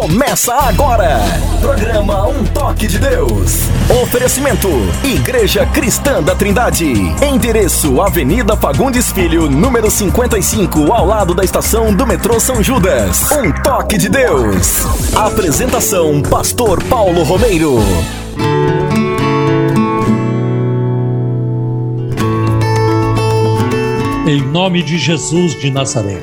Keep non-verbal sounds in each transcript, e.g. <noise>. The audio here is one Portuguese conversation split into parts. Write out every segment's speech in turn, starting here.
Começa agora. Programa Um Toque de Deus. Oferecimento: Igreja Cristã da Trindade. Endereço: Avenida Fagundes Filho, número 55, ao lado da estação do metrô São Judas. Um Toque de Deus. Apresentação: Pastor Paulo Romeiro. Em nome de Jesus de Nazaré,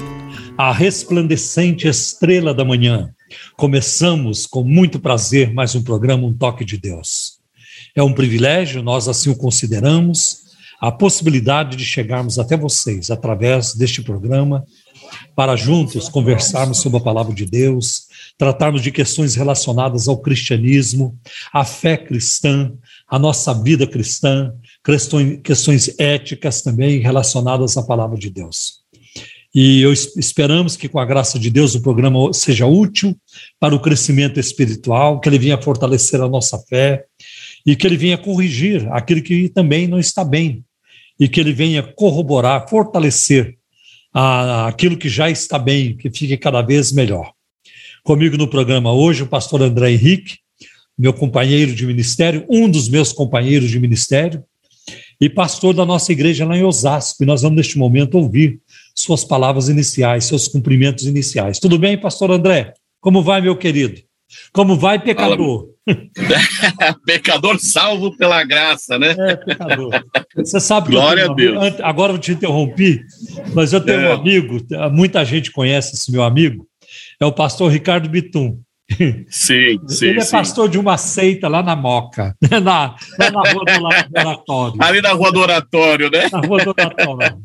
a resplandecente estrela da manhã, começamos com muito prazer mais um programa Um Toque de Deus. É um privilégio, nós assim o consideramos, a possibilidade de chegarmos até vocês através deste programa para juntos conversarmos sobre a palavra de Deus, tratarmos de questões relacionadas ao cristianismo, à fé cristã, à nossa vida cristã, questões éticas também relacionadas à palavra de Deus. E eu esperamos que, com a graça de Deus, o programa seja útil para o crescimento espiritual, que ele venha fortalecer a nossa fé e que ele venha corrigir aquilo que também não está bem e que ele venha corroborar, fortalecer a, aquilo que já está bem, que fique cada vez melhor. Comigo no programa hoje o pastor André Henrique, meu companheiro de ministério, um dos meus companheiros de ministério, e pastor da nossa igreja lá em Osasco. E nós vamos, neste momento, ouvir suas palavras iniciais, seus cumprimentos iniciais. Tudo bem, pastor André? Como vai, meu querido? Como vai, pecador? <laughs> pecador salvo pela graça, né? É, pecador. Você sabe Glória a Deus. Agora eu te interrompi, mas eu tenho é. um amigo, muita gente conhece esse meu amigo, é o pastor Ricardo Bitum. Sim, sim. Ele é pastor sim. de uma seita lá na Moca, <laughs> na, lá na rua do oratório. Ali na rua do oratório, né? Na rua do oratório.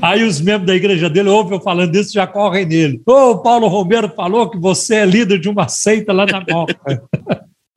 Aí os membros da igreja dele ouvem eu falando isso já correm nele. Ô, oh, Paulo Romero falou que você é líder de uma seita lá na Moca.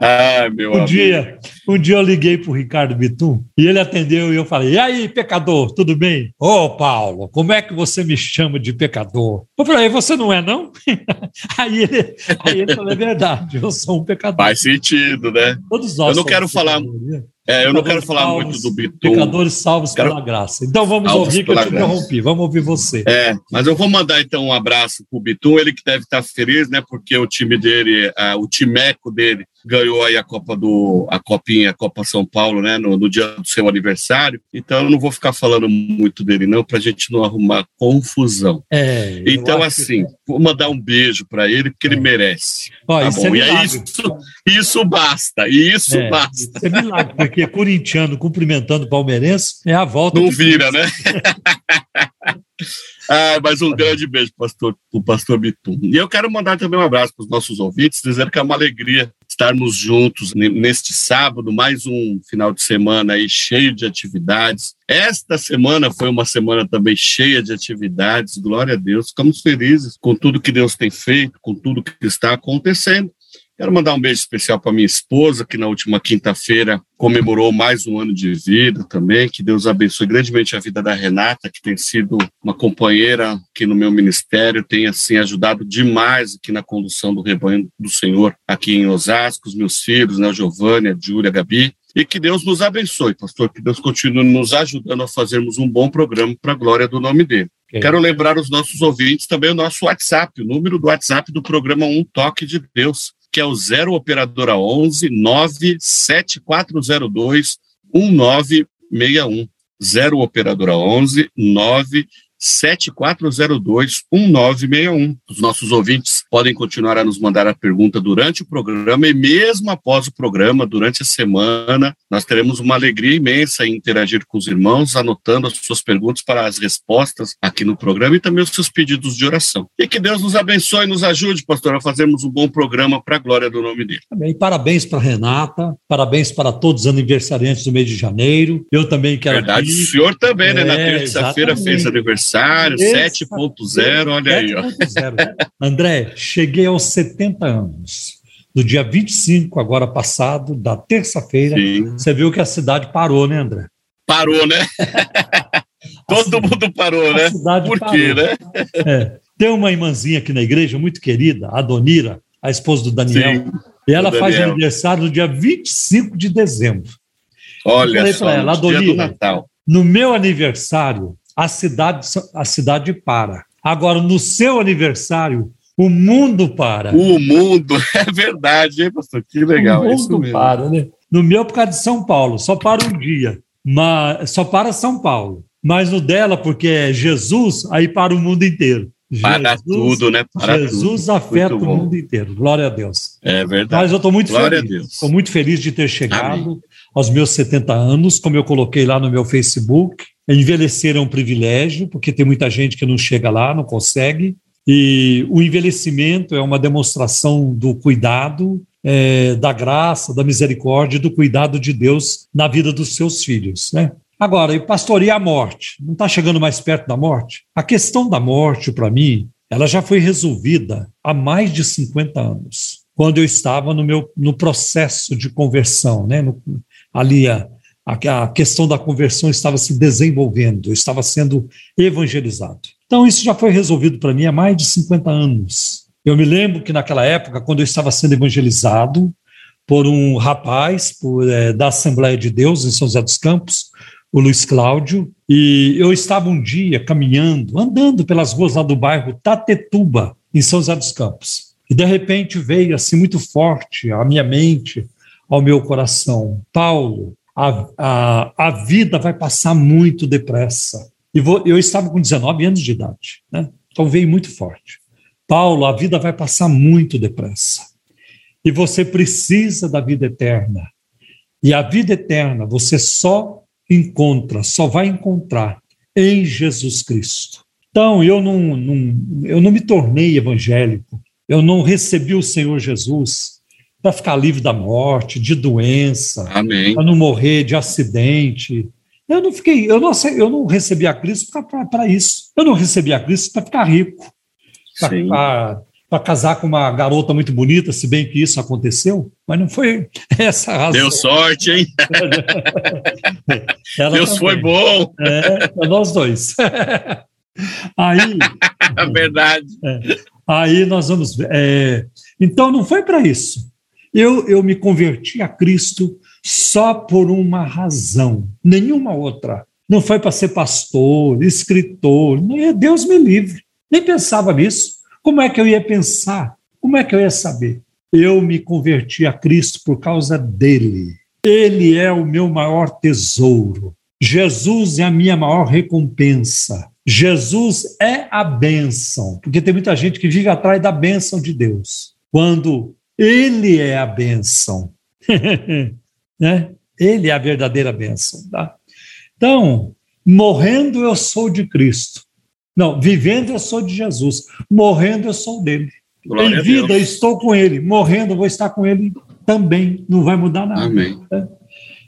Ah, meu um amigo. dia, um dia eu liguei para o Ricardo Bitum e ele atendeu e eu falei: E aí, pecador, tudo bem? Ô, oh, Paulo, como é que você me chama de pecador? Eu falei: Você não é, não? <laughs> aí, ele, aí ele falou: É verdade, eu sou um pecador. Faz sentido, né? Todos nós. Eu não quero falar. Né? É, eu não quero falar salvos, muito do Bitum. Pecadores salvos quero... pela graça. Então vamos salvos ouvir que eu te interrompi. Vamos ouvir você. É, mas eu vou mandar então um abraço pro Bitum, ele que deve estar feliz, né? Porque o time dele, uh, o timeco dele, ganhou aí a Copa do a Copinha, a Copa São Paulo, né, no, no, dia do seu aniversário. Então eu não vou ficar falando muito dele não para a gente não arrumar confusão. É, então assim, que... vou mandar um beijo para ele porque é. ele merece. Ó, tá bom? É e aí isso, isso basta, isso é, basta. Isso é milagre, porque corintiano cumprimentando palmeirense é a volta. Não vira, né? <laughs> Ah, mas um grande beijo para o pastor Bitum. E eu quero mandar também um abraço para os nossos ouvintes, dizendo que é uma alegria estarmos juntos neste sábado, mais um final de semana aí cheio de atividades. Esta semana foi uma semana também cheia de atividades, glória a Deus. Ficamos felizes com tudo que Deus tem feito, com tudo que está acontecendo. Quero mandar um beijo especial para minha esposa, que na última quinta-feira comemorou mais um ano de vida também. Que Deus abençoe grandemente a vida da Renata, que tem sido uma companheira aqui no meu ministério, tem assim ajudado demais aqui na condução do rebanho do Senhor aqui em Osasco, os meus filhos, né, o Giovanni, a Júlia, a Gabi. E que Deus nos abençoe, pastor, que Deus continue nos ajudando a fazermos um bom programa para a glória do nome dele. Okay. Quero lembrar os nossos ouvintes também o nosso WhatsApp, o número do WhatsApp do programa Um Toque de Deus, que é o 0 operadora 11 97402 1961. 0 operadora 11 9 7402-1961. Os nossos ouvintes podem continuar a nos mandar a pergunta durante o programa e mesmo após o programa, durante a semana, nós teremos uma alegria imensa em interagir com os irmãos, anotando as suas perguntas para as respostas aqui no programa e também os seus pedidos de oração. E que Deus nos abençoe e nos ajude, pastor, a fazermos um bom programa para a glória do nome dele. Também parabéns para Renata, parabéns para todos os aniversariantes do mês de janeiro. Eu também quero. Verdade, aqui... o senhor também, né? Na é, terça-feira fez aniversário aniversário, 7.0, olha 7. aí. Ó. André, cheguei aos 70 anos. No dia 25, agora passado, da terça-feira, você viu que a cidade parou, né, André? Parou, né? <laughs> Todo cidade, mundo parou, né? Por parou. quê, né? É. Tem uma irmãzinha aqui na igreja, muito querida, a Donira, a esposa do Daniel, Sim, e ela faz Daniel. aniversário no dia 25 de dezembro. Olha só, ela, dia do Natal. No meu aniversário, a cidade, a cidade para. Agora, no seu aniversário, O mundo para. O mundo, <laughs> é verdade, hein, pastor? Que legal. O mundo é para, né? No meu, por causa de São Paulo, só para um dia. Mas, só para São Paulo. Mas no dela, porque é Jesus, aí para o mundo inteiro. Para Jesus, tudo, né? Para Jesus tudo. afeta o mundo inteiro. Glória a Deus. É verdade. Mas eu estou muito Glória feliz. Estou muito feliz de ter chegado Amém. aos meus 70 anos, como eu coloquei lá no meu Facebook. Envelhecer é um privilégio, porque tem muita gente que não chega lá, não consegue. E o envelhecimento é uma demonstração do cuidado, é, da graça, da misericórdia, do cuidado de Deus na vida dos seus filhos, né? Agora, e pastor, e a morte? Não está chegando mais perto da morte? A questão da morte, para mim, ela já foi resolvida há mais de 50 anos, quando eu estava no meu no processo de conversão, né? No, ali a, a, a questão da conversão estava se desenvolvendo, estava sendo evangelizado. Então, isso já foi resolvido para mim há mais de 50 anos. Eu me lembro que naquela época, quando eu estava sendo evangelizado por um rapaz por, é, da Assembleia de Deus em São José dos Campos, o Luiz Cláudio, e eu estava um dia caminhando, andando pelas ruas lá do bairro Tatetuba, em São José dos Campos. E de repente veio assim muito forte à minha mente, ao meu coração: Paulo, a, a, a vida vai passar muito depressa. E vou, eu estava com 19 anos de idade, né? então veio muito forte. Paulo, a vida vai passar muito depressa. E você precisa da vida eterna. E a vida eterna você só encontra, só vai encontrar em Jesus Cristo. Então, eu não, não, eu não me tornei evangélico, eu não recebi o Senhor Jesus para ficar livre da morte, de doença, para não morrer de acidente. Eu não fiquei, eu não, eu não recebi a Cristo para isso. Eu não recebi a Cristo para ficar rico, para casar com uma garota muito bonita, se bem que isso aconteceu, mas não foi <laughs> essa a razão. Deu sorte, hein? <laughs> Deus também. foi bom. É, nós dois. <laughs> Aí. Verdade. É, aí nós vamos ver. É, então não foi para isso. Eu, eu me converti a Cristo só por uma razão, nenhuma outra. Não foi para ser pastor, escritor, Deus me livre. Nem pensava nisso. Como é que eu ia pensar? Como é que eu ia saber? Eu me converti a Cristo por causa dele. Ele é o meu maior tesouro. Jesus é a minha maior recompensa. Jesus é a bênção, porque tem muita gente que vive atrás da bênção de Deus, quando Ele é a bênção. <laughs> né? Ele é a verdadeira bênção. Tá? Então, morrendo eu sou de Cristo, não, vivendo eu sou de Jesus, morrendo eu sou dele. Glória em vida estou com ele, morrendo vou estar com ele também, não vai mudar nada. Amém. Né?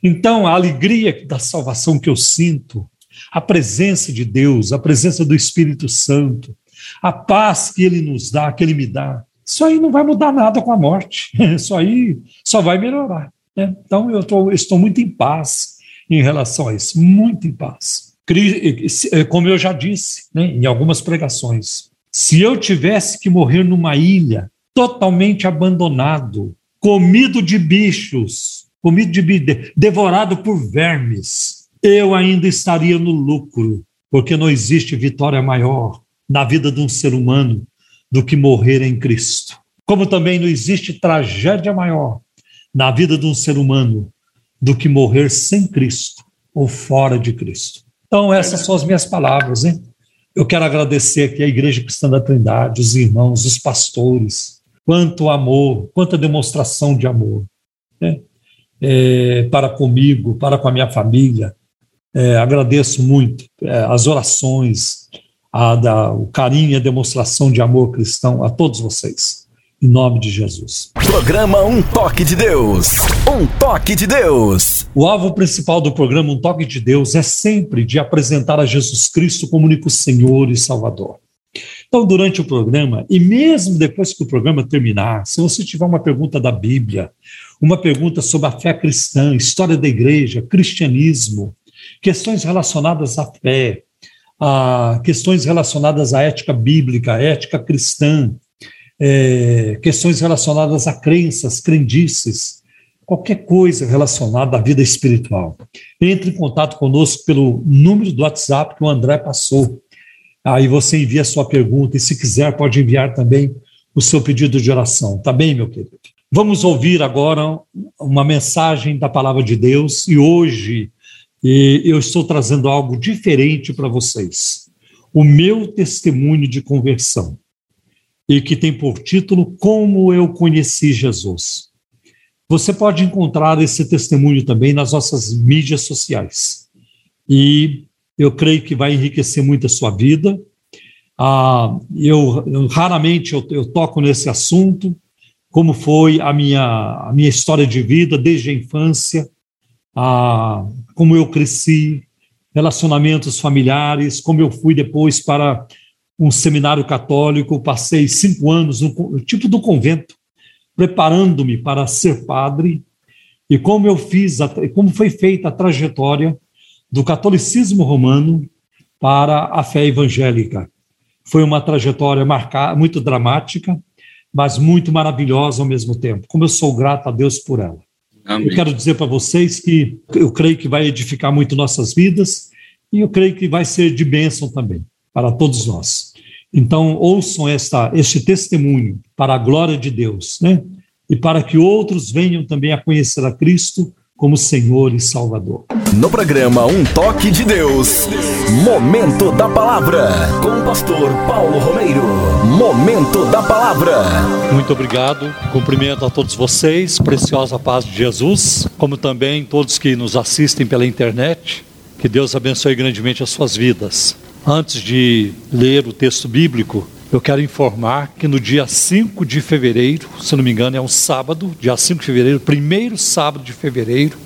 Então, a alegria da salvação que eu sinto, a presença de Deus, a presença do Espírito Santo, a paz que ele nos dá, que ele me dá, isso aí não vai mudar nada com a morte, <laughs> isso aí só vai melhorar. Né? Então, eu tô, estou muito em paz em relação a isso, muito em paz. Eh, como eu já disse né, em algumas pregações, se eu tivesse que morrer numa ilha totalmente abandonado, comido de bichos, comido de devorado por vermes, eu ainda estaria no lucro, porque não existe vitória maior na vida de um ser humano do que morrer em Cristo. Como também não existe tragédia maior na vida de um ser humano do que morrer sem Cristo ou fora de Cristo. Então, essas são as minhas palavras, hein? Eu quero agradecer aqui a Igreja Cristã da Trindade, os irmãos, os pastores, quanto amor, quanta demonstração de amor né? é, para comigo, para com a minha família. É, agradeço muito é, as orações, a, da, o carinho e a demonstração de amor cristão a todos vocês. Em nome de Jesus. Programa Um Toque de Deus. Um Toque de Deus. O alvo principal do programa Um Toque de Deus é sempre de apresentar a Jesus Cristo como único Senhor e Salvador. Então, durante o programa, e mesmo depois que o programa terminar, se você tiver uma pergunta da Bíblia, uma pergunta sobre a fé cristã, história da igreja, cristianismo, questões relacionadas à fé, a questões relacionadas à ética bíblica, ética cristã, é, questões relacionadas a crenças, crendices, qualquer coisa relacionada à vida espiritual. Entre em contato conosco pelo número do WhatsApp que o André passou. Aí você envia a sua pergunta e, se quiser, pode enviar também o seu pedido de oração. Tá bem, meu querido? Vamos ouvir agora uma mensagem da palavra de Deus e hoje eu estou trazendo algo diferente para vocês. O meu testemunho de conversão e que tem por título Como eu conheci Jesus. Você pode encontrar esse testemunho também nas nossas mídias sociais. E eu creio que vai enriquecer muito a sua vida. Ah, eu, eu raramente eu, eu, toco nesse assunto, como foi a minha, a minha história de vida desde a infância, ah, como eu cresci, relacionamentos familiares, como eu fui depois para um seminário católico, passei cinco anos no tipo do convento, preparando-me para ser padre, e como eu fiz, como foi feita a trajetória do catolicismo romano para a fé evangélica. Foi uma trajetória marcada, muito dramática, mas muito maravilhosa ao mesmo tempo. Como eu sou grato a Deus por ela. Amém. Eu quero dizer para vocês que eu creio que vai edificar muito nossas vidas e eu creio que vai ser de bênção também para todos nós. Então, ouçam esta, este testemunho para a glória de Deus, né? E para que outros venham também a conhecer a Cristo como Senhor e Salvador. No programa Um Toque de Deus, Momento da Palavra, com o pastor Paulo Romeiro. Momento da Palavra. Muito obrigado. Cumprimento a todos vocês, preciosa paz de Jesus, como também todos que nos assistem pela internet. Que Deus abençoe grandemente as suas vidas. Antes de ler o texto bíblico, eu quero informar que no dia 5 de fevereiro, se não me engano, é um sábado, dia 5 de fevereiro, primeiro sábado de fevereiro,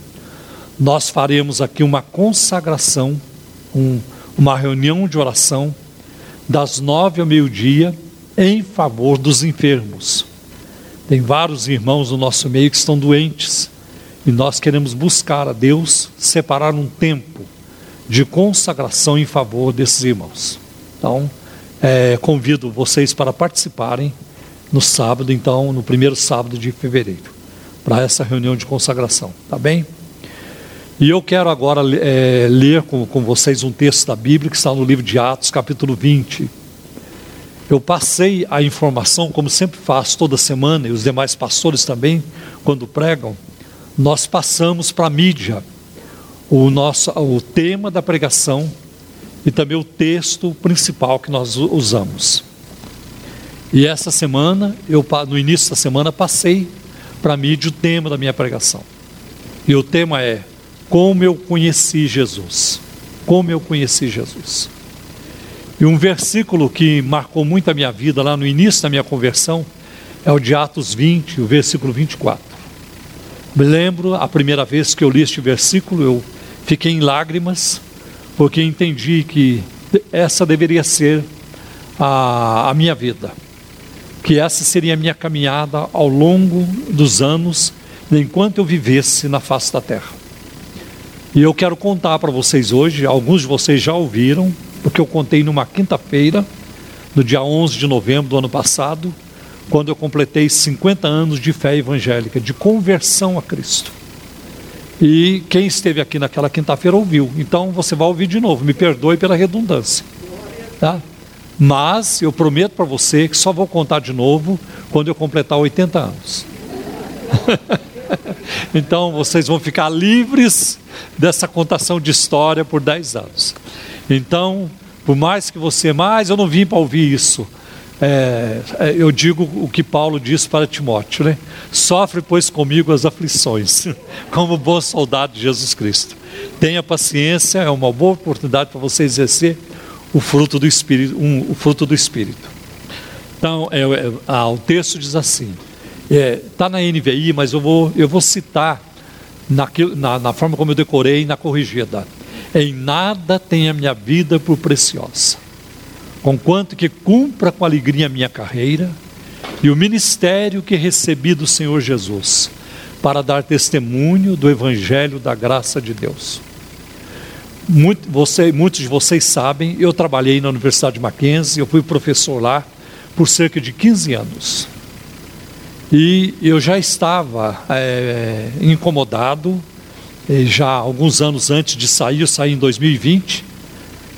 nós faremos aqui uma consagração, um, uma reunião de oração, das nove ao meio-dia, em favor dos enfermos. Tem vários irmãos no nosso meio que estão doentes, e nós queremos buscar a Deus, separar um tempo de consagração em favor desses irmãos. Então, é, convido vocês para participarem no sábado, então, no primeiro sábado de fevereiro, para essa reunião de consagração, tá bem? E eu quero agora é, ler com, com vocês um texto da Bíblia que está no livro de Atos, capítulo 20. Eu passei a informação, como sempre faço toda semana, e os demais pastores também, quando pregam, nós passamos para a mídia o nosso o tema da pregação e também o texto principal que nós usamos. E essa semana, eu no início da semana passei para mim o tema da minha pregação. E o tema é como eu conheci Jesus. Como eu conheci Jesus. E um versículo que marcou muito a minha vida lá no início da minha conversão é o de Atos 20, o versículo 24. Me lembro a primeira vez que eu li este versículo, eu Fiquei em lágrimas, porque entendi que essa deveria ser a, a minha vida, que essa seria a minha caminhada ao longo dos anos, enquanto eu vivesse na face da terra. E eu quero contar para vocês hoje, alguns de vocês já ouviram, porque eu contei numa quinta-feira, no dia 11 de novembro do ano passado, quando eu completei 50 anos de fé evangélica, de conversão a Cristo. E quem esteve aqui naquela quinta-feira ouviu. Então você vai ouvir de novo. Me perdoe pela redundância. Tá? Mas eu prometo para você que só vou contar de novo quando eu completar 80 anos. <laughs> então vocês vão ficar livres dessa contação de história por 10 anos. Então, por mais que você, mas eu não vim para ouvir isso. É, é, eu digo o que Paulo disse para Timóteo, né? Sofre, pois, comigo as aflições, <laughs> como bom soldado de Jesus Cristo. Tenha paciência, é uma boa oportunidade para você exercer o fruto do Espírito. Um, o fruto do Espírito. Então, é, é, ah, o texto diz assim: está é, na NVI, mas eu vou, eu vou citar naquilo, na, na forma como eu decorei na corrigida. Em nada tem a minha vida por preciosa conquanto que cumpra com alegria a minha carreira e o ministério que recebi do Senhor Jesus, para dar testemunho do Evangelho da graça de Deus. Muito, você, muitos de vocês sabem, eu trabalhei na Universidade de Mackenzie, eu fui professor lá por cerca de 15 anos. E eu já estava é, incomodado, eh, já alguns anos antes de sair, eu saí em 2020,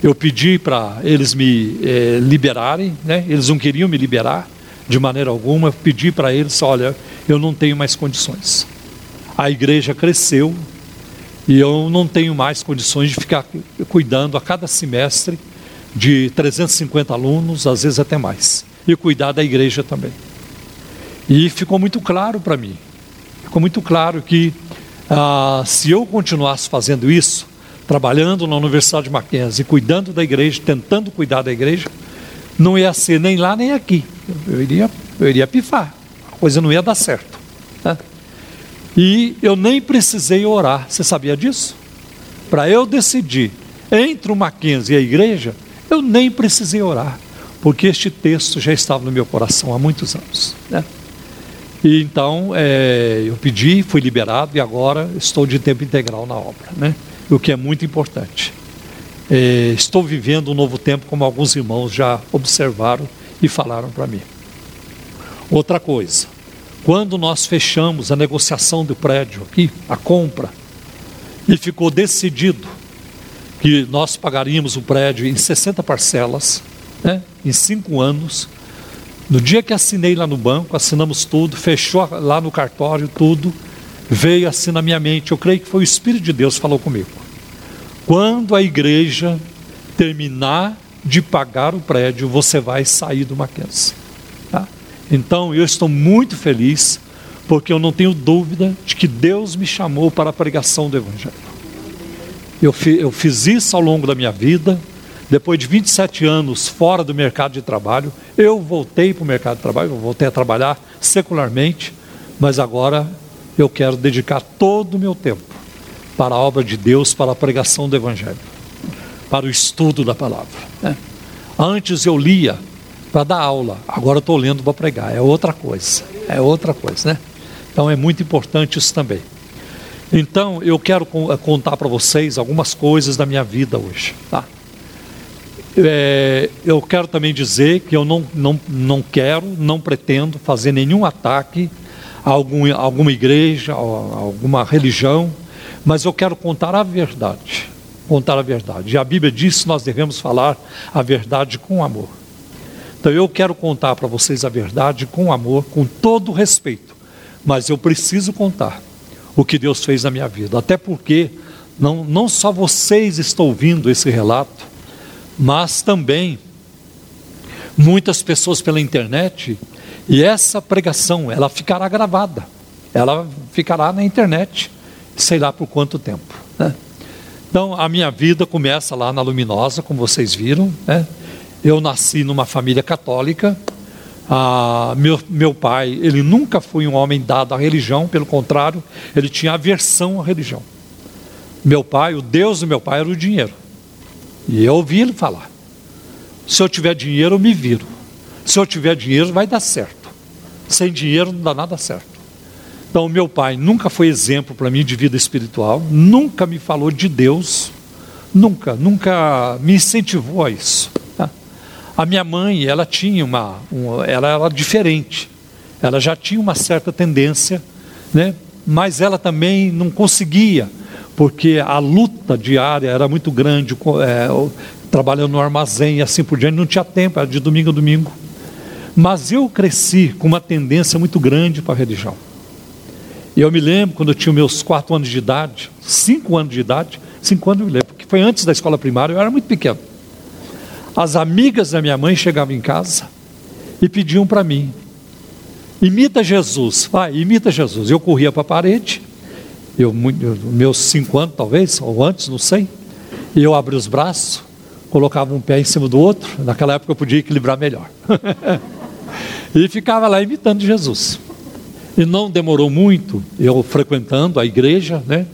eu pedi para eles me eh, liberarem, né? eles não queriam me liberar, de maneira alguma, pedi para eles: olha, eu não tenho mais condições. A igreja cresceu e eu não tenho mais condições de ficar cuidando a cada semestre de 350 alunos, às vezes até mais, e cuidar da igreja também. E ficou muito claro para mim, ficou muito claro que ah, se eu continuasse fazendo isso, trabalhando na Universidade de Mackenzie, cuidando da igreja, tentando cuidar da igreja, não ia ser nem lá nem aqui. Eu iria, eu iria pifar, a coisa não ia dar certo. Né? E eu nem precisei orar, você sabia disso? Para eu decidir entre o Mackenzie e a igreja, eu nem precisei orar, porque este texto já estava no meu coração há muitos anos. Né? E então é, eu pedi, fui liberado e agora estou de tempo integral na obra, né? O que é muito importante. É, estou vivendo um novo tempo, como alguns irmãos já observaram e falaram para mim. Outra coisa, quando nós fechamos a negociação do prédio aqui, a compra, e ficou decidido que nós pagaríamos o prédio em 60 parcelas, né, em cinco anos. No dia que assinei lá no banco, assinamos tudo, fechou lá no cartório tudo, veio assim na minha mente. Eu creio que foi o Espírito de Deus que falou comigo. Quando a igreja terminar de pagar o prédio, você vai sair do Mackenzie. Tá? Então eu estou muito feliz, porque eu não tenho dúvida de que Deus me chamou para a pregação do Evangelho. Eu, fi, eu fiz isso ao longo da minha vida. Depois de 27 anos fora do mercado de trabalho, eu voltei para o mercado de trabalho, eu voltei a trabalhar secularmente, mas agora eu quero dedicar todo o meu tempo para a obra de Deus, para a pregação do Evangelho, para o estudo da palavra. Né? Antes eu lia para dar aula, agora estou lendo para pregar, é outra coisa, é outra coisa, né? Então é muito importante isso também. Então eu quero eh, contar para vocês algumas coisas da minha vida hoje, tá? É, eu quero também dizer que eu não, não, não quero, não pretendo fazer nenhum ataque algum, alguma igreja, alguma religião, mas eu quero contar a verdade. Contar a verdade. E a Bíblia diz que nós devemos falar a verdade com amor. Então eu quero contar para vocês a verdade com amor, com todo respeito. Mas eu preciso contar o que Deus fez na minha vida. Até porque não, não só vocês estão ouvindo esse relato, mas também muitas pessoas pela internet. E essa pregação, ela ficará gravada. Ela ficará na internet sei lá por quanto tempo. Né? Então, a minha vida começa lá na Luminosa, como vocês viram. Né? Eu nasci numa família católica. Ah, meu, meu pai, ele nunca foi um homem dado à religião, pelo contrário, ele tinha aversão à religião. Meu pai, o Deus do meu pai era o dinheiro. E eu ouvi ele falar: se eu tiver dinheiro, eu me viro. Se eu tiver dinheiro, vai dar certo. Sem dinheiro, não dá nada certo. Então, meu pai nunca foi exemplo para mim de vida espiritual, nunca me falou de Deus, nunca, nunca me incentivou a isso. Tá? A minha mãe, ela tinha uma, uma, ela era diferente, ela já tinha uma certa tendência, né? mas ela também não conseguia, porque a luta diária era muito grande, é, trabalhando no armazém e assim por diante, não tinha tempo, era de domingo a domingo. Mas eu cresci com uma tendência muito grande para a religião. E eu me lembro quando eu tinha meus quatro anos de idade, cinco anos de idade, cinco anos eu me lembro, porque foi antes da escola primária, eu era muito pequeno. As amigas da minha mãe chegavam em casa e pediam para mim: imita Jesus, vai, imita Jesus. Eu corria para a parede, eu, meus cinco anos talvez, ou antes, não sei, e eu abri os braços, colocava um pé em cima do outro, naquela época eu podia equilibrar melhor. <laughs> e ficava lá imitando Jesus. E não demorou muito, eu frequentando a igreja, né,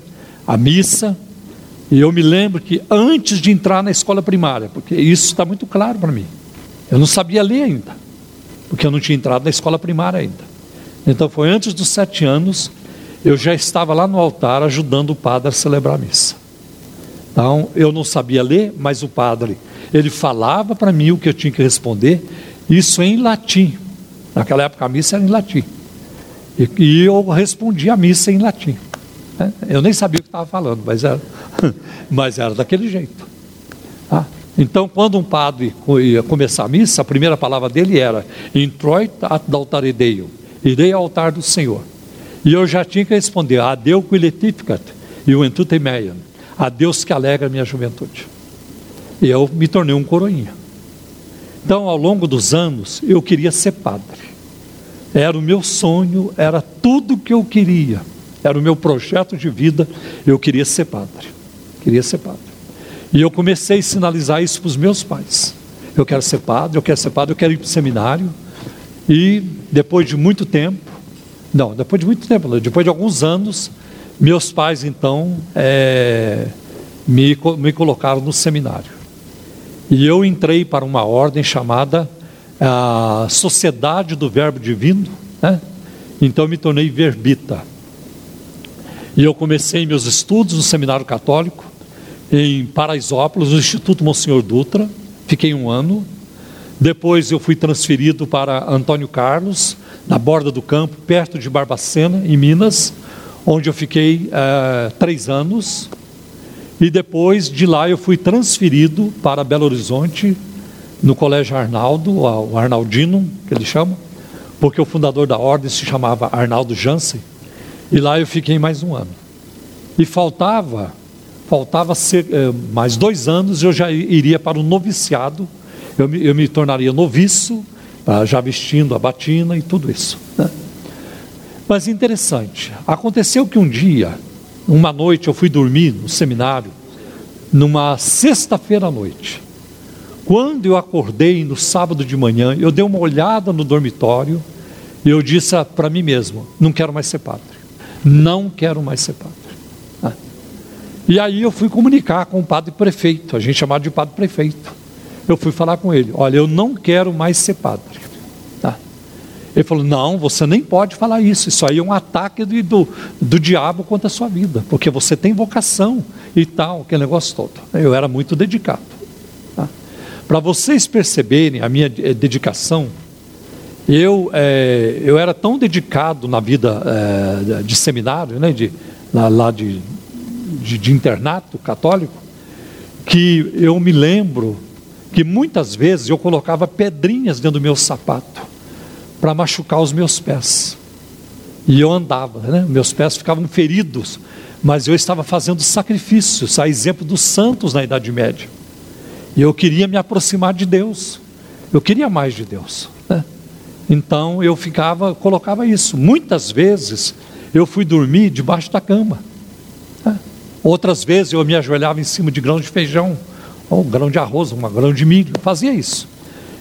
a missa, e eu me lembro que antes de entrar na escola primária, porque isso está muito claro para mim, eu não sabia ler ainda, porque eu não tinha entrado na escola primária ainda. Então foi antes dos sete anos, eu já estava lá no altar ajudando o padre a celebrar a missa. Então eu não sabia ler, mas o padre, ele falava para mim o que eu tinha que responder, isso em latim. Naquela época a missa era em latim. E, e eu respondi a missa em latim. Né? Eu nem sabia o que estava falando, mas era, <laughs> mas era daquele jeito. Tá? Então, quando um padre ia começar a missa, a primeira palavra dele era Introit ad altare Deo, irei ao altar do Senhor. E eu já tinha que responder, a Deus que letificat, e o entute meiam, a Deus que alegra minha juventude. E eu me tornei um coroinha. Então, ao longo dos anos, eu queria ser padre. Era o meu sonho, era tudo que eu queria. Era o meu projeto de vida, eu queria ser padre. Queria ser padre. E eu comecei a sinalizar isso para os meus pais. Eu quero ser padre, eu quero ser padre, eu quero ir para o seminário. E depois de muito tempo, não, depois de muito tempo, depois de alguns anos, meus pais então é, me, me colocaram no seminário. E eu entrei para uma ordem chamada a Sociedade do Verbo Divino, né? então me tornei verbita. E eu comecei meus estudos no seminário católico, em Paraisópolis, no Instituto Monsenhor Dutra, fiquei um ano. Depois eu fui transferido para Antônio Carlos, na borda do campo, perto de Barbacena, em Minas, onde eu fiquei é, três anos. E depois de lá eu fui transferido para Belo Horizonte, no Colégio Arnaldo, o Arnaldino, que eles chamam, porque o fundador da ordem se chamava Arnaldo Jansen. E lá eu fiquei mais um ano. E faltava faltava ser, eh, mais dois anos, eu já iria para o noviciado, eu me, eu me tornaria noviço, ah, já vestindo a batina e tudo isso. Né? Mas interessante, aconteceu que um dia, uma noite, eu fui dormir no seminário, numa sexta-feira à noite. Quando eu acordei no sábado de manhã, eu dei uma olhada no dormitório e eu disse para mim mesmo: não quero mais ser padre. Não quero mais ser padre. E aí eu fui comunicar com o padre prefeito, a gente chamava de padre prefeito. Eu fui falar com ele: olha, eu não quero mais ser padre. Ele falou: não, você nem pode falar isso, isso aí é um ataque do, do, do diabo contra a sua vida, porque você tem vocação e tal, aquele negócio todo. Eu era muito dedicado. Tá? Para vocês perceberem a minha eh, dedicação, eu, é, eu era tão dedicado na vida é, de seminário, né, de, lá, lá de de, de internato católico, que eu me lembro que muitas vezes eu colocava pedrinhas dentro do meu sapato para machucar os meus pés. E eu andava, né? meus pés ficavam feridos, mas eu estava fazendo sacrifícios, a exemplo dos santos na Idade Média. E eu queria me aproximar de Deus, eu queria mais de Deus. Né? Então eu ficava, colocava isso. Muitas vezes eu fui dormir debaixo da cama. Outras vezes eu me ajoelhava em cima de grão de feijão, ou grão de arroz, uma grão de milho, fazia isso.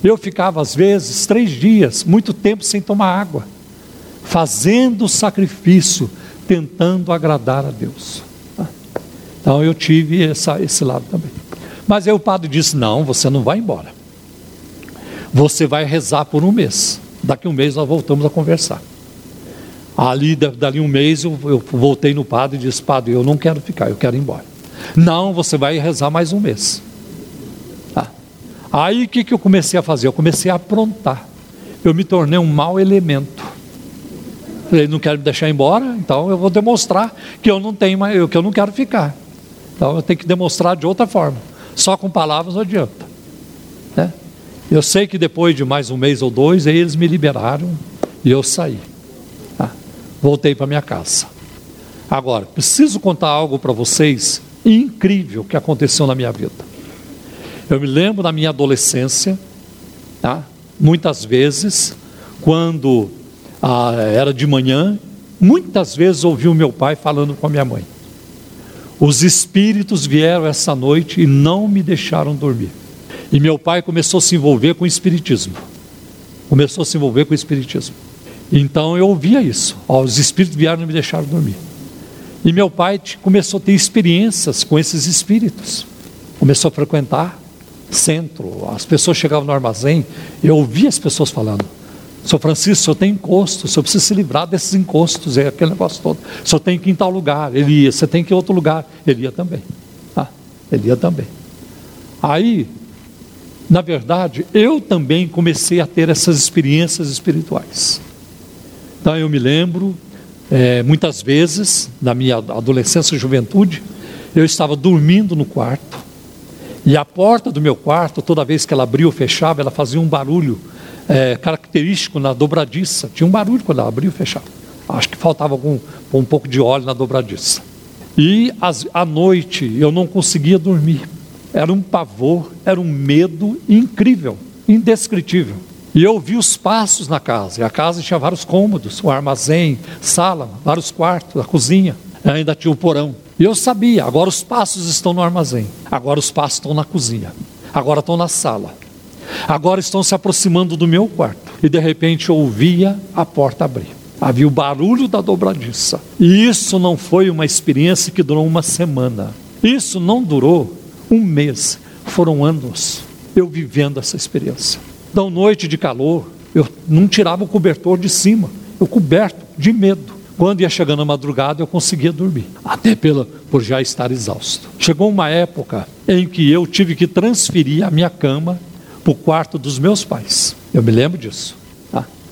Eu ficava, às vezes, três dias, muito tempo sem tomar água, fazendo sacrifício, tentando agradar a Deus. Então eu tive essa, esse lado também. Mas aí o padre disse: Não, você não vai embora. Você vai rezar por um mês. Daqui um mês nós voltamos a conversar. Ali, dali um mês, eu, eu voltei no padre e disse: Padre, eu não quero ficar, eu quero ir embora. Não, você vai rezar mais um mês. Aí o que, que eu comecei a fazer? Eu comecei a aprontar. Eu me tornei um mau elemento. Ele não quer me deixar embora, então eu vou demonstrar que eu não tenho mais, que eu não quero ficar. Então eu tenho que demonstrar de outra forma. Só com palavras não adianta. Né? Eu sei que depois de mais um mês ou dois, eles me liberaram e eu saí voltei para minha casa. Agora, preciso contar algo para vocês incrível que aconteceu na minha vida. Eu me lembro da minha adolescência, tá? muitas vezes, quando ah, era de manhã, muitas vezes ouvi o meu pai falando com a minha mãe. Os espíritos vieram essa noite e não me deixaram dormir. E meu pai começou a se envolver com o espiritismo. Começou a se envolver com o espiritismo. Então eu ouvia isso. Ó, os espíritos vieram e me deixaram dormir. E meu pai começou a ter experiências com esses espíritos. Começou a frequentar centro. As pessoas chegavam no armazém. Eu ouvia as pessoas falando: Sr. Francisco, o senhor tem encosto, o precisa se livrar desses encostos, é aquele negócio todo. Senhor tem que ir em tal lugar. Ele ia, você tem que ir em outro lugar. Ele ia também. Ah, ele ia também. Aí, na verdade, eu também comecei a ter essas experiências espirituais. Então eu me lembro, é, muitas vezes, na minha adolescência e juventude, eu estava dormindo no quarto E a porta do meu quarto, toda vez que ela abria ou fechava, ela fazia um barulho é, característico na dobradiça. Tinha um barulho quando ela abria ou fechava. Acho que faltava algum, um pouco de óleo na dobradiça. E as, à noite eu não conseguia dormir. Era um pavor, era um medo incrível, indescritível. E eu vi os passos na casa. E a casa tinha vários cômodos, um armazém, sala, vários quartos, a cozinha. Ainda tinha o porão. E eu sabia, agora os passos estão no armazém. Agora os passos estão na cozinha. Agora estão na sala. Agora estão se aproximando do meu quarto. E de repente eu ouvia a porta abrir. Havia o barulho da dobradiça. E isso não foi uma experiência que durou uma semana. Isso não durou um mês. Foram anos eu vivendo essa experiência. Então, noite de calor, eu não tirava o cobertor de cima, eu coberto de medo. Quando ia chegando a madrugada, eu conseguia dormir, até pela, por já estar exausto. Chegou uma época em que eu tive que transferir a minha cama para o quarto dos meus pais. Eu me lembro disso.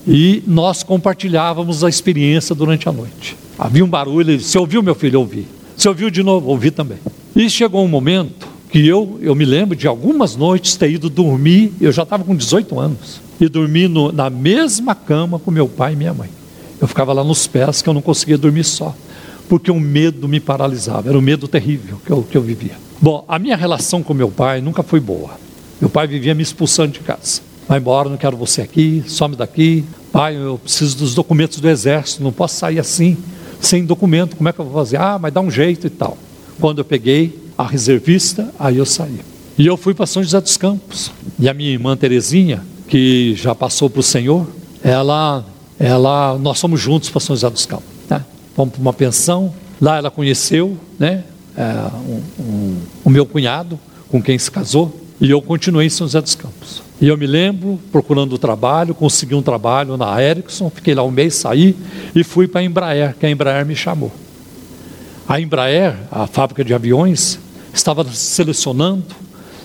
E nós compartilhávamos a experiência durante a noite. Havia um barulho, ele você ouviu meu filho? Ouvi. Você ouviu de novo? Ouvi também. E chegou um momento que eu, eu me lembro de algumas noites ter ido dormir, eu já estava com 18 anos, e dormir no, na mesma cama com meu pai e minha mãe. Eu ficava lá nos pés que eu não conseguia dormir só, porque um medo me paralisava, era um medo terrível que eu, que eu vivia. Bom, a minha relação com meu pai nunca foi boa. Meu pai vivia me expulsando de casa vai embora, não quero você aqui, some daqui. Pai, eu preciso dos documentos do exército, não posso sair assim, sem documento, como é que eu vou fazer? Ah, mas dá um jeito e tal. Quando eu peguei a reservista, aí eu saí. E eu fui para São José dos Campos. E a minha irmã Terezinha, que já passou para o Senhor, ela, ela, nós fomos juntos para São José dos Campos. Né? Fomos para uma pensão, lá ela conheceu né, é, um, um, o meu cunhado, com quem se casou, e eu continuei em São José dos Campos. E eu me lembro, procurando trabalho, consegui um trabalho na Ericsson, fiquei lá um mês, saí e fui para a Embraer, que a Embraer me chamou. A Embraer, a fábrica de aviões, estava selecionando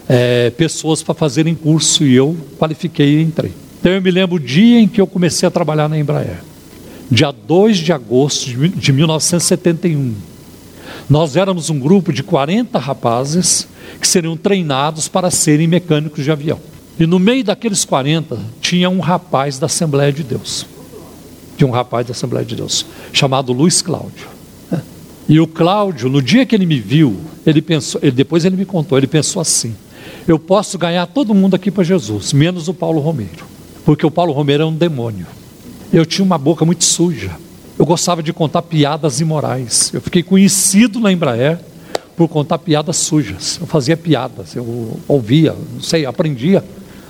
é, pessoas para fazerem curso e eu qualifiquei e entrei. Então eu me lembro o dia em que eu comecei a trabalhar na Embraer, dia 2 de agosto de 1971. Nós éramos um grupo de 40 rapazes que seriam treinados para serem mecânicos de avião. E no meio daqueles 40 tinha um rapaz da Assembleia de Deus. Tinha um rapaz da Assembleia de Deus, chamado Luiz Cláudio. <laughs> E o Cláudio, no dia que ele me viu, ele pensou, ele, depois ele me contou, ele pensou assim: eu posso ganhar todo mundo aqui para Jesus, menos o Paulo Romeiro, porque o Paulo Romeiro é um demônio. Eu tinha uma boca muito suja. Eu gostava de contar piadas imorais. Eu fiquei conhecido na Embraer por contar piadas sujas. Eu fazia piadas, eu ouvia, não sei, aprendia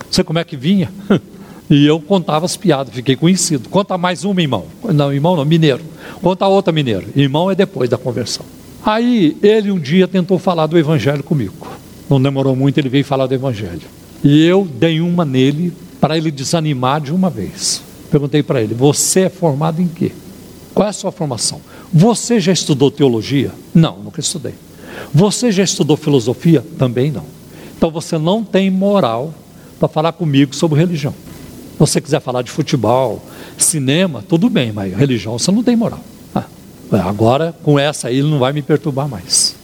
não sei como é que vinha. <laughs> E eu contava as piadas, fiquei conhecido. Conta mais uma, irmão. Não, irmão não, mineiro. Conta outra, mineiro. Irmão é depois da conversão. Aí ele um dia tentou falar do evangelho comigo. Não demorou muito, ele veio falar do evangelho. E eu dei uma nele para ele desanimar de uma vez. Perguntei para ele: Você é formado em quê? Qual é a sua formação? Você já estudou teologia? Não, nunca estudei. Você já estudou filosofia? Também não. Então você não tem moral para falar comigo sobre religião. Se você quiser falar de futebol, cinema, tudo bem, mas religião você não tem moral. Ah, agora, com essa aí, ele não vai me perturbar mais.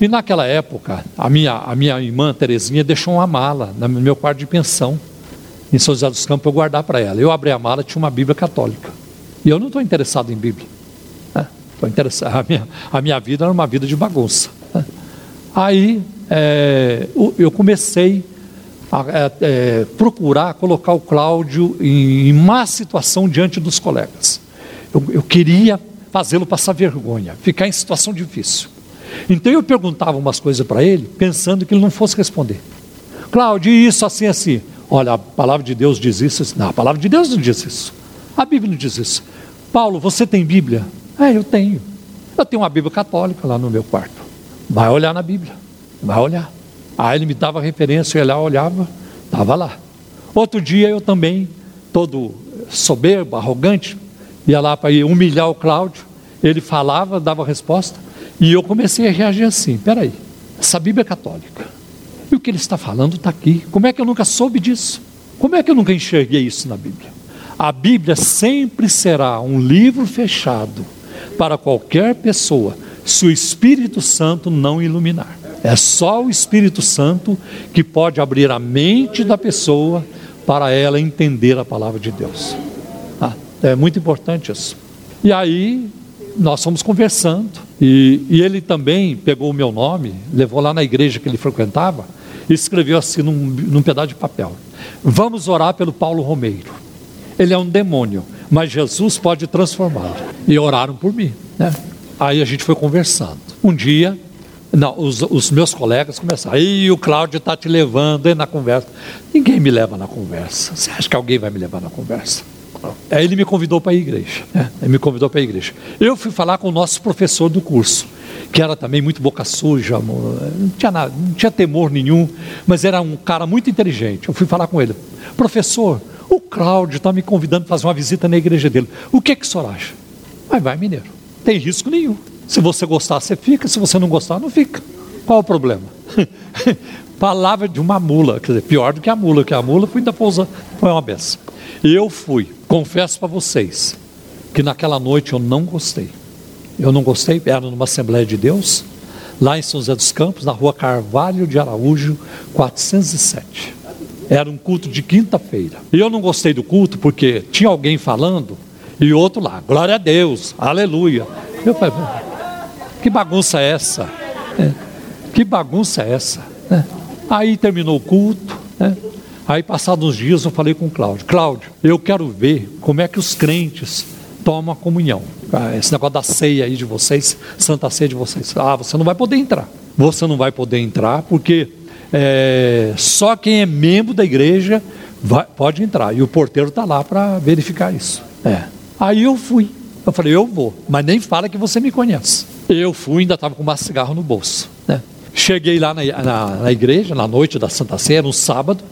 E naquela época, a minha, a minha irmã Terezinha deixou uma mala no meu quarto de pensão, em São José dos Campos, eu guardar para ela. Eu abri a mala, tinha uma Bíblia católica. E eu não estou interessado em Bíblia. Ah, interessado. A, minha, a minha vida era uma vida de bagunça. Aí é, eu comecei é, é, procurar colocar o Cláudio em, em má situação diante dos colegas. Eu, eu queria fazê-lo passar vergonha, ficar em situação difícil. Então eu perguntava umas coisas para ele, pensando que ele não fosse responder. Cláudio, isso assim, assim. Olha, a palavra de Deus diz isso. Não, a palavra de Deus não diz isso. A Bíblia não diz isso. Paulo, você tem Bíblia? É, eu tenho. Eu tenho uma Bíblia católica lá no meu quarto. Vai olhar na Bíblia. Vai olhar. Aí ele me dava referência, eu lá, olhava, estava lá. Outro dia eu também, todo soberbo, arrogante, ia lá para humilhar o Cláudio. Ele falava, dava resposta, e eu comecei a reagir assim: peraí, essa Bíblia é católica. E o que ele está falando está aqui. Como é que eu nunca soube disso? Como é que eu nunca enxerguei isso na Bíblia? A Bíblia sempre será um livro fechado para qualquer pessoa, se o Espírito Santo não iluminar. É só o Espírito Santo que pode abrir a mente da pessoa para ela entender a palavra de Deus. Ah, é muito importante isso. E aí nós fomos conversando e, e, ele também pegou o meu nome, levou lá na igreja que ele frequentava escreveu assim num, num pedaço de papel: Vamos orar pelo Paulo Romeiro. Ele é um demônio, mas Jesus pode transformá-lo. E oraram por mim. Né? Aí a gente foi conversando. Um dia não, os, os, meus colegas começaram. Aí o Cláudio está te levando aí na conversa. Ninguém me leva na conversa. Você acha que alguém vai me levar na conversa? Aí ele me convidou para a igreja. Né? Ele me convidou para a igreja. Eu fui falar com o nosso professor do curso, que era também muito boca suja, não tinha, nada, não tinha temor nenhum, mas era um cara muito inteligente. Eu fui falar com ele. Professor, o Cláudio está me convidando para fazer uma visita na igreja dele. O que, que o senhor acha? Vai, vai, mineiro. Tem risco nenhum. Se você gostar, você fica. Se você não gostar, não fica. Qual o problema? <laughs> Palavra de uma mula, quer dizer, pior do que a mula, que a mula foi da pousa, foi uma benção. Eu fui, confesso para vocês, que naquela noite eu não gostei. Eu não gostei, era numa Assembleia de Deus, lá em São José dos Campos, na rua Carvalho de Araújo, 407. Era um culto de quinta-feira. E eu não gostei do culto porque tinha alguém falando e outro lá, glória a Deus, aleluia. Eu falei, que bagunça é essa? É. Que bagunça é essa? É. Aí terminou o culto. É. Aí, passados uns dias, eu falei com o Cláudio: Cláudio, eu quero ver como é que os crentes tomam a comunhão. Ah, esse negócio da ceia aí de vocês, santa ceia de vocês. Ah, você não vai poder entrar. Você não vai poder entrar porque é, só quem é membro da igreja vai, pode entrar. E o porteiro está lá para verificar isso. É. Aí eu fui. Eu falei, eu vou, mas nem fala que você me conhece. Eu fui, ainda estava com uma cigarro no bolso. Né? Cheguei lá na, na, na, igreja, na noite da Santa Ceia, no sábado.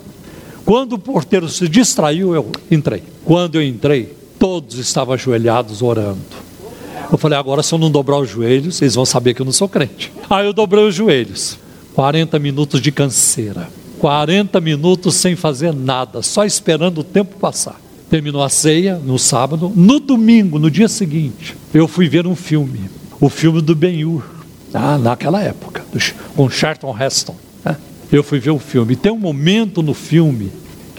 Quando o porteiro se distraiu, eu entrei. Quando eu entrei, todos estavam ajoelhados orando. Eu falei, agora se eu não dobrar os joelhos, vocês vão saber que eu não sou crente. Aí eu dobrei os joelhos. 40 minutos de canseira. 40 minutos sem fazer nada, só esperando o tempo passar. Terminou a ceia no sábado. No domingo, no dia seguinte, eu fui ver um filme o filme do Ben-Hur, ah, naquela época, com Charlton Heston. Né? Eu fui ver o filme. Tem um momento no filme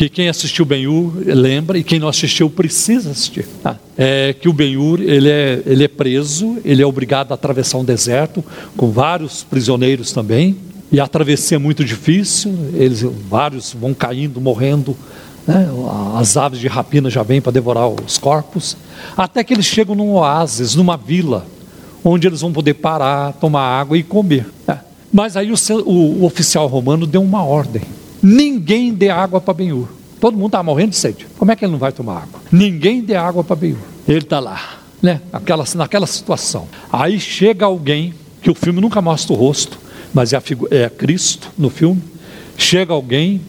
que quem assistiu Ben-Hur lembra e quem não assistiu precisa assistir. Tá? É que o Ben-Hur ele é, ele é preso, ele é obrigado a atravessar um deserto com vários prisioneiros também. E a travessia é muito difícil, eles vários vão caindo, morrendo. Né? As aves de rapina já vêm para devorar os corpos. Até que eles chegam num oásis, numa vila, onde eles vão poder parar, tomar água e comer. É. Mas aí o, o, o, oficial romano deu uma ordem: ninguém dê água para Benhur. Todo mundo está morrendo de sede. Como é que ele não vai tomar água? Ninguém dê água para Benhur. Ele está lá, né? Aquela, naquela situação. Aí chega alguém, que o filme nunca mostra o rosto, mas é, é Cristo no filme. Chega alguém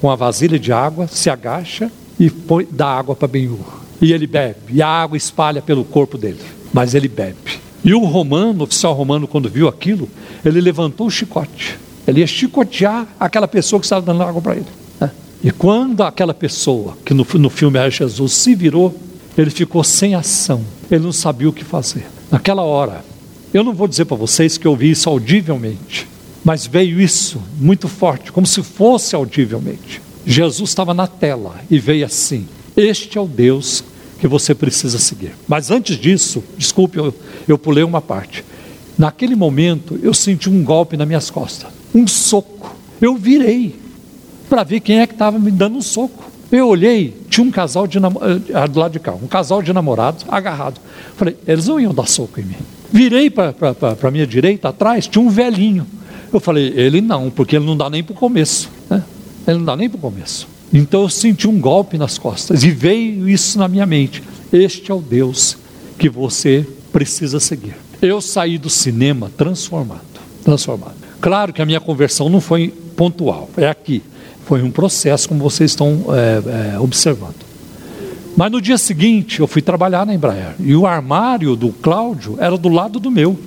com a vasilha de água, se agacha e põe, dá água para Benhur. E ele bebe. E a água espalha pelo corpo dele. Mas ele bebe. E o romano, o oficial romano, quando viu aquilo, ele levantou o chicote. Ele ia chicotear aquela pessoa que estava dando água para ele. Né? E quando aquela pessoa, que no, no filme era Jesus, se virou, ele ficou sem ação. Ele não sabia o que fazer. Naquela hora, eu não vou dizer para vocês que eu vi isso audivelmente, mas veio isso muito forte, como se fosse audivelmente. Jesus estava na tela e veio assim: Este é o Deus que você precisa seguir. Mas antes disso, desculpe, eu, eu pulei uma parte. Naquele momento, eu senti um golpe nas minhas costas, um soco. Eu virei para ver quem é que estava me dando um soco. Eu olhei, tinha um casal de namorado, do lado de cá, um casal de namorados agarrado. Falei, eles não iam dar soco em mim. Virei para a minha direita, atrás, tinha um velhinho. Eu falei, ele não, porque ele não dá nem para o começo. Né? Ele não dá nem para o começo. Então eu senti um golpe nas costas e veio isso na minha mente. Este é o Deus que você precisa seguir. Eu saí do cinema transformado, transformado. Claro que a minha conversão não foi pontual, é aqui. Foi um processo, como vocês estão é, é, observando. Mas no dia seguinte eu fui trabalhar na Embraer e o armário do Cláudio era do lado do meu,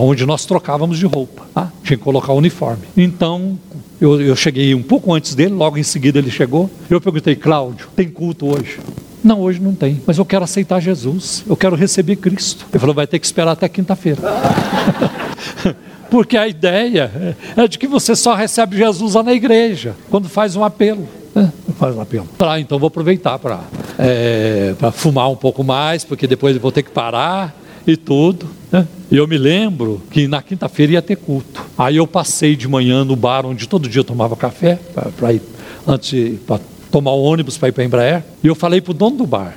onde nós trocávamos de roupa. Ah, tinha que colocar o uniforme. Então eu, eu cheguei um pouco antes dele, logo em seguida ele chegou. Eu perguntei, Cláudio, tem culto hoje? Não, hoje não tem, mas eu quero aceitar Jesus, eu quero receber Cristo. Ele falou: vai ter que esperar até quinta-feira. <laughs> Porque a ideia é de que você só recebe Jesus lá na igreja, quando faz um apelo. Né? Faz um apelo. Pra, então vou aproveitar para é, fumar um pouco mais, porque depois vou ter que parar e tudo. Né? E eu me lembro que na quinta-feira ia ter culto. Aí eu passei de manhã no bar onde todo dia eu tomava café, para ir antes para tomar o ônibus para ir para Embraer. E eu falei para o dono do bar,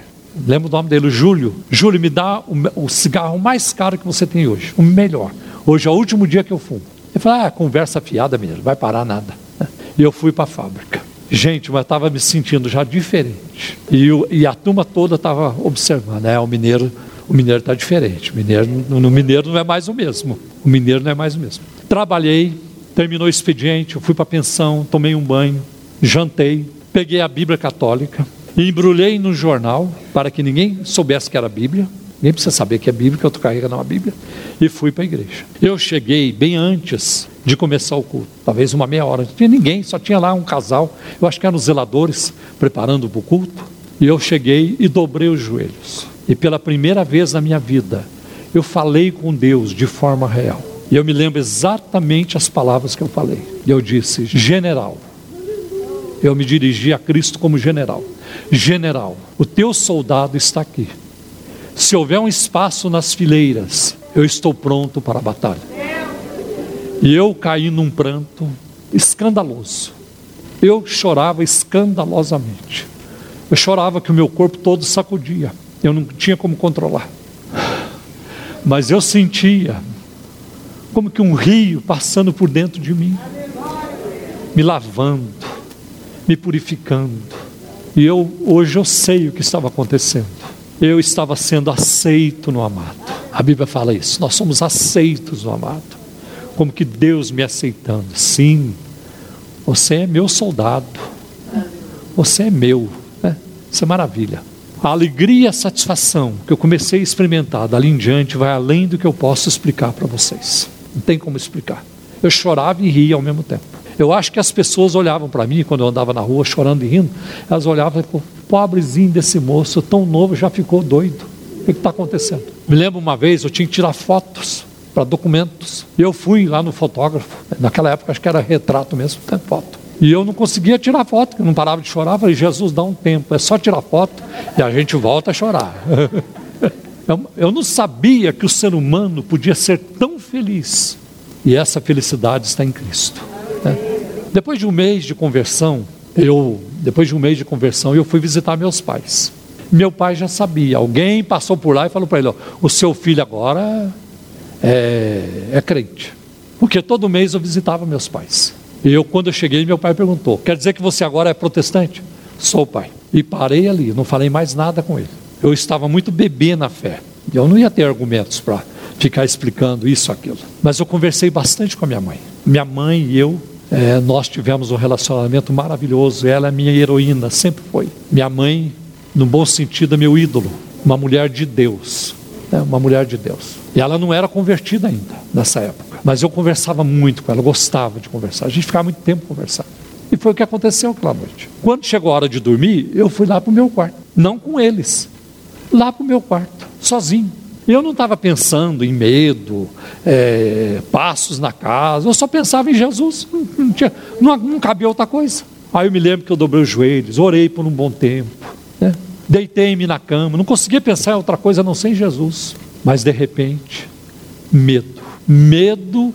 lembro o nome dele, Júlio. Júlio, me dá o, o, cigarro mais caro que você tem hoje, o melhor. Hoje é o último dia que eu fumo. Ele falou, ah, conversa fiada, menino, vai parar nada. E eu fui para a fábrica. Gente, mas estava me sentindo já diferente. E, e a turma toda estava observando, né? O mineiro o mineiro está diferente. O mineiro, no mineiro não é mais o mesmo. O mineiro não é mais o mesmo. Trabalhei, terminou o expediente, eu fui para a pensão, tomei um banho, jantei, peguei a Bíblia católica, embrulhei no jornal para que ninguém soubesse que era Bíblia. Ninguém precisa saber que é Bíblia, que eu estou carregando uma Bíblia. E fui para a igreja. Eu cheguei bem antes de começar o culto, talvez uma meia hora. Não tinha ninguém, só tinha lá um casal. Eu acho que eram os zeladores preparando para o culto. E eu cheguei e dobrei os joelhos. E pela primeira vez na minha vida, eu falei com Deus de forma real. E eu me lembro exatamente as palavras que eu falei. E eu disse: General. Eu me dirigi a Cristo como general. General, o teu soldado está aqui. Se houver um espaço nas fileiras, eu estou pronto para a batalha. E eu caí num pranto escandaloso. Eu chorava escandalosamente. Eu chorava que o meu corpo todo sacudia. Eu não tinha como controlar. Mas eu sentia como que um rio passando por dentro de mim, me lavando, me purificando. E eu hoje eu sei o que estava acontecendo. Eu estava sendo aceito no amado. A Bíblia fala isso. Nós somos aceitos no amado. Como que Deus me aceitando. Sim, você é meu soldado. Você é meu. Né? Isso é maravilha. A alegria e a satisfação que eu comecei a experimentar dali em diante vai além do que eu posso explicar para vocês. Não tem como explicar. Eu chorava e ria ao mesmo tempo. Eu acho que as pessoas olhavam para mim quando eu andava na rua chorando e rindo. Elas olhavam e falavam, pobrezinho desse moço, tão novo, já ficou doido. O que está acontecendo? Me lembro uma vez, eu tinha que tirar fotos para documentos. Eu fui lá no fotógrafo. Naquela época acho que era retrato mesmo, tem foto. E eu não conseguia tirar foto, não parava de chorar. falei, Jesus, dá um tempo, é só tirar foto e a gente volta a chorar. <laughs> eu não sabia que o ser humano podia ser tão feliz. E essa felicidade está em Cristo. Né? Depois de um mês de conversão, eu, depois de um mês de conversão, eu fui visitar meus pais. Meu pai já sabia, alguém passou por lá e falou para ele: ó, o seu filho agora é, é crente. Porque todo mês eu visitava meus pais. E eu, quando eu cheguei, meu pai perguntou: Quer dizer que você agora é protestante? Sou, pai. E parei ali, não falei mais nada com ele. Eu estava muito bebê na fé. Eu não ia ter argumentos para ficar explicando isso, aquilo. Mas eu conversei bastante com a minha mãe. Minha mãe e eu, é, nós tivemos um relacionamento maravilhoso. Ela é minha heroína, sempre foi. Minha mãe, no bom sentido, é meu ídolo. Uma mulher de Deus. É, uma mulher de Deus. E ela não era convertida ainda, nessa época. Mas eu conversava muito com ela, gostava de conversar. A gente ficava muito tempo conversando. E foi o que aconteceu aquela noite. Quando chegou a hora de dormir, eu fui lá para o meu quarto. Não com eles. Lá para o meu quarto, sozinho. Eu não estava pensando em medo, é, passos na casa. Eu só pensava em Jesus. Não, tinha, não, não cabia outra coisa. Aí eu me lembro que eu dobrei os joelhos, orei por um bom tempo. Né? Deitei-me na cama. Não conseguia pensar em outra coisa não ser em Jesus. Mas de repente, medo medo,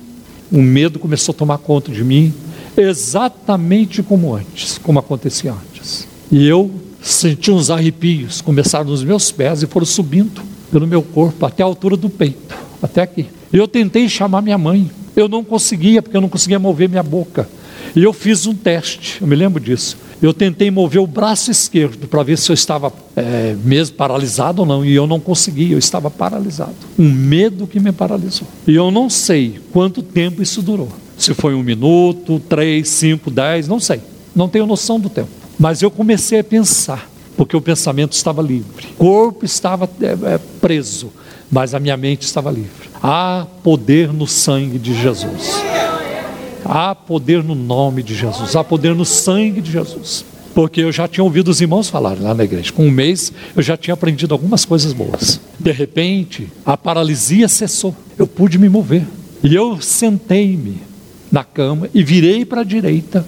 o medo começou a tomar conta de mim, exatamente como antes, como acontecia antes. E eu senti uns arrepios, começaram nos meus pés e foram subindo pelo meu corpo até a altura do peito, até aqui. Eu tentei chamar minha mãe, eu não conseguia, porque eu não conseguia mover minha boca. E eu fiz um teste, eu me lembro disso. Eu tentei mover o braço esquerdo para ver se eu estava é, mesmo paralisado ou não, e eu não consegui, eu estava paralisado. Um medo que me paralisou. E eu não sei quanto tempo isso durou. Se foi um minuto, três, cinco, dez, não sei. Não tenho noção do tempo. Mas eu comecei a pensar, porque o pensamento estava livre, o corpo estava é, é, preso, mas a minha mente estava livre. Há poder no sangue de Jesus. Há poder no nome de Jesus, há poder no sangue de Jesus. porque eu já tinha ouvido os irmãos falarem lá na igreja. Com um mês eu já tinha aprendido algumas coisas boas. De repente, a paralisia cessou. Eu pude me mover. E eu sentei-me na cama e virei para a direita,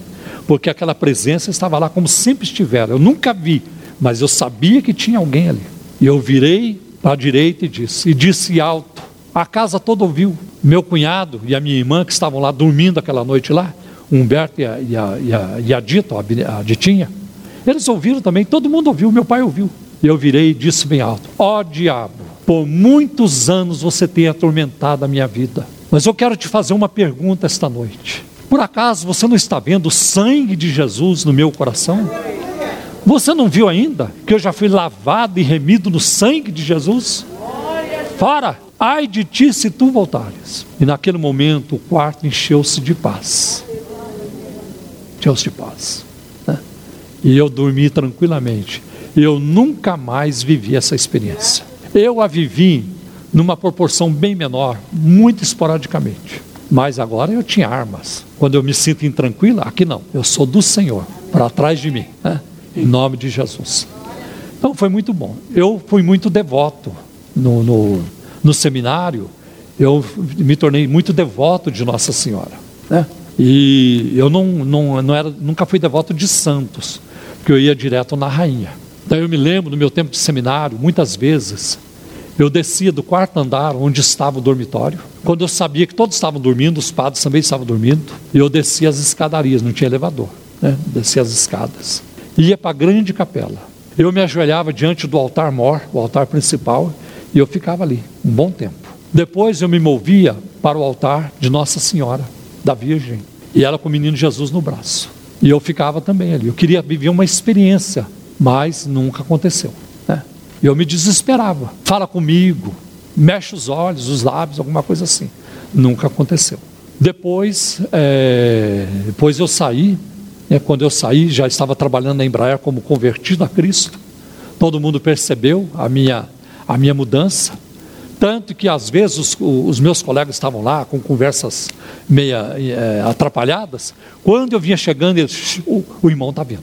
porque aquela presença estava lá como sempre estivera. Eu nunca vi, mas eu sabia que tinha alguém ali. E eu virei para a direita e disse, e disse alto. A casa toda ouviu. Meu cunhado e a minha irmã que estavam lá dormindo aquela noite lá, Humberto e a, e a, e a, e a Dito, a Ditinha, eles ouviram também, todo mundo ouviu, meu pai ouviu. E eu virei e disse bem alto: Ó oh, diabo, por muitos anos você tem atormentado a minha vida. Mas eu quero te fazer uma pergunta esta noite. Por acaso você não está vendo o sangue de Jesus no meu coração? Você não viu ainda que eu já fui lavado e remido no sangue de Jesus? Fora, ai de ti se tu voltares. E naquele momento o quarto encheu-se de paz. Encheu-se de paz. E eu dormi tranquilamente. Eu nunca mais vivi essa experiência. Eu a vivi numa proporção bem menor, muito esporadicamente. Mas agora eu tinha armas. Quando eu me sinto intranquila, aqui não. Eu sou do Senhor, para trás de mim. Né? Em nome de Jesus. Então foi muito bom. Eu fui muito devoto no, no, no seminário. Eu me tornei muito devoto de Nossa Senhora. Né? E eu não, não, não era, nunca fui devoto de santos porque eu ia direto na rainha. Então eu me lembro, no meu tempo de seminário, muitas vezes, eu descia do quarto andar onde estava o dormitório. Quando eu sabia que todos estavam dormindo, os padres também estavam dormindo, eu descia as escadarias, não tinha elevador, né? descia as escadas. Ia para a grande capela. Eu me ajoelhava diante do altar mor, o altar principal, e eu ficava ali um bom tempo. Depois eu me movia para o altar de Nossa Senhora, da Virgem, e ela com o menino Jesus no braço. E eu ficava também ali. Eu queria viver uma experiência, mas nunca aconteceu. Né? Eu me desesperava. Fala comigo, mexe os olhos, os lábios, alguma coisa assim. Nunca aconteceu. Depois, é, depois eu saí. Né, quando eu saí, já estava trabalhando na Embraer como convertido a Cristo. Todo mundo percebeu a minha, a minha mudança. Tanto que às vezes os, os meus colegas estavam lá com conversas meia é, atrapalhadas. Quando eu vinha chegando, eles, o, o irmão está vindo.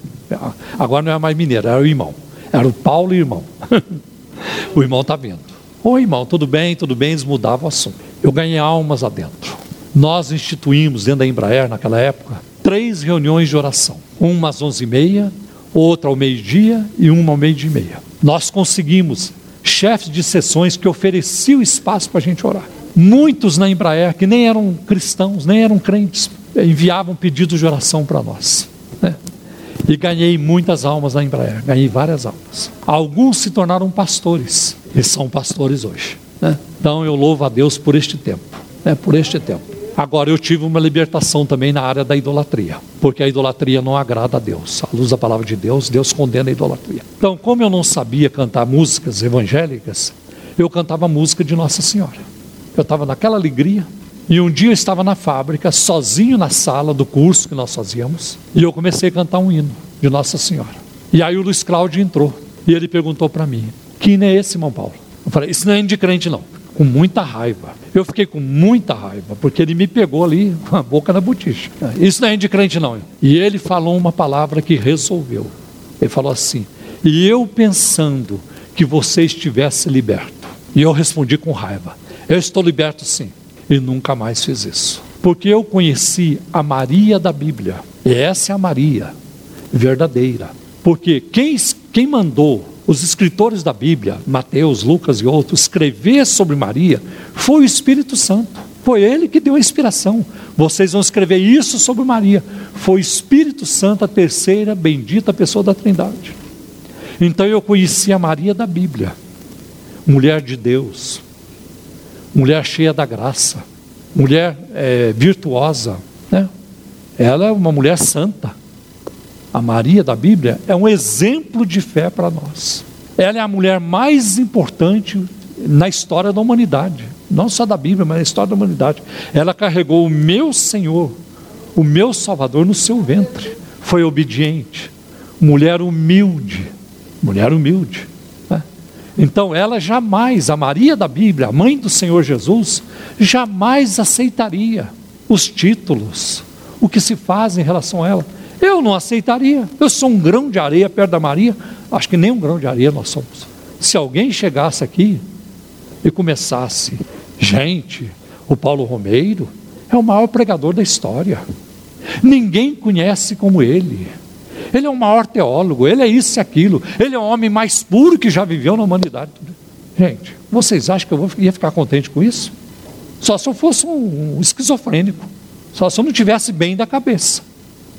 Agora não é mais mineiro, era o irmão. Era o Paulo e o irmão. <laughs> o irmão está vindo. Oi, irmão, tudo bem? Tudo bem? Eles mudavam o assunto. Eu ganhei almas adentro. Nós instituímos dentro da Embraer, naquela época, três reuniões de oração. Uma às onze e meia, outra ao meio-dia e uma ao meio-dia e meia. Nós conseguimos chefes de sessões que ofereciam espaço para a gente orar. Muitos na Embraer, que nem eram cristãos, nem eram crentes, enviavam pedidos de oração para nós. Né? E ganhei muitas almas na Embraer, ganhei várias almas. Alguns se tornaram pastores, e são pastores hoje. Né? Então eu louvo a Deus por este tempo, né? por este tempo. Agora, eu tive uma libertação também na área da idolatria, porque a idolatria não agrada a Deus. À luz da palavra de Deus, Deus condena a idolatria. Então, como eu não sabia cantar músicas evangélicas, eu cantava música de Nossa Senhora. Eu estava naquela alegria, e um dia eu estava na fábrica, sozinho na sala do curso que nós fazíamos, e eu comecei a cantar um hino de Nossa Senhora. E aí o Luiz Cláudio entrou, e ele perguntou para mim: Que hino é esse, irmão Paulo? Eu falei: Isso não é hino de crente, não com muita raiva. Eu fiquei com muita raiva, porque ele me pegou ali com a boca na botija. Isso não é de crente, não. E ele falou uma palavra que resolveu. Ele falou assim: E eu pensando que você estivesse liberto. E eu respondi com raiva: Eu estou liberto sim. E nunca mais fiz isso. Porque eu conheci a Maria da Bíblia. E essa é a Maria verdadeira. Porque quem, quem mandou os escritores da Bíblia, Mateus, Lucas e outros, escrever sobre Maria, foi o Espírito Santo. Foi ele que deu a inspiração. Vocês vão escrever isso sobre Maria. Foi o Espírito Santo, a terceira bendita pessoa da Trindade. Então eu conheci a Maria da Bíblia, mulher de Deus, mulher cheia da graça, mulher é, virtuosa. Né? Ela é uma mulher santa a Maria da Bíblia, é um exemplo de fé para nós. Ela é a mulher mais importante na história da humanidade, não só da Bíblia, mas na história da humanidade. Ela carregou o meu Senhor, o meu Salvador no seu ventre. Foi obediente, mulher humilde, mulher humilde. Né? Então ela jamais, a Maria da Bíblia, a mãe do Senhor Jesus, jamais aceitaria os títulos, o que se faz em relação a ela Eu não aceitaria. Eu sou um grão de areia perto da Maria. Acho que nem um grão de areia nós somos. Se alguém chegasse aqui e começasse, gente, o Paulo Romeiro é o maior pregador da história. Ninguém conhece como ele. Ele é o maior teólogo, ele é isso e aquilo. Ele é o homem mais puro que já viveu na humanidade. Gente, vocês acham que eu ia ficar contente com isso? Só se eu fosse um esquizofrênico. Só se eu não tivesse bem da cabeça.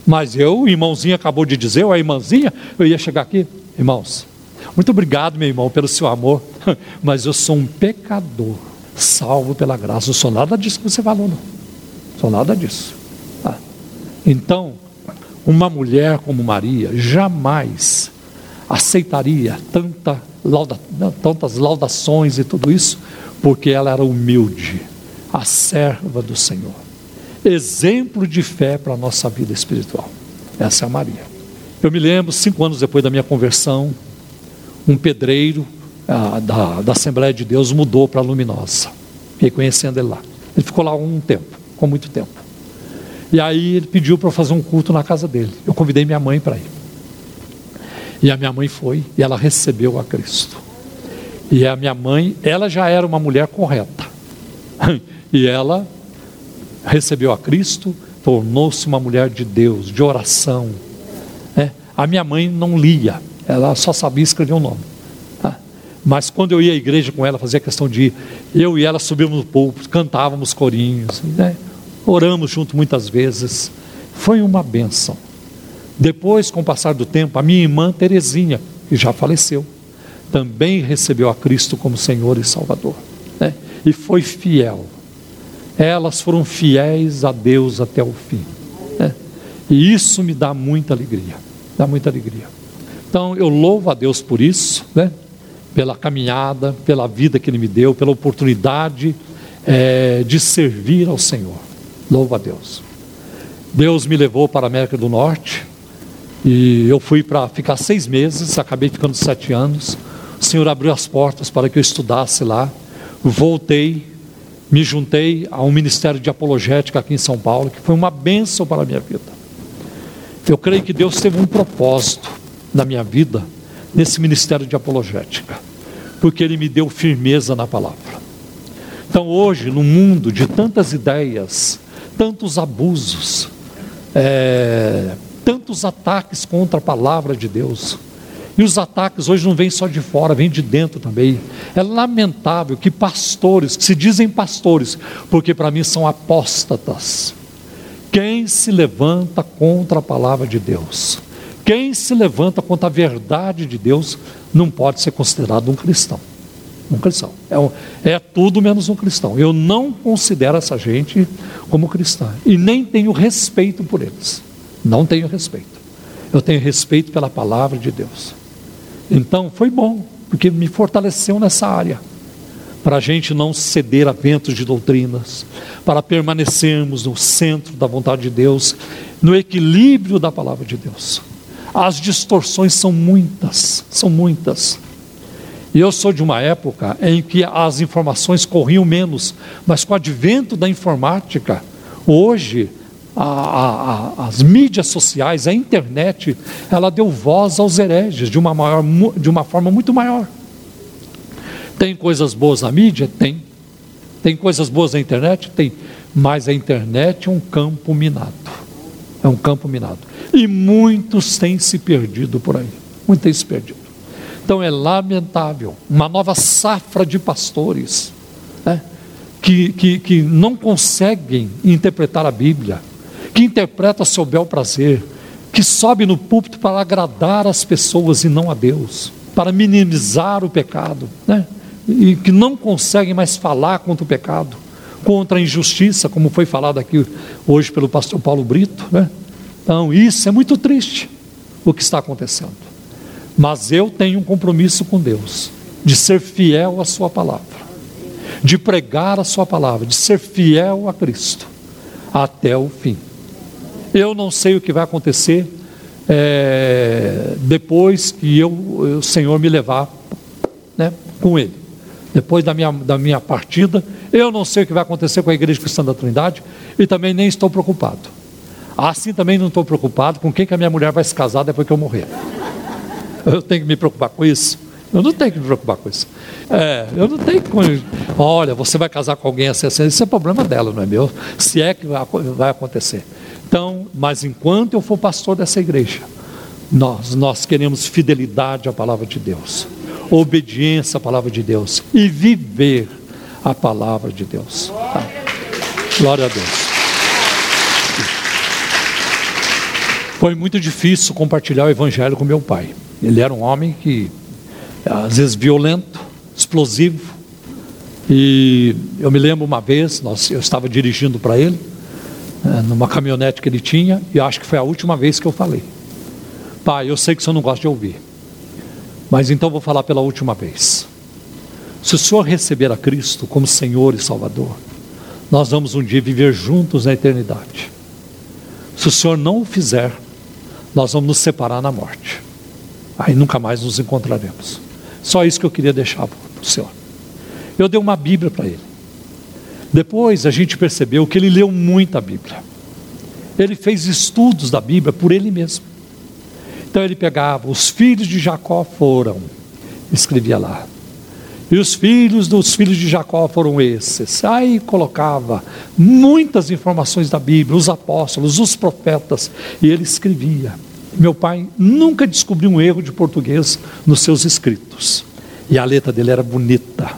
Mas eu, o irmãozinho acabou de dizer, ou a irmãzinha, eu ia chegar aqui, irmãos. Muito obrigado, meu irmão, pelo seu amor. <laughs> Mas eu sou um pecador, salvo pela graça. Não sou nada disso que você falou, não. Sou nada disso. Ah. Então, uma mulher como Maria jamais aceitaria tanta lauda, tantas laudações e tudo isso, porque ela era humilde, a serva do Senhor. Exemplo de fé para a nossa vida espiritual. Essa é a Maria. Eu me lembro, cinco anos depois da minha conversão, um pedreiro ah, da, da Assembleia de Deus mudou para a Luminosa. Fiquei conhecendo ele lá. Ele ficou lá um tempo, com muito tempo. E aí ele pediu para eu fazer um culto na casa dele. Eu convidei minha mãe para ir. E a minha mãe foi e ela recebeu a Cristo. E a minha mãe, ela já era uma mulher correta. <laughs> E ela recebeu a Cristo, tornou-se uma mulher de Deus, de oração. É. A minha mãe não lia, ela só sabia escrever o um nome. Tá? Mas quando eu ia à igreja com ela, fazia questão de ir, eu e ela subíamos no púlpito, cantávamos corinhos, né? oramos junto muitas vezes. Foi uma benção. Depois, com o passar do tempo, a minha irmã Terezinha, que já faleceu, também recebeu a Cristo como Senhor e Salvador. Né? E foi fiel. Elas foram fiéis a Deus até o fim. Né? E isso me dá muita alegria. Dá muita alegria. Então eu louvo a Deus por isso, né? pela caminhada, pela vida que Ele me deu, pela oportunidade é, de servir ao Senhor. Louvo a Deus. Deus me levou para a América do Norte, e eu fui para ficar seis meses, acabei ficando sete anos. O Senhor abriu as portas para que eu estudasse lá. Voltei, me juntei a um ministério de apologética aqui em São Paulo, que foi uma bênção para a minha vida. Eu creio que Deus teve um propósito na minha vida, nesse ministério de apologética, porque Ele me deu firmeza na palavra. Então, hoje, no mundo de tantas ideias, tantos abusos, é, tantos ataques contra a palavra de Deus. E os ataques hoje não vêm só de fora, vêm de dentro também. É lamentável que pastores, que se dizem pastores, porque para mim são apóstatas, quem se levanta contra a palavra de Deus, quem se levanta contra a verdade de Deus, não pode ser considerado um cristão. Um cristão. É, um, é tudo menos um cristão. Eu não considero essa gente como cristã. E nem tenho respeito por eles. Não tenho respeito. Eu tenho respeito pela palavra de Deus. Então foi bom, porque me fortaleceu nessa área. Para a gente não ceder a ventos de doutrinas, para permanecermos no centro da vontade de Deus, no equilíbrio da palavra de Deus. As distorções são muitas, são muitas. E eu sou de uma época em que as informações corriam menos, mas com o advento da informática, hoje a, a, as mídias sociais, a internet, ela deu voz aos hereges de uma, maior, de uma forma muito maior. Tem coisas boas na mídia? Tem. Tem coisas boas na internet? Tem. Mas a internet é um campo minado. É um campo minado. E muitos têm se perdido por aí. Muitos têm se perdido. Então é lamentável. Uma nova safra de pastores né, que, que, que não conseguem interpretar a Bíblia que interpreta seu bel prazer, que sobe no púlpito para agradar as pessoas e não a Deus, para minimizar o pecado, né? e que não conseguem mais falar contra o pecado, contra a injustiça, como foi falado aqui hoje pelo pastor Paulo Brito. Né? Então, isso é muito triste o que está acontecendo. Mas eu tenho um compromisso com Deus, de ser fiel à Sua palavra, de pregar a Sua palavra, de ser fiel a Cristo, até o fim. Eu não sei o que vai acontecer é, depois que eu, o Senhor me levar né, com Ele. Depois da minha, da minha partida, eu não sei o que vai acontecer com a Igreja Cristã da Trindade e também nem estou preocupado. Assim também não estou preocupado com quem que a minha mulher vai se casar depois que eu morrer. Eu tenho que me preocupar com isso. Eu não tenho que me preocupar com isso. É, eu não tenho que. Olha, você vai casar com alguém assim, assim, isso é problema dela, não é meu. Se é que vai acontecer. Então, mas enquanto eu for pastor dessa igreja, nós, nós queremos fidelidade à palavra de Deus, obediência à palavra de Deus e viver a palavra de Deus. Tá? Glória a Deus. Foi muito difícil compartilhar o evangelho com meu pai. Ele era um homem que às vezes violento, explosivo. E eu me lembro uma vez, nós, eu estava dirigindo para ele, numa caminhonete que ele tinha, e acho que foi a última vez que eu falei. Pai, eu sei que o senhor não gosta de ouvir, mas então vou falar pela última vez. Se o senhor receber a Cristo como Senhor e Salvador, nós vamos um dia viver juntos na eternidade. Se o senhor não o fizer, nós vamos nos separar na morte. Aí nunca mais nos encontraremos. Só isso que eu queria deixar para o senhor. Eu dei uma Bíblia para ele. Depois a gente percebeu que ele leu muita Bíblia. Ele fez estudos da Bíblia por ele mesmo. Então ele pegava, os filhos de Jacó foram, escrevia lá. E os filhos dos filhos de Jacó foram esses. Aí colocava muitas informações da Bíblia, os apóstolos, os profetas, e ele escrevia. Meu pai nunca descobriu um erro de português nos seus escritos. E a letra dele era bonita.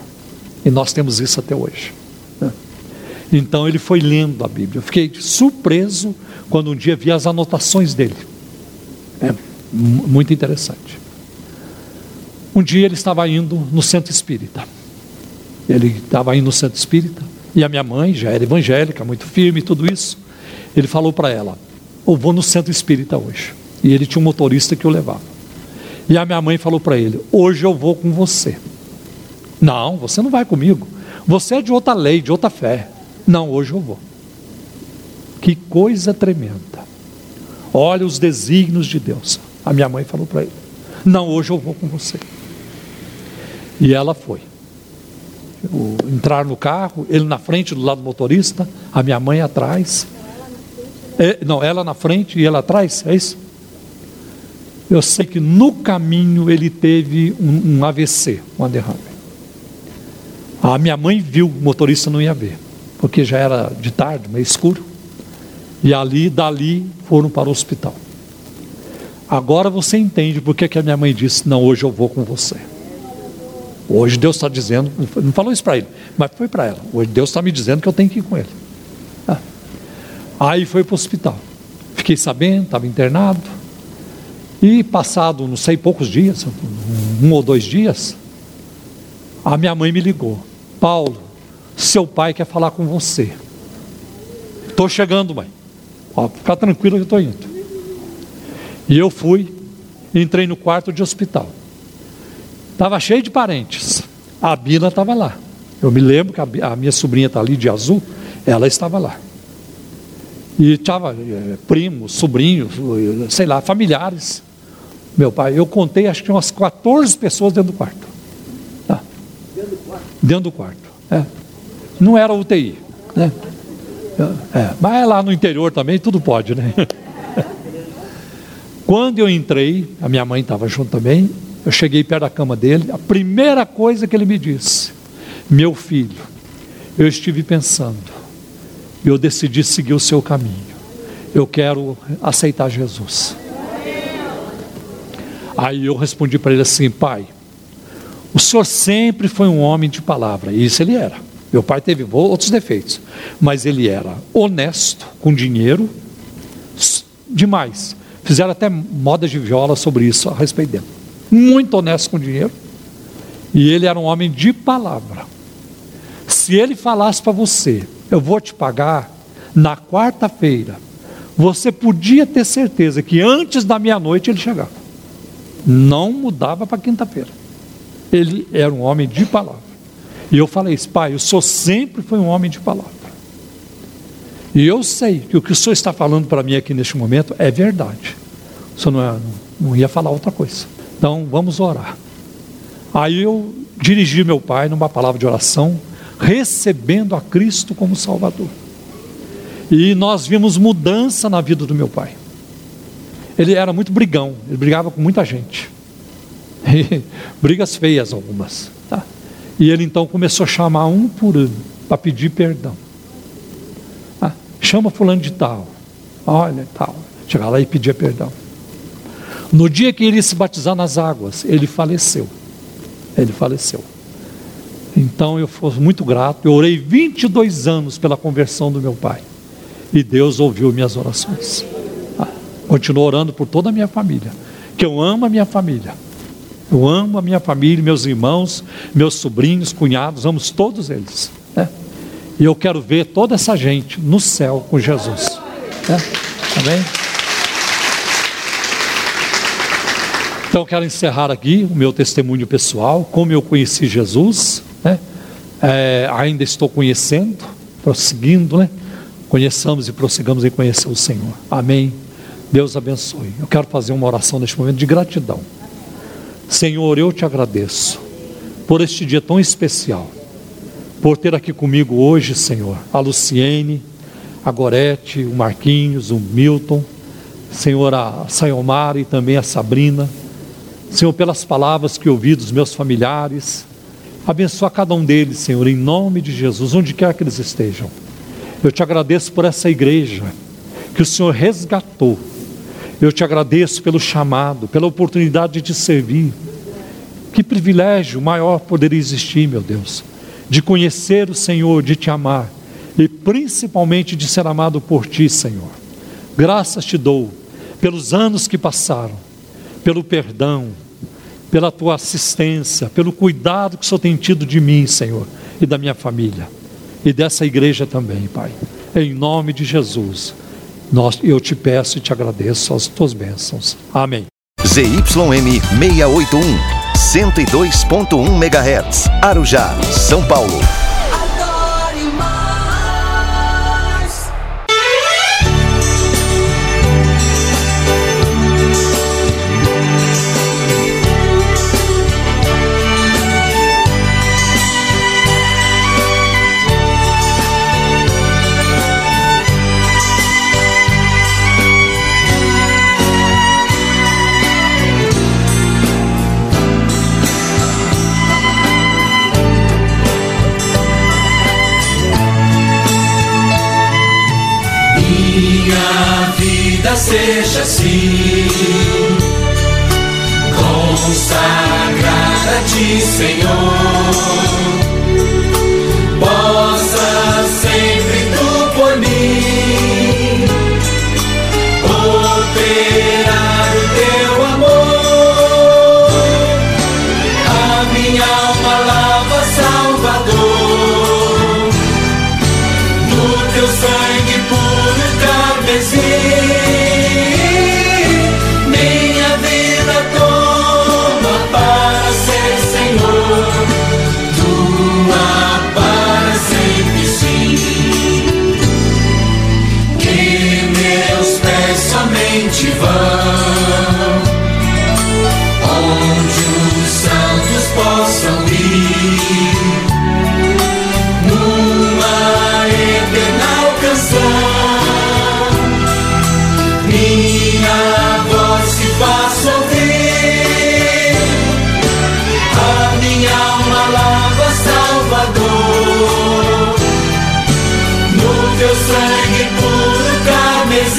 E nós temos isso até hoje. Então ele foi lendo a Bíblia. Eu fiquei surpreso quando um dia vi as anotações dele. É muito interessante. Um dia ele estava indo no centro espírita. Ele estava indo no centro espírita. E a minha mãe, já era evangélica, muito firme tudo isso. Ele falou para ela: Eu vou no centro espírita hoje. E ele tinha um motorista que o levava. E a minha mãe falou para ele: Hoje eu vou com você. Não, você não vai comigo. Você é de outra lei, de outra fé. Não, hoje eu vou. Que coisa tremenda. Olha os desígnios de Deus. A minha mãe falou para ele: Não, hoje eu vou com você. E ela foi. entrar no carro, ele na frente do lado do motorista, a minha mãe atrás. É, não, ela na frente e ela atrás, é isso? Eu sei que no caminho ele teve um, um AVC, uma derrame. A minha mãe viu, o motorista não ia ver, porque já era de tarde, meio escuro. E ali, dali, foram para o hospital. Agora você entende porque que a minha mãe disse: Não, hoje eu vou com você. Hoje Deus está dizendo, não falou isso para ele, mas foi para ela. Hoje Deus está me dizendo que eu tenho que ir com ele. Ah. Aí foi para o hospital. Fiquei sabendo, estava internado. E passado, não sei, poucos dias, um ou dois dias, a minha mãe me ligou. Paulo, seu pai quer falar com você. Estou chegando, mãe. Ó, fica tranquilo que estou indo. E eu fui, entrei no quarto de hospital. Estava cheio de parentes. A Bina estava lá. Eu me lembro que a, minha sobrinha está ali de azul, ela estava lá. E estava é, primos, sobrinhos, sei lá, familiares meu pai. Eu contei, acho que umas 14 pessoas dentro do quarto. Tá. Dentro do quarto? Dentro do quarto. É. Não era UTI. Né? É. Mas é lá no interior também, tudo pode, né? <laughs> Quando eu entrei, a minha mãe estava junto também, eu cheguei perto da cama dele, a primeira coisa que ele me disse, meu filho, eu estive pensando, eu decidi seguir o seu caminho, eu quero aceitar Jesus. Aí eu respondi para ele assim: Pai, o senhor sempre foi um homem de palavra, e isso ele era. Meu pai teve outros defeitos, mas ele era honesto com dinheiro, demais. Fizeram até moda de viola sobre isso a respeito dele. Muito honesto com dinheiro, e ele era um homem de palavra. Se ele falasse para você, eu vou te pagar na quarta-feira, você podia ter certeza que antes da meia-noite ele chegava não mudava para quinta-feira. Ele era um homem de palavra. E eu falei isso, pai, o senhor sempre foi um homem de palavra. E eu sei que o que o senhor está falando para mim aqui neste momento é verdade. O senhor não, é, não ia falar outra coisa. Então vamos orar. Aí eu dirigi meu pai numa palavra de oração, recebendo a Cristo como Salvador. E nós vimos mudança na vida do meu pai. Ele era muito brigão, ele brigava com muita gente. <laughs> Brigas feias algumas. E ele então começou a chamar um por um para pedir perdão. Ah, chama fulano de tal. Olha, tal. Chegar lá e pedir perdão. No dia que ele ia se batizar nas águas, ele faleceu. Ele faleceu. Então eu fui muito grato. Eu orei 22 anos pela conversão do meu pai. E Deus ouviu minhas orações. Ah, continuo orando por toda a minha família. Que eu amo a minha família. Eu amo a minha família, meus irmãos, meus sobrinhos, cunhados, amo todos eles. Né? E eu quero ver toda essa gente no céu com Jesus. Né? Amém? Então, quero encerrar aqui o meu testemunho pessoal, como eu conheci Jesus, né? É, ainda estou conhecendo, prosseguindo, né? Conheçamos e prossigamos em conhecer o Senhor. Amém. Deus abençoe. Eu quero fazer uma oração neste momento de gratidão. Senhor, eu te agradeço por este dia tão especial, por ter aqui comigo hoje, Senhor, a Luciene, a Gorete, o Marquinhos, o Milton, Senhor, a Sayomara e também a Sabrina. Senhor, pelas palavras que ouvi dos meus familiares, abençoa cada um deles, Senhor, em nome de Jesus, onde quer que eles estejam. Eu te agradeço por essa igreja que o Senhor resgatou. Eu te agradeço pelo chamado, pela oportunidade de te servir. Que privilégio maior poderia existir, meu Deus, de conhecer o Senhor, de te amar e principalmente de ser amado por ti, Senhor. Graças te dou pelos anos que passaram, pelo perdão, pela tua assistência, pelo cuidado que o Senhor tem tido de mim, Senhor, e da minha família, e dessa igreja também, Pai. Em nome de Jesus, nós, eu te peço e te agradeço as tuas bênçãos. Amém. ZYM 681, 102.1 MHz, Arujá, São Paulo. Vida seja assim, consagrada a ti, Senhor.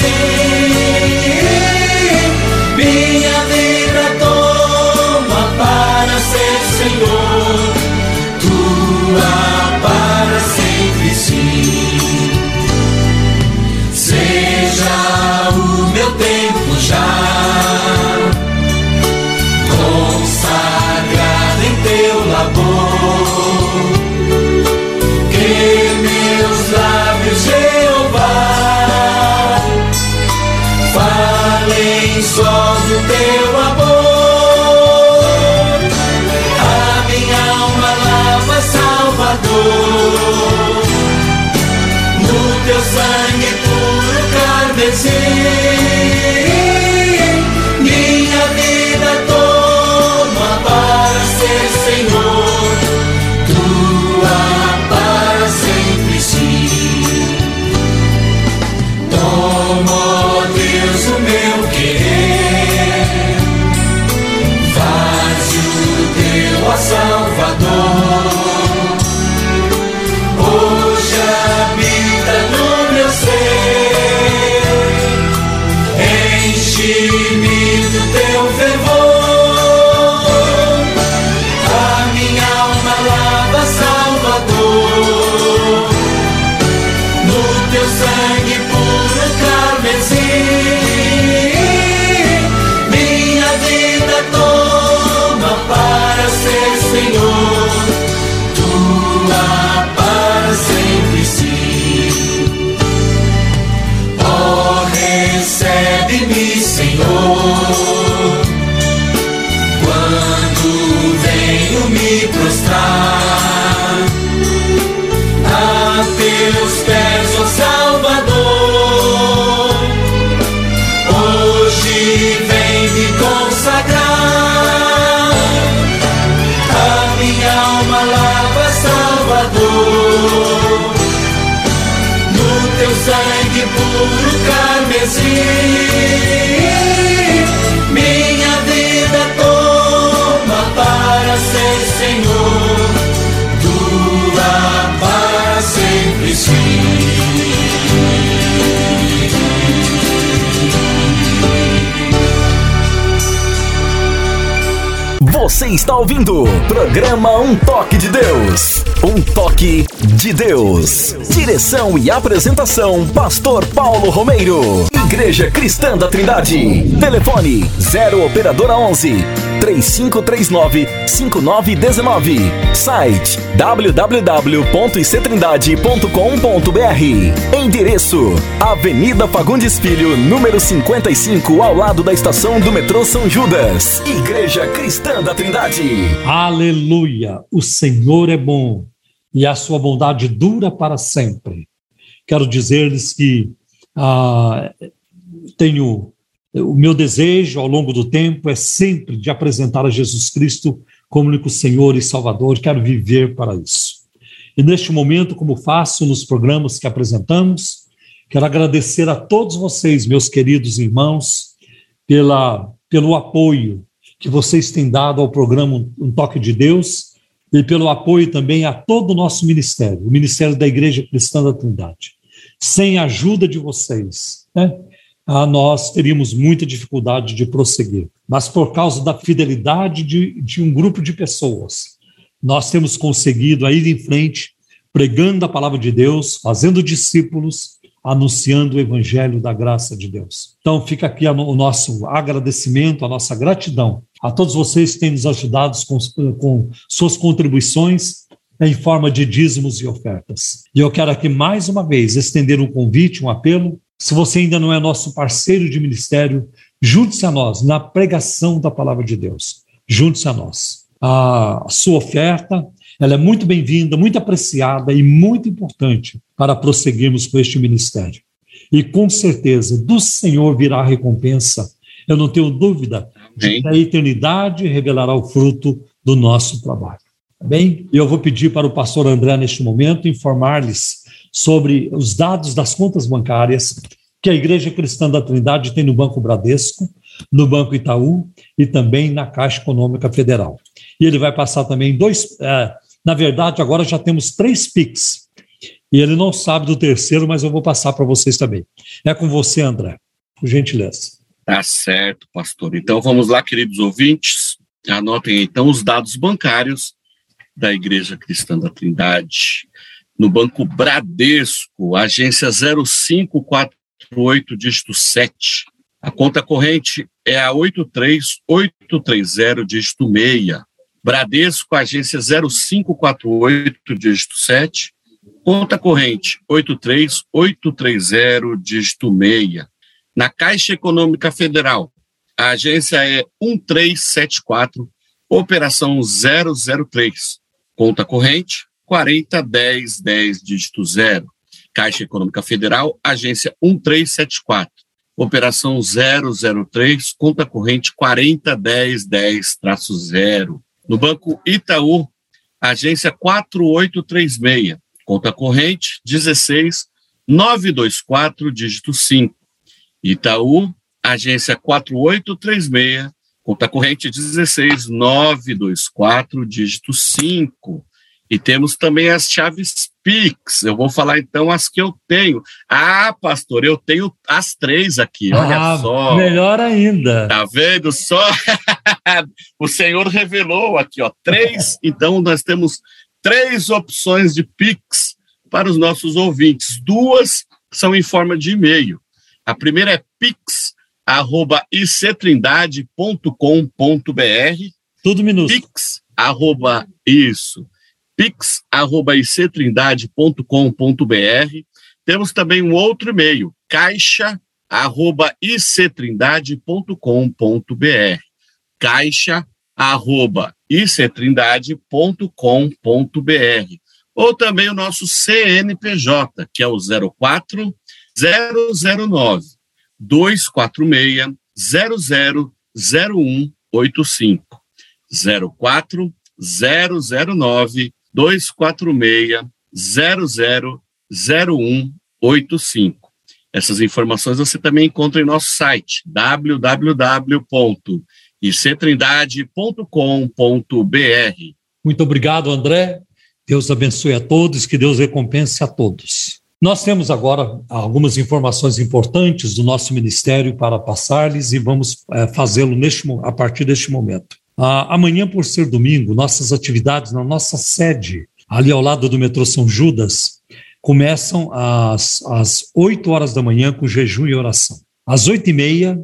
Carmesim. do teu amor. A minha alma lava, Salvador. No teu sangue puro carmesim. Me Senhor. Quando venho me prostrar a teus pés, ó Salvador, hoje vem me consagrar. A minha alma lava, Salvador, no teu sangue puro. Cara conduzir. Minha vida toma para ser Senhor, tua para sempre sim. Você está ouvindo o programa Um Toque de Deus. Um toque de Deus. Direção e apresentação: Pastor Paulo Romeiro. Igreja Cristã da Trindade. Telefone 0 Operadora 11 3539 5919. Site www.ictrindade.com.br. Endereço: Avenida Fagundes Filho, número 55, ao lado da estação do metrô São Judas. Igreja Cristã da Trindade. Aleluia! O Senhor é bom e a sua bondade dura para sempre. Quero dizer-lhes que ah, tenho o meu desejo ao longo do tempo é sempre de apresentar a Jesus Cristo como único Senhor e Salvador. Quero viver para isso. E neste momento, como faço nos programas que apresentamos, quero agradecer a todos vocês, meus queridos irmãos, pela, pelo apoio que vocês têm dado ao programa Um Toque de Deus e pelo apoio também a todo o nosso ministério, o Ministério da Igreja Cristã da Trindade. Sem a ajuda de vocês, né? ah, nós teríamos muita dificuldade de prosseguir. Mas por causa da fidelidade de, de um grupo de pessoas, nós temos conseguido ir em frente, pregando a palavra de Deus, fazendo discípulos, anunciando o evangelho da graça de Deus. Então fica aqui o nosso agradecimento, a nossa gratidão a todos vocês que têm nos ajudado com, com suas contribuições em forma de dízimos e ofertas. E eu quero aqui mais uma vez estender um convite, um apelo se você ainda não é nosso parceiro de ministério, junte-se a nós na pregação da palavra de Deus. Junte-se a nós. A sua oferta, ela é muito bem-vinda, muito apreciada e muito importante para prosseguirmos com este ministério. E com certeza do Senhor virá a recompensa. Eu não tenho dúvida de que a eternidade revelará o fruto do nosso trabalho. Tá bem? Eu vou pedir para o pastor André, neste momento, informar-lhes sobre os dados das contas bancárias que a Igreja Cristã da Trindade tem no Banco Bradesco, no Banco Itaú e também na Caixa Econômica Federal. E ele vai passar também dois. É, na verdade, agora já temos três PIX. E ele não sabe do terceiro, mas eu vou passar para vocês também. É com você, André, por gentileza. Tá certo, pastor. Então vamos lá, queridos ouvintes. Anotem então os dados bancários da Igreja Cristã da Trindade no Banco Bradesco, agência 0548, dígito 7. A conta corrente é a 83830, dígito 6. Bradesco, agência 0548, dígito 7. Conta corrente 83830, dígito 6. Na Caixa Econômica Federal, a agência é 1374, operação 003. Conta corrente 40 10 10 dígito 0. Caixa Econômica Federal, agência 1374. Operação 003, conta corrente 40 10 10 0. No Banco Itaú, agência 4836. Conta corrente 16 924 dígito 5. Itaú, agência 4836, conta corrente 16 924 dígito 5. E temos também as chaves Pix. Eu vou falar então as que eu tenho. Ah, pastor, eu tenho as três aqui, olha ah, só. Melhor ainda. Tá vendo só? <laughs> o Senhor revelou aqui, ó, três. então nós temos três opções de Pix para os nossos ouvintes. Duas são em forma de e-mail. A primeira é pix@ictrindade.com.br. Tudo minúsculo. Pix arroba isso pix@ictrindade.com.br. Temos também um outro e-mail, caixa@ictrindade.com.br. caixa@ictrindade.com.br. Ou também o nosso CNPJ, que é o 04 009 246 000185. 04 009 246-000185. Essas informações você também encontra em nosso site www.ictrindade.com.br. Muito obrigado, André. Deus abençoe a todos, que Deus recompense a todos. Nós temos agora algumas informações importantes do nosso ministério para passar-lhes e vamos é, fazê-lo a partir deste momento. Ah, amanhã, por ser domingo, nossas atividades na nossa sede, ali ao lado do metrô São Judas, começam às, às 8 horas da manhã com jejum e oração. Às 8 e meia,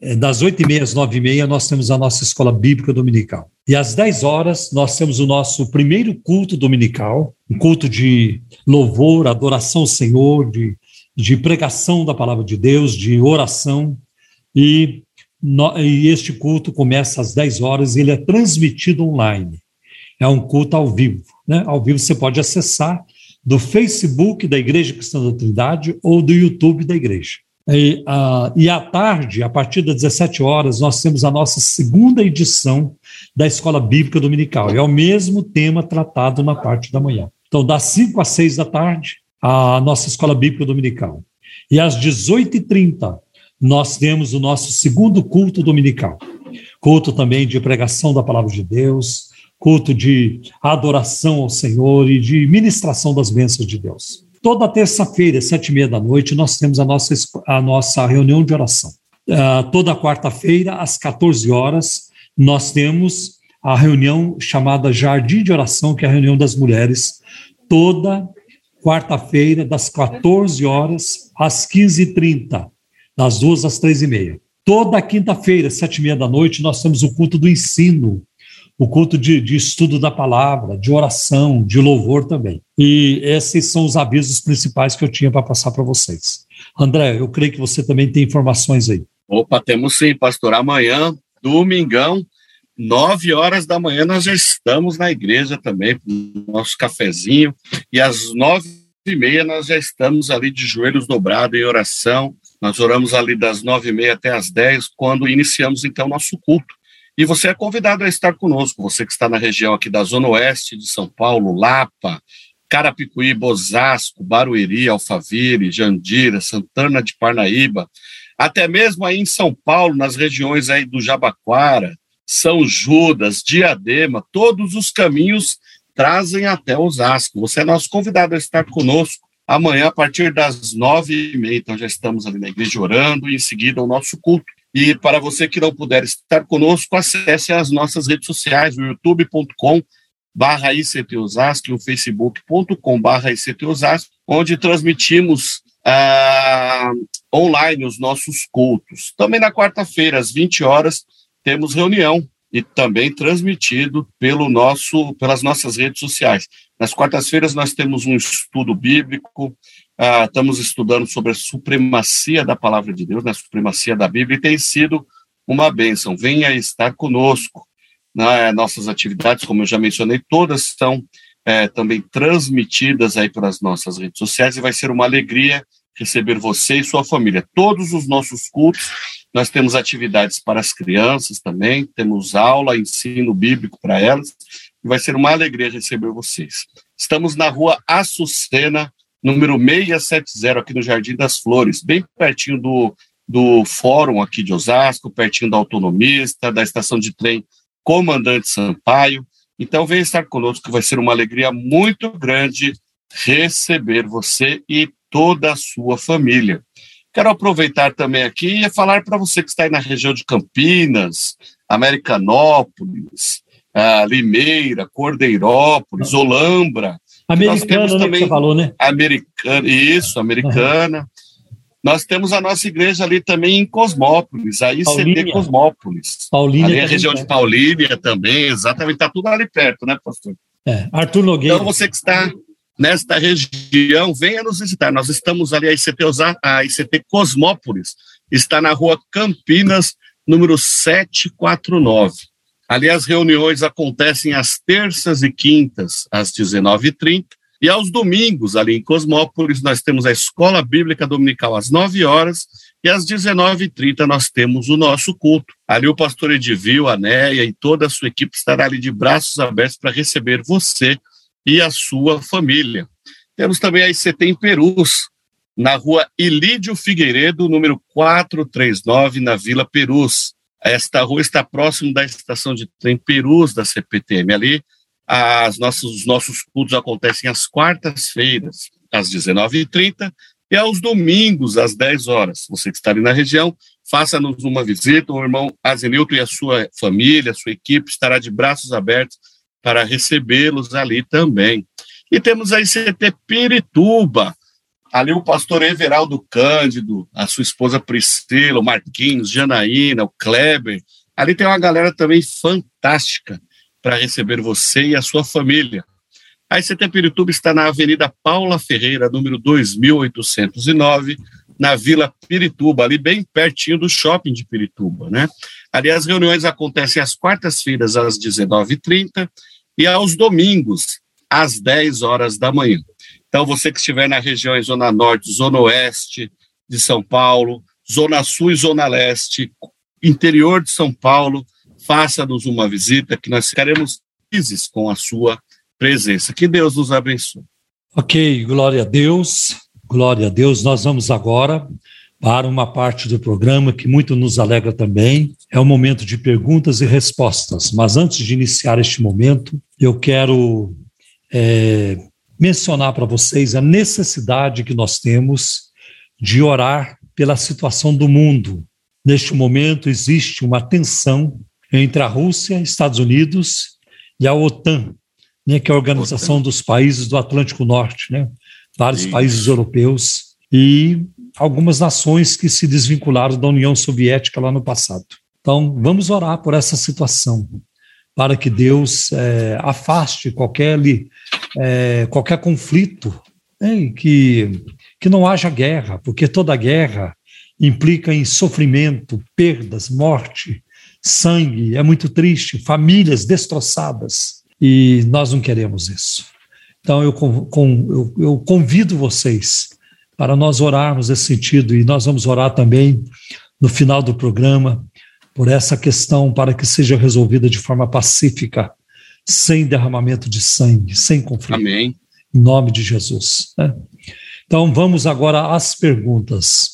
eh, das 8 e meia às 9 e meia, nós temos a nossa escola bíblica dominical. E às 10 horas, nós temos o nosso primeiro culto dominical, um culto de louvor, adoração ao Senhor, de, de pregação da palavra de Deus, de oração. E, no, e este culto começa às 10 horas e ele é transmitido online. É um culto ao vivo. Né? Ao vivo você pode acessar do Facebook da Igreja Cristã da Trindade ou do YouTube da igreja. E, e à tarde, a partir das 17 horas, nós temos a nossa segunda edição da Escola Bíblica Dominical. É o mesmo tema tratado na parte da manhã. Então, das 5 às 6 da tarde, a nossa Escola Bíblica Dominical. E às 18h30, nós temos o nosso segundo culto dominical. Culto também de pregação da palavra de Deus, culto de adoração ao Senhor e de ministração das bênçãos de Deus. Toda terça-feira, sete e meia da noite, nós temos a nossa, a nossa reunião de oração. Uh, toda quarta-feira, às 14 horas, nós temos a reunião chamada Jardim de Oração, que é a reunião das mulheres, toda quarta-feira, das 14 horas às 15h30, das duas às três e meia. Toda quinta-feira, sete e meia da noite, nós temos o culto do ensino, o culto de, de, estudo da palavra, de oração, de louvor também. E esses são os avisos principais que eu tinha para passar para vocês. André, eu creio que você também tem informações aí. Opa, temos sim, pastor. Amanhã, domingão, nove horas da manhã, nós já estamos na igreja também, nosso cafezinho, e às nove e meia nós já estamos ali de joelhos dobrados em oração. Nós oramos ali das nove e meia até as dez, quando iniciamos então nosso culto. E você é convidado a estar conosco, você que está na região aqui da Zona Oeste de São Paulo, Lapa, Carapicuí, Bosasco, Barueri, Alfaville, Jandira, Santana de Parnaíba, até mesmo aí em São Paulo, nas regiões aí do Jabaquara, São Judas, Diadema, todos os caminhos trazem até Osasco. Você é nosso convidado a estar conosco amanhã a partir das nove e meia. Então já estamos ali na igreja orando e em seguida o nosso culto. E para você que não puder estar conosco, acesse as nossas redes sociais, o youtube.com barra ICT Osasco e o facebook.com barra ICT Osasco, onde transmitimos ah, online os nossos cultos. Também na quarta-feira, às 20 horas, temos reunião e também transmitido pelo nosso, pelas nossas redes sociais. Nas quartas-feiras nós temos um estudo bíblico, ah, estamos estudando sobre a supremacia da palavra de Deus, na né, supremacia da Bíblia, e tem sido uma bênção. Venha estar conosco. Né? Nossas atividades, como eu já mencionei, todas são é, também transmitidas aí pelas nossas redes sociais e vai ser uma alegria receber você e sua família. Todos os nossos cultos, nós temos atividades para as crianças também, temos aula, ensino bíblico para elas, vai ser uma alegria receber vocês. Estamos na rua Açucena, número 670, aqui no Jardim das Flores, bem pertinho do, do fórum aqui de Osasco, pertinho da Autonomista, da estação de trem Comandante Sampaio. Então, venha estar conosco, que vai ser uma alegria muito grande receber você e toda a sua família. Quero aproveitar também aqui e falar para você que está aí na região de Campinas, Americanópolis, ah, Limeira, Cordeirópolis, Olambra, Americana, né, também, que você falou, né? Americana, isso, americana. Uhum. Nós temos a nossa igreja ali também em Cosmópolis, a ICT Paulínia. Cosmópolis. Paulínia ali é a região de Paulínia também, exatamente, está tudo ali perto, né, pastor? É, Arthur Nogueira. Então, você que está nesta região, venha nos visitar. Nós estamos ali, a ICT, a ICT Cosmópolis, está na rua Campinas, número 749. Ali as reuniões acontecem às terças e quintas, às 19h30, e aos domingos, ali em Cosmópolis, nós temos a Escola Bíblica Dominical às 9 horas, e às 19h30 nós temos o nosso culto. Ali o pastor Edivil, a Néia e toda a sua equipe estará ali de braços abertos para receber você e a sua família. Temos também a ICT em Perus, na rua Ilídio Figueiredo, número 439, na Vila Perus. Esta rua está próximo da estação de trem Perus da CPTM. Ali, as nossas, os nossos cultos acontecem às quartas-feiras, às 19h30, E aos domingos, às 10 horas, você que está ali na região, faça-nos uma visita. O irmão Azenilton e a sua família, a sua equipe, estará de braços abertos para recebê-los ali também. E temos a ICT Pirituba, ali o pastor Everaldo Cândido, a sua esposa Priscila, o Marquinhos, Janaína, o Kleber. Ali tem uma galera também fantástica para receber você e a sua família. A ICT Pirituba está na Avenida Paula Ferreira, número 2809, na Vila Pirituba, ali bem pertinho do shopping de Pirituba, né? Ali as reuniões acontecem às quartas-feiras, às 19h30, e aos domingos, às 10 horas da manhã. Então, você que estiver na região Zona Norte, Zona Oeste de São Paulo, Zona Sul e Zona Leste, interior de São Paulo, faça-nos uma visita, que nós ficaremos felizes com a sua presença. Que Deus nos abençoe. Ok, glória a Deus, glória a Deus. Nós vamos agora para uma parte do programa que muito nos alegra também. É o momento de perguntas e respostas. Mas antes de iniciar este momento, eu quero é, mencionar para vocês a necessidade que nós temos de orar pela situação do mundo. Neste momento, existe uma tensão entre a Rússia, Estados Unidos e a OTAN, né, que é a Organização OTAN. dos Países do Atlântico Norte, né, vários Isso. países europeus e algumas nações que se desvincularam da União Soviética lá no passado. Então, vamos orar por essa situação, para que Deus é, afaste qualquer, é, qualquer conflito, né, que, que não haja guerra, porque toda guerra implica em sofrimento, perdas, morte, sangue, é muito triste, famílias destroçadas, e nós não queremos isso. Então, eu, eu, eu convido vocês para nós orarmos nesse sentido, e nós vamos orar também no final do programa por essa questão para que seja resolvida de forma pacífica, sem derramamento de sangue, sem conflito. Amém. Em nome de Jesus. Né? Então vamos agora às perguntas.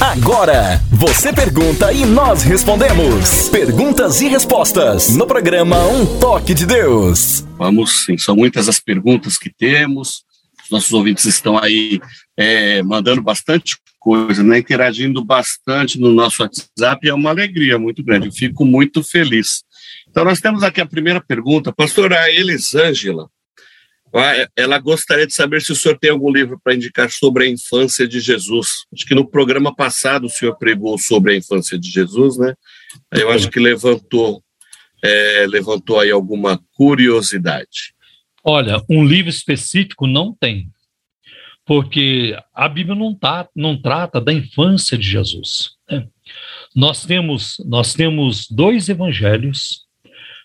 Agora, você pergunta e nós respondemos. Perguntas e respostas no programa Um Toque de Deus. Vamos sim, são muitas as perguntas que temos. Os nossos ouvintes estão aí é, mandando bastante coisa, né? interagindo bastante no nosso WhatsApp. É uma alegria muito grande. Eu fico muito feliz. Então, nós temos aqui a primeira pergunta. Pastora Elisângela, ela gostaria de saber se o senhor tem algum livro para indicar sobre a infância de Jesus. Acho que no programa passado o senhor pregou sobre a infância de Jesus, né? Eu acho que levantou, é, levantou aí alguma curiosidade. Olha, um livro específico não tem, porque a Bíblia não, tá, não trata da infância de Jesus. Né? Nós temos nós temos dois evangelhos,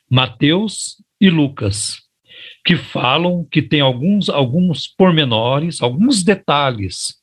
Mateus e Lucas que falam que tem alguns, alguns pormenores, alguns detalhes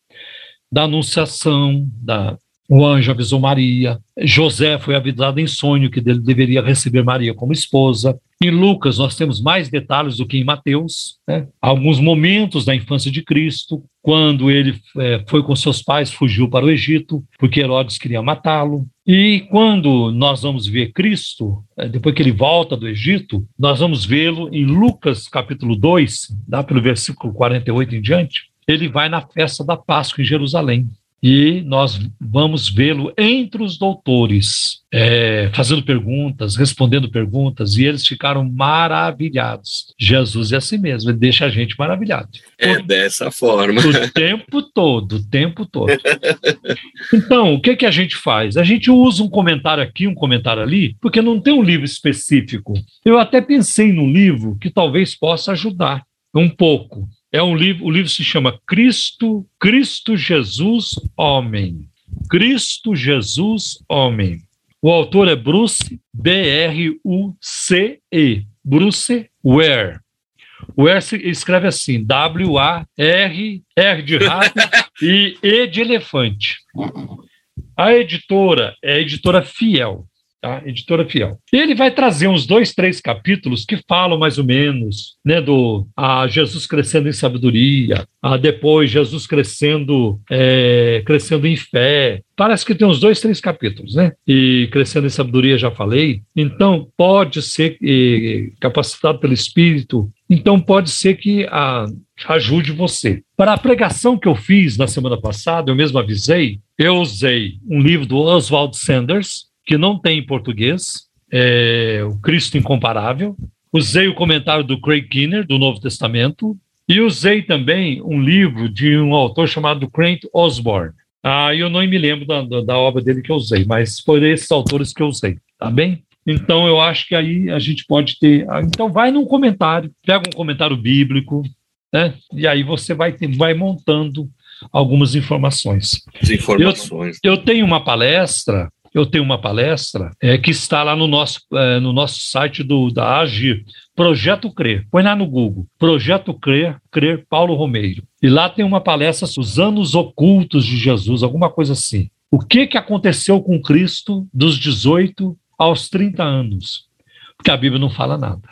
da anunciação, da, o anjo avisou Maria, José foi avisado em sonho que ele deveria receber Maria como esposa. Em Lucas, nós temos mais detalhes do que em Mateus. Né? Alguns momentos da infância de Cristo, quando ele é, foi com seus pais, fugiu para o Egito, porque Herodes queria matá-lo. E quando nós vamos ver Cristo, é, depois que ele volta do Egito, nós vamos vê-lo em Lucas capítulo 2, dá pelo versículo 48 em diante. Ele vai na festa da Páscoa em Jerusalém e nós vamos vê-lo entre os doutores, é, fazendo perguntas, respondendo perguntas, e eles ficaram maravilhados. Jesus é assim mesmo, ele deixa a gente maravilhado. É dessa forma. O tempo todo, o tempo todo. Então, o que, que a gente faz? A gente usa um comentário aqui, um comentário ali, porque não tem um livro específico. Eu até pensei num livro que talvez possa ajudar um pouco. É um livro, o livro se chama Cristo, Cristo Jesus Homem. Cristo Jesus Homem. O autor é Bruce, B-R-U-C-E. Bruce Ware. Ware se escreve assim, W-A-R, R de rato e E de elefante. A editora é a editora Fiel. Tá? Editora Fiel. Ele vai trazer uns dois, três capítulos que falam mais ou menos, né, do a Jesus crescendo em sabedoria, a depois Jesus crescendo, é, crescendo em fé. Parece que tem uns dois, três capítulos, né? E crescendo em sabedoria já falei. Então pode ser e, capacitado pelo Espírito. Então pode ser que a, ajude você. Para a pregação que eu fiz na semana passada, eu mesmo avisei, eu usei um livro do Oswald Sanders, que não tem em português, é o Cristo Incomparável. Usei o comentário do Craig Kinner, do Novo Testamento, e usei também um livro de um autor chamado Grant Osborne. Ah, eu não me lembro da, da obra dele que eu usei, mas foram esses autores que eu usei, tá bem? Então eu acho que aí a gente pode ter. Ah, então vai num comentário, pega um comentário bíblico, né? E aí você vai, ter, vai montando algumas informações. As informações. Eu, eu tenho uma palestra eu tenho uma palestra é, que está lá no nosso, é, no nosso site do, da Agir, Projeto Crer. Põe lá no Google, Projeto Crer, Crer Paulo Romeiro. E lá tem uma palestra os anos ocultos de Jesus, alguma coisa assim. O que, que aconteceu com Cristo dos 18 aos 30 anos? Porque a Bíblia não fala nada.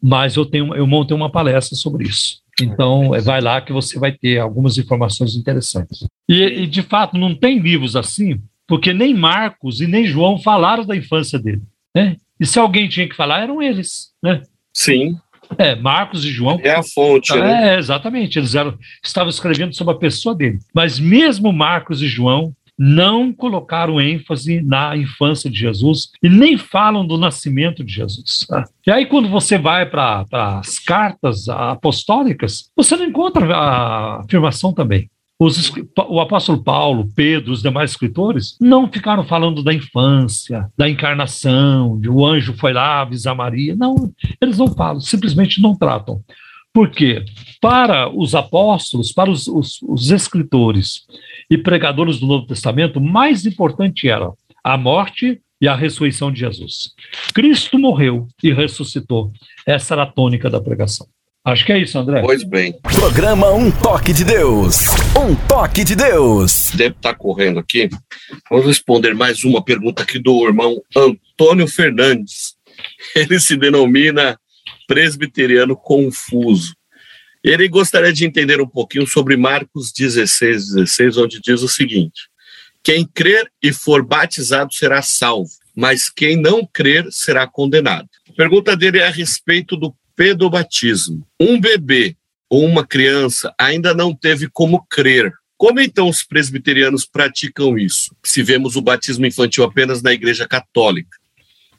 Mas eu, tenho, eu montei uma palestra sobre isso. Então, vai lá que você vai ter algumas informações interessantes. E, e, de fato, não tem livros assim porque nem Marcos e nem João falaram da infância dele. Né? E se alguém tinha que falar, eram eles. Né? Sim. É, Marcos e João. É a fonte, é, né? É, exatamente. Eles eram, estavam escrevendo sobre a pessoa dele. Mas mesmo Marcos e João não colocaram ênfase na infância de Jesus e nem falam do nascimento de Jesus. Tá? E aí, quando você vai para as cartas apostólicas, você não encontra a afirmação também. Os, o apóstolo Paulo, Pedro, os demais escritores, não ficaram falando da infância, da encarnação, de o anjo foi lá avisar Maria. Não, eles não falam, simplesmente não tratam. Por quê? Para os apóstolos, para os, os, os escritores e pregadores do Novo Testamento, mais importante era a morte e a ressurreição de Jesus. Cristo morreu e ressuscitou. Essa era a tônica da pregação. Acho que é isso, André. Pois bem. Programa Um Toque de Deus. Um Toque de Deus. Deve estar correndo aqui. Vamos responder mais uma pergunta aqui do irmão Antônio Fernandes. <laughs> Ele se denomina presbiteriano confuso. Ele gostaria de entender um pouquinho sobre Marcos 16, 16, onde diz o seguinte: Quem crer e for batizado será salvo, mas quem não crer será condenado. A pergunta dele é a respeito do pedobatismo. Um bebê ou uma criança ainda não teve como crer. Como então os presbiterianos praticam isso? Se vemos o batismo infantil apenas na Igreja Católica.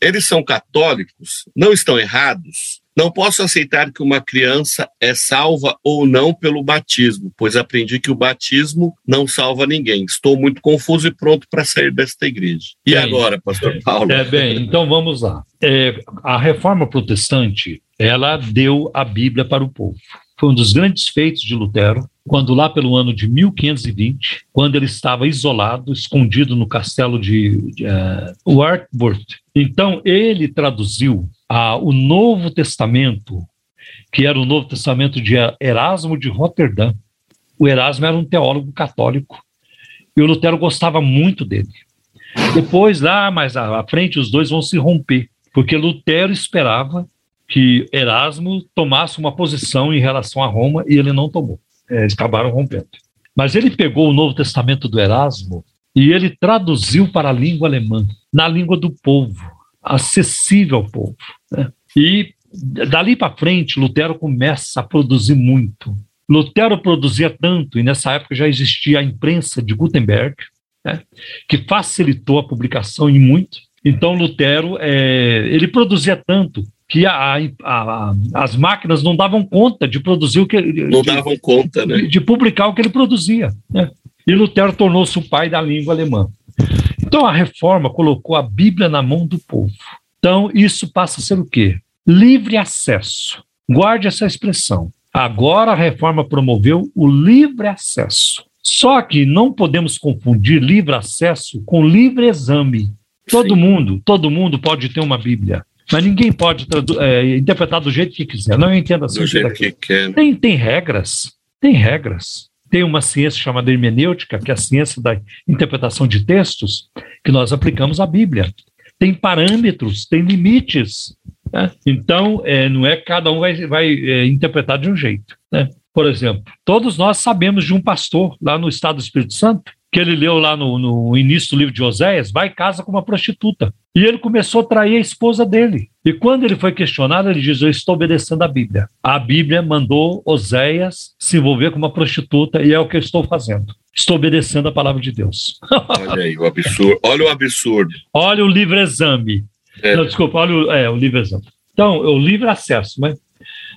Eles são católicos? Não estão errados? Não posso aceitar que uma criança é salva ou não pelo batismo, pois aprendi que o batismo não salva ninguém. Estou muito confuso e pronto para sair desta igreja. E bem, agora, pastor Paulo? É bem, então vamos lá. É, a reforma protestante, ela deu a Bíblia para o povo. Foi um dos grandes feitos de Lutero, quando lá pelo ano de 1520, quando ele estava isolado, escondido no castelo de, de uh, Wartburg. Então, ele traduziu ah, o Novo Testamento, que era o Novo Testamento de Erasmo de Roterdã. O Erasmo era um teólogo católico e o Lutero gostava muito dele. Depois, lá mais à frente, os dois vão se romper, porque Lutero esperava que Erasmo tomasse uma posição em relação a Roma e ele não tomou. É, eles acabaram rompendo. Mas ele pegou o Novo Testamento do Erasmo e ele traduziu para a língua alemã, na língua do povo acessível ao povo. Né? E dali para frente, Lutero começa a produzir muito. Lutero produzia tanto, e nessa época já existia a imprensa de Gutenberg, né, que facilitou a publicação em muito. Então, Lutero, é, ele produzia tanto que a, a, as máquinas não davam conta de produzir o que não de, davam conta, né? De, de, publicar o que ele produzia. Né? E Lutero tornou-se o pai da língua alemã. Então a reforma colocou a Bíblia na mão do povo. Então isso passa a ser o quê? Livre acesso. Guarde essa expressão. Agora a reforma promoveu o livre acesso. Só que não podemos confundir livre acesso com livre exame. Todo Sim. mundo, todo mundo pode ter uma Bíblia, mas ninguém pode é, interpretar do jeito que quiser. Não entenda assim. Do jeito que quer. Tem, tem regras, tem regras tem uma ciência chamada hermenêutica, que é a ciência da interpretação de textos, que nós aplicamos à Bíblia. tem parâmetros, tem limites. Né? Então, é, não é que cada um vai, vai é, interpretar de um jeito. Né? Por exemplo, todos nós sabemos de um pastor lá no estado do Espírito Santo, que ele leu lá no, no início do livro de Oséias, vai e casa com uma prostituta. E ele começou a trair a esposa dele. E quando ele foi questionado, ele diz: Eu estou obedecendo a Bíblia. A Bíblia mandou Oséias se envolver com uma prostituta e é o que eu estou fazendo. Estou obedecendo a palavra de Deus. <laughs> Olha aí o absurdo. Olha o absurdo. Olha o livre exame. É. Não, desculpa, olha o, é, o livre exame. Então, o livre acesso, mas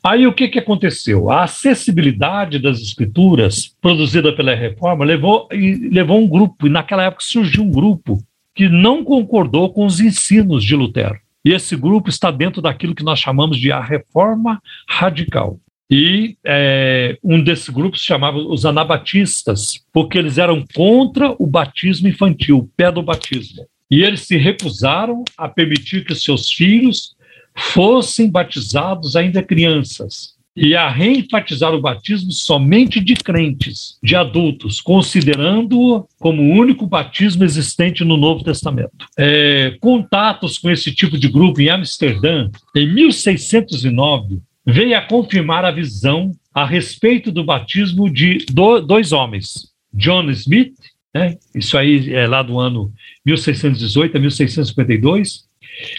Aí o que, que aconteceu? A acessibilidade das escrituras produzida pela reforma levou, levou um grupo, e naquela época surgiu um grupo que não concordou com os ensinos de Lutero. E esse grupo está dentro daquilo que nós chamamos de a reforma radical. E é, um desses grupos se chamava os anabatistas, porque eles eram contra o batismo infantil, o pé do batismo. E eles se recusaram a permitir que seus filhos fossem batizados ainda crianças e a reenfatizar o batismo somente de crentes, de adultos, considerando-o como o único batismo existente no Novo Testamento. É, contatos com esse tipo de grupo em Amsterdã, em 1609, veio a confirmar a visão a respeito do batismo de dois homens, John Smith, né, isso aí é lá do ano 1618 a 1652,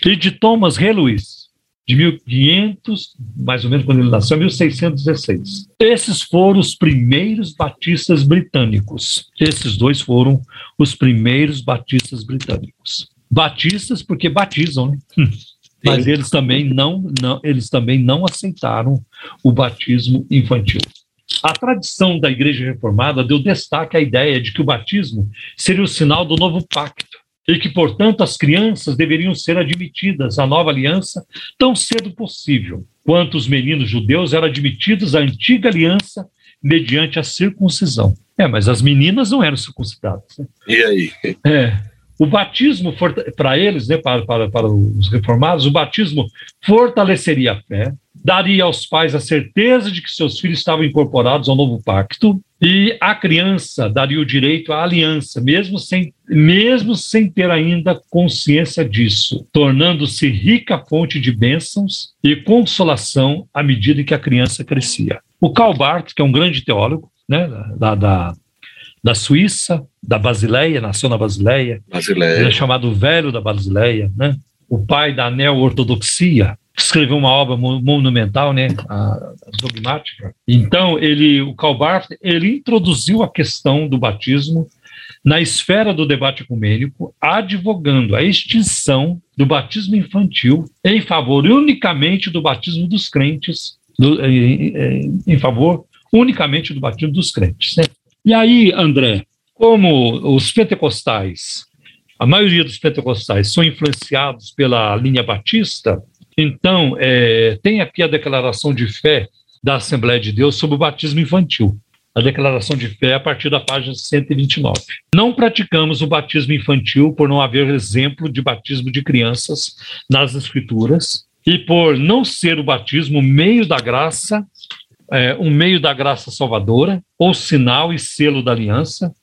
e de Thomas Reluis, de 1500, mais ou menos quando ele nasceu, 1616. Esses foram os primeiros batistas britânicos. Esses dois foram os primeiros batistas britânicos. Batistas porque batizam, né? Mas eles também não, não, eles também não aceitaram o batismo infantil. A tradição da Igreja Reformada deu destaque à ideia de que o batismo seria o sinal do novo pacto e que, portanto, as crianças deveriam ser admitidas à nova aliança tão cedo possível, quanto os meninos judeus eram admitidos à antiga aliança mediante a circuncisão. É, mas as meninas não eram circuncidadas. Né? E aí? É. O batismo, para eles, né, para, para, para os reformados, o batismo fortaleceria a fé, daria aos pais a certeza de que seus filhos estavam incorporados ao novo pacto e a criança daria o direito à aliança, mesmo sem, mesmo sem ter ainda consciência disso, tornando-se rica fonte de bênçãos e consolação à medida que a criança crescia. O Karl Barth, que é um grande teólogo né, da, da, da Suíça, da Basileia, nasceu na Basileia, Basileia. ele é chamado Velho da Basileia, né? o pai da neo-ortodoxia, escreveu uma obra monumental, né, a, dogmática. Então, ele, o Karl Barth, ele introduziu a questão do batismo na esfera do debate ecumênico, advogando a extinção do batismo infantil em favor unicamente do batismo dos crentes, do, em, em, em, favor unicamente do batismo dos crentes. Né? E aí, André, como os pentecostais, a maioria dos pentecostais são influenciados pela linha batista, então, é, tem aqui a declaração de fé da Assembleia de Deus sobre o batismo infantil. A declaração de fé a partir da página 129. Não praticamos o batismo infantil por não haver exemplo de batismo de crianças nas Escrituras e por não ser o batismo meio da graça, é, um meio da graça salvadora, ou sinal e selo da aliança,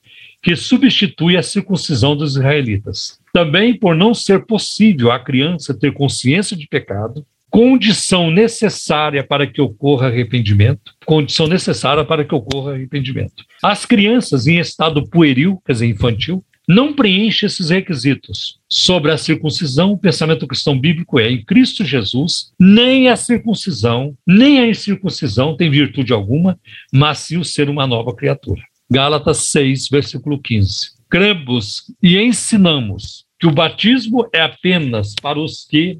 que substitui a circuncisão dos israelitas. Também por não ser possível a criança ter consciência de pecado, condição necessária para que ocorra arrependimento, condição necessária para que ocorra arrependimento. As crianças em estado pueril, quer dizer, infantil, não preenchem esses requisitos. Sobre a circuncisão, o pensamento cristão bíblico é: em Cristo Jesus, nem a circuncisão, nem a incircuncisão tem virtude alguma, mas sim o ser uma nova criatura. Gálatas 6, versículo 15. Cremos e ensinamos que o batismo é apenas para os que,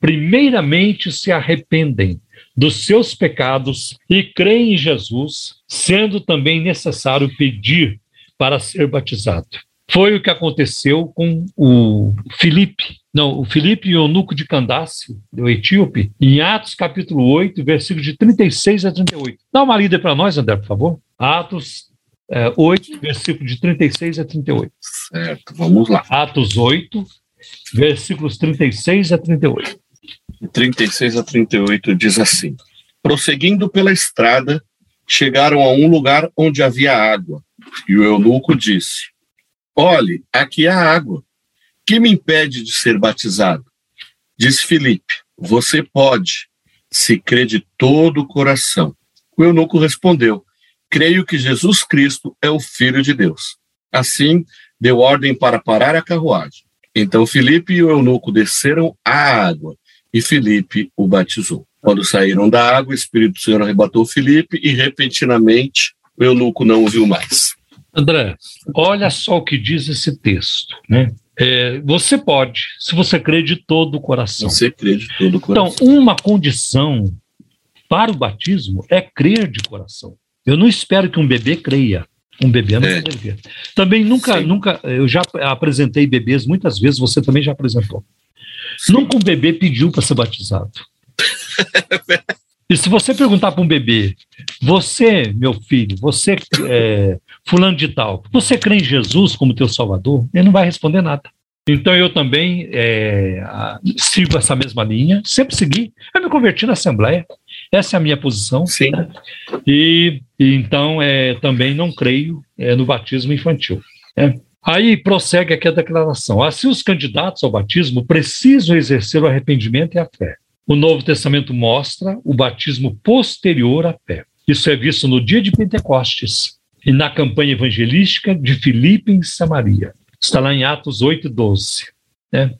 primeiramente, se arrependem dos seus pecados e creem em Jesus, sendo também necessário pedir para ser batizado. Foi o que aconteceu com o Filipe, não, o Filipe eunuco de Candace, do Etíope, em Atos capítulo 8, versículos de 36 a 38. Dá uma lida para nós, André, por favor. Atos é, 8, versículo de 36 a 38. Certo, vamos lá. Atos 8, versículos 36 a 38. 36 a 38 diz assim: Prosseguindo pela estrada, chegaram a um lugar onde havia água. E o eunuco disse: Olhe, aqui há água. que me impede de ser batizado? Disse Filipe: Você pode, se crê de todo o coração. O eunuco respondeu: Creio que Jesus Cristo é o Filho de Deus. Assim, deu ordem para parar a carruagem. Então Filipe e o eunuco desceram à água e Filipe o batizou. Quando saíram da água, o Espírito do Senhor arrebatou Filipe e repentinamente o eunuco não o viu mais. André, olha só o que diz esse texto, né? É, você pode, se você crê de todo o coração. Você crê de todo o coração. Então, uma condição para o batismo é crer de coração. Eu não espero que um bebê creia. Um bebê não é. crer. Também nunca, Sim. nunca, eu já apresentei bebês muitas vezes, você também já apresentou. Sim. Nunca um bebê pediu para ser batizado. <laughs> e se você perguntar para um bebê, você, meu filho, você, é, fulano de tal, você crê em Jesus como teu salvador? Ele não vai responder nada. Então eu também é, sigo essa mesma linha, sempre segui. Eu me converti na Assembleia, essa é a minha posição. Sim. E, e então é, também não creio é, no batismo infantil. Né? Aí prossegue aqui a declaração. Assim, os candidatos ao batismo precisam exercer o arrependimento e a fé. O Novo Testamento mostra o batismo posterior à fé. Isso é visto no dia de Pentecostes e na campanha evangelística de Filipe em Samaria. Está lá em Atos 8, 12. Né?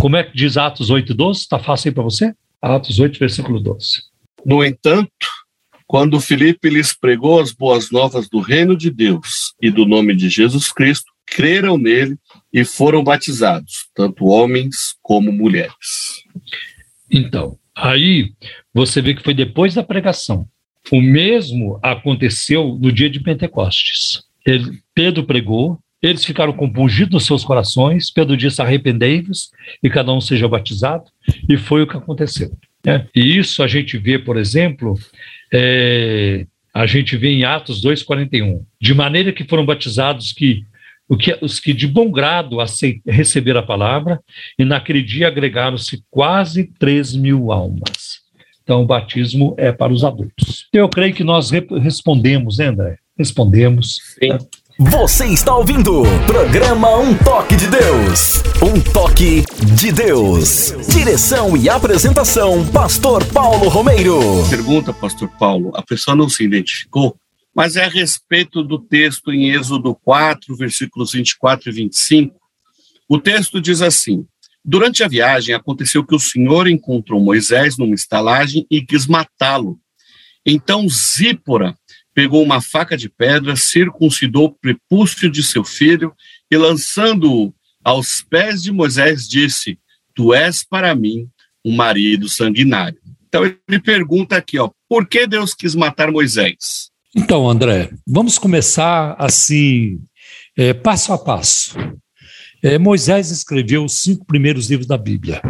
Como é que diz Atos 8, 12? Está fácil aí para você? Atos 8, versículo 12. No entanto, quando Filipe lhes pregou as boas novas do reino de Deus e do nome de Jesus Cristo, creram nele e foram batizados, tanto homens como mulheres. Então, aí você vê que foi depois da pregação. O mesmo aconteceu no dia de Pentecostes. Ele, Pedro pregou, eles ficaram compungidos nos seus corações. Pedro disse: arrependei-vos e cada um seja batizado. E foi o que aconteceu. Né? E isso a gente vê, por exemplo, é, a gente vê em Atos 2,41. De maneira que foram batizados que, o que os que de bom grado receberam a palavra, e naquele dia agregaram-se quase 3 mil almas. Então, o batismo é para os adultos. Eu creio que nós respondemos, né, André? Respondemos. Sim. Né? Você está ouvindo programa Um Toque de Deus. Um Toque de Deus. Direção e apresentação, Pastor Paulo Romeiro. Pergunta, Pastor Paulo, a pessoa não se identificou, mas é a respeito do texto em Êxodo 4, versículos 24 e 25. O texto diz assim: Durante a viagem aconteceu que o Senhor encontrou Moisés numa estalagem e quis matá-lo. Então Zípora pegou uma faca de pedra, circuncidou o prepúcio de seu filho e, lançando-o aos pés de Moisés, disse: Tu és para mim um marido sanguinário. Então ele pergunta aqui, ó, por que Deus quis matar Moisés? Então, André, vamos começar assim, é, passo a passo. É, Moisés escreveu os cinco primeiros livros da Bíblia: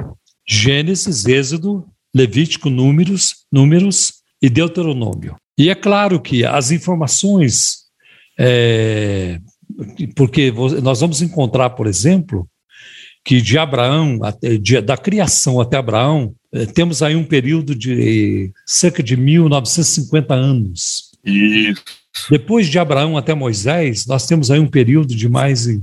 Gênesis, Êxodo, Levítico, Números, Números e Deuteronômio. E é claro que as informações, é, porque nós vamos encontrar, por exemplo, que de Abraão, de, da criação até Abraão, é, temos aí um período de cerca de 1950 anos. Isso. Depois de Abraão até Moisés, nós temos aí um período de mais em,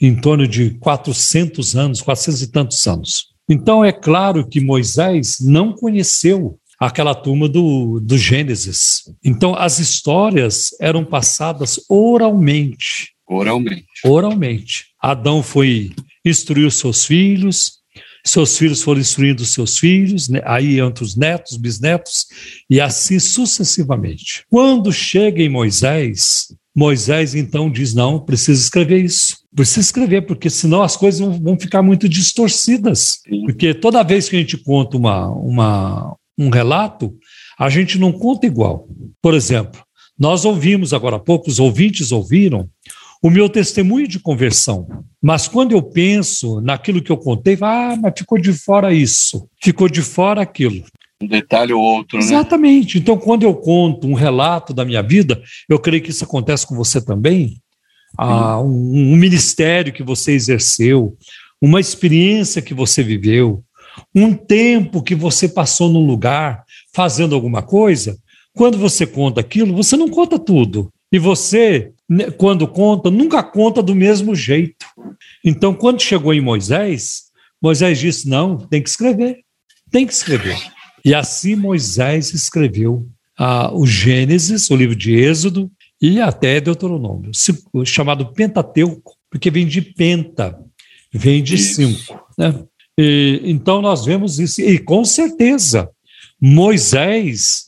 em torno de 400 anos, 400 e tantos anos. Então é claro que Moisés não conheceu aquela turma do, do Gênesis. Então, as histórias eram passadas oralmente. Oralmente. Oralmente. Adão foi instruir seus filhos, seus filhos foram instruindo seus filhos, né? aí entre os netos, bisnetos, e assim sucessivamente. Quando chega em Moisés, Moisés então diz: não, precisa escrever isso. Precisa escrever, porque senão as coisas vão ficar muito distorcidas. Porque toda vez que a gente conta uma, uma, um relato, a gente não conta igual. Por exemplo, nós ouvimos agora há pouco, os ouvintes ouviram o meu testemunho de conversão. Mas quando eu penso naquilo que eu contei, ah, mas ficou de fora isso, ficou de fora aquilo. Um detalhe ou outro, né? Exatamente. Então, quando eu conto um relato da minha vida, eu creio que isso acontece com você também. Ah, um, um ministério que você exerceu, uma experiência que você viveu, um tempo que você passou num lugar fazendo alguma coisa, quando você conta aquilo, você não conta tudo. E você né, quando conta, nunca conta do mesmo jeito. Então, quando chegou em Moisés, Moisés disse: não, tem que escrever, tem que escrever. E assim Moisés escreveu ah, o Gênesis, o livro de Êxodo e até Deuteronômio, chamado Pentateuco, porque vem de penta, vem de isso. cinco. Né? E, então nós vemos isso, e com certeza, Moisés,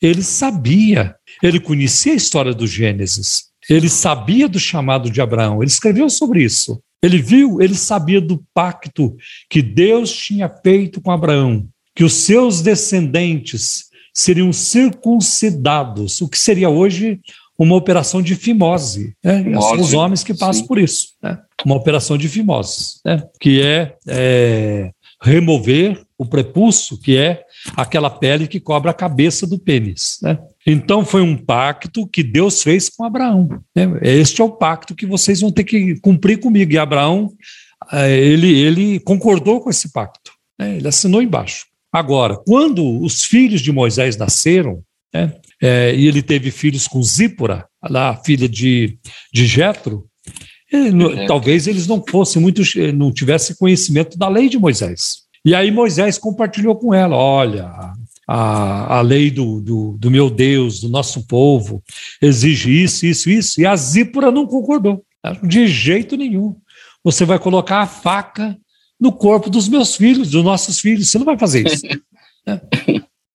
ele sabia, ele conhecia a história do Gênesis, ele sabia do chamado de Abraão, ele escreveu sobre isso. Ele viu, ele sabia do pacto que Deus tinha feito com Abraão, que os seus descendentes seriam circuncidados, o que seria hoje uma operação de fimose. Né? São os homens que passam sim. por isso. Né? Uma operação de fimose, né? que é, é remover o prepulso, que é aquela pele que cobre a cabeça do pênis. Né? Então foi um pacto que Deus fez com Abraão. Né? Este é o pacto que vocês vão ter que cumprir comigo. E Abraão, é, ele, ele concordou com esse pacto. Né? Ele assinou embaixo. Agora, quando os filhos de Moisés nasceram, né? É, e ele teve filhos com Zípora, lá, filha de, de Jetro, é. talvez eles não fossem muito, não tivessem conhecimento da lei de Moisés. E aí Moisés compartilhou com ela: olha, a, a lei do, do, do, meu Deus, do nosso povo, exige isso, isso, isso. E a Zípora não concordou, de jeito nenhum. Você vai colocar a faca no corpo dos meus filhos, dos nossos filhos. Você não vai fazer isso. <laughs> Né?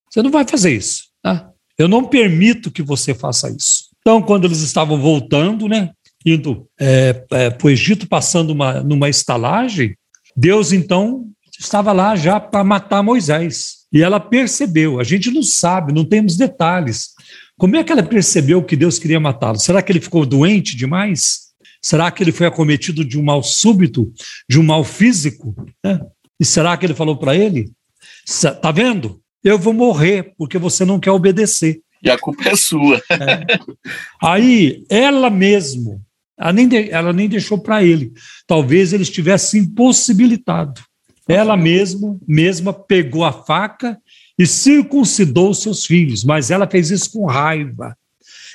Você não vai fazer isso. Tá? Eu não permito que você faça isso. Então, quando eles estavam voltando, né, indo é, é, para o Egito, passando uma, numa estalagem, Deus então estava lá já para matar Moisés. E ela percebeu, a gente não sabe, não temos detalhes. Como é que ela percebeu que Deus queria matá-lo? Será que ele ficou doente demais? Será que ele foi acometido de um mal súbito, de um mal físico? É. E será que ele falou para ele? Tá vendo? Eu vou morrer porque você não quer obedecer. E a culpa é sua. É. Aí, ela mesmo, ela nem, de, ela nem deixou para ele. Talvez ele estivesse impossibilitado. Ela mesma, mesma pegou a faca e circuncidou seus filhos, mas ela fez isso com raiva.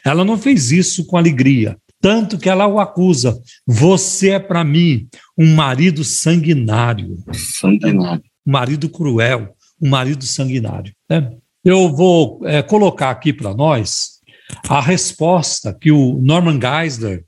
Ela não fez isso com alegria. Tanto que ela o acusa. Você é para mim um marido sanguinário. Sanguinário. Um marido cruel, um marido sanguinário. Né? Eu vou é, colocar aqui para nós a resposta que o Norman Geisler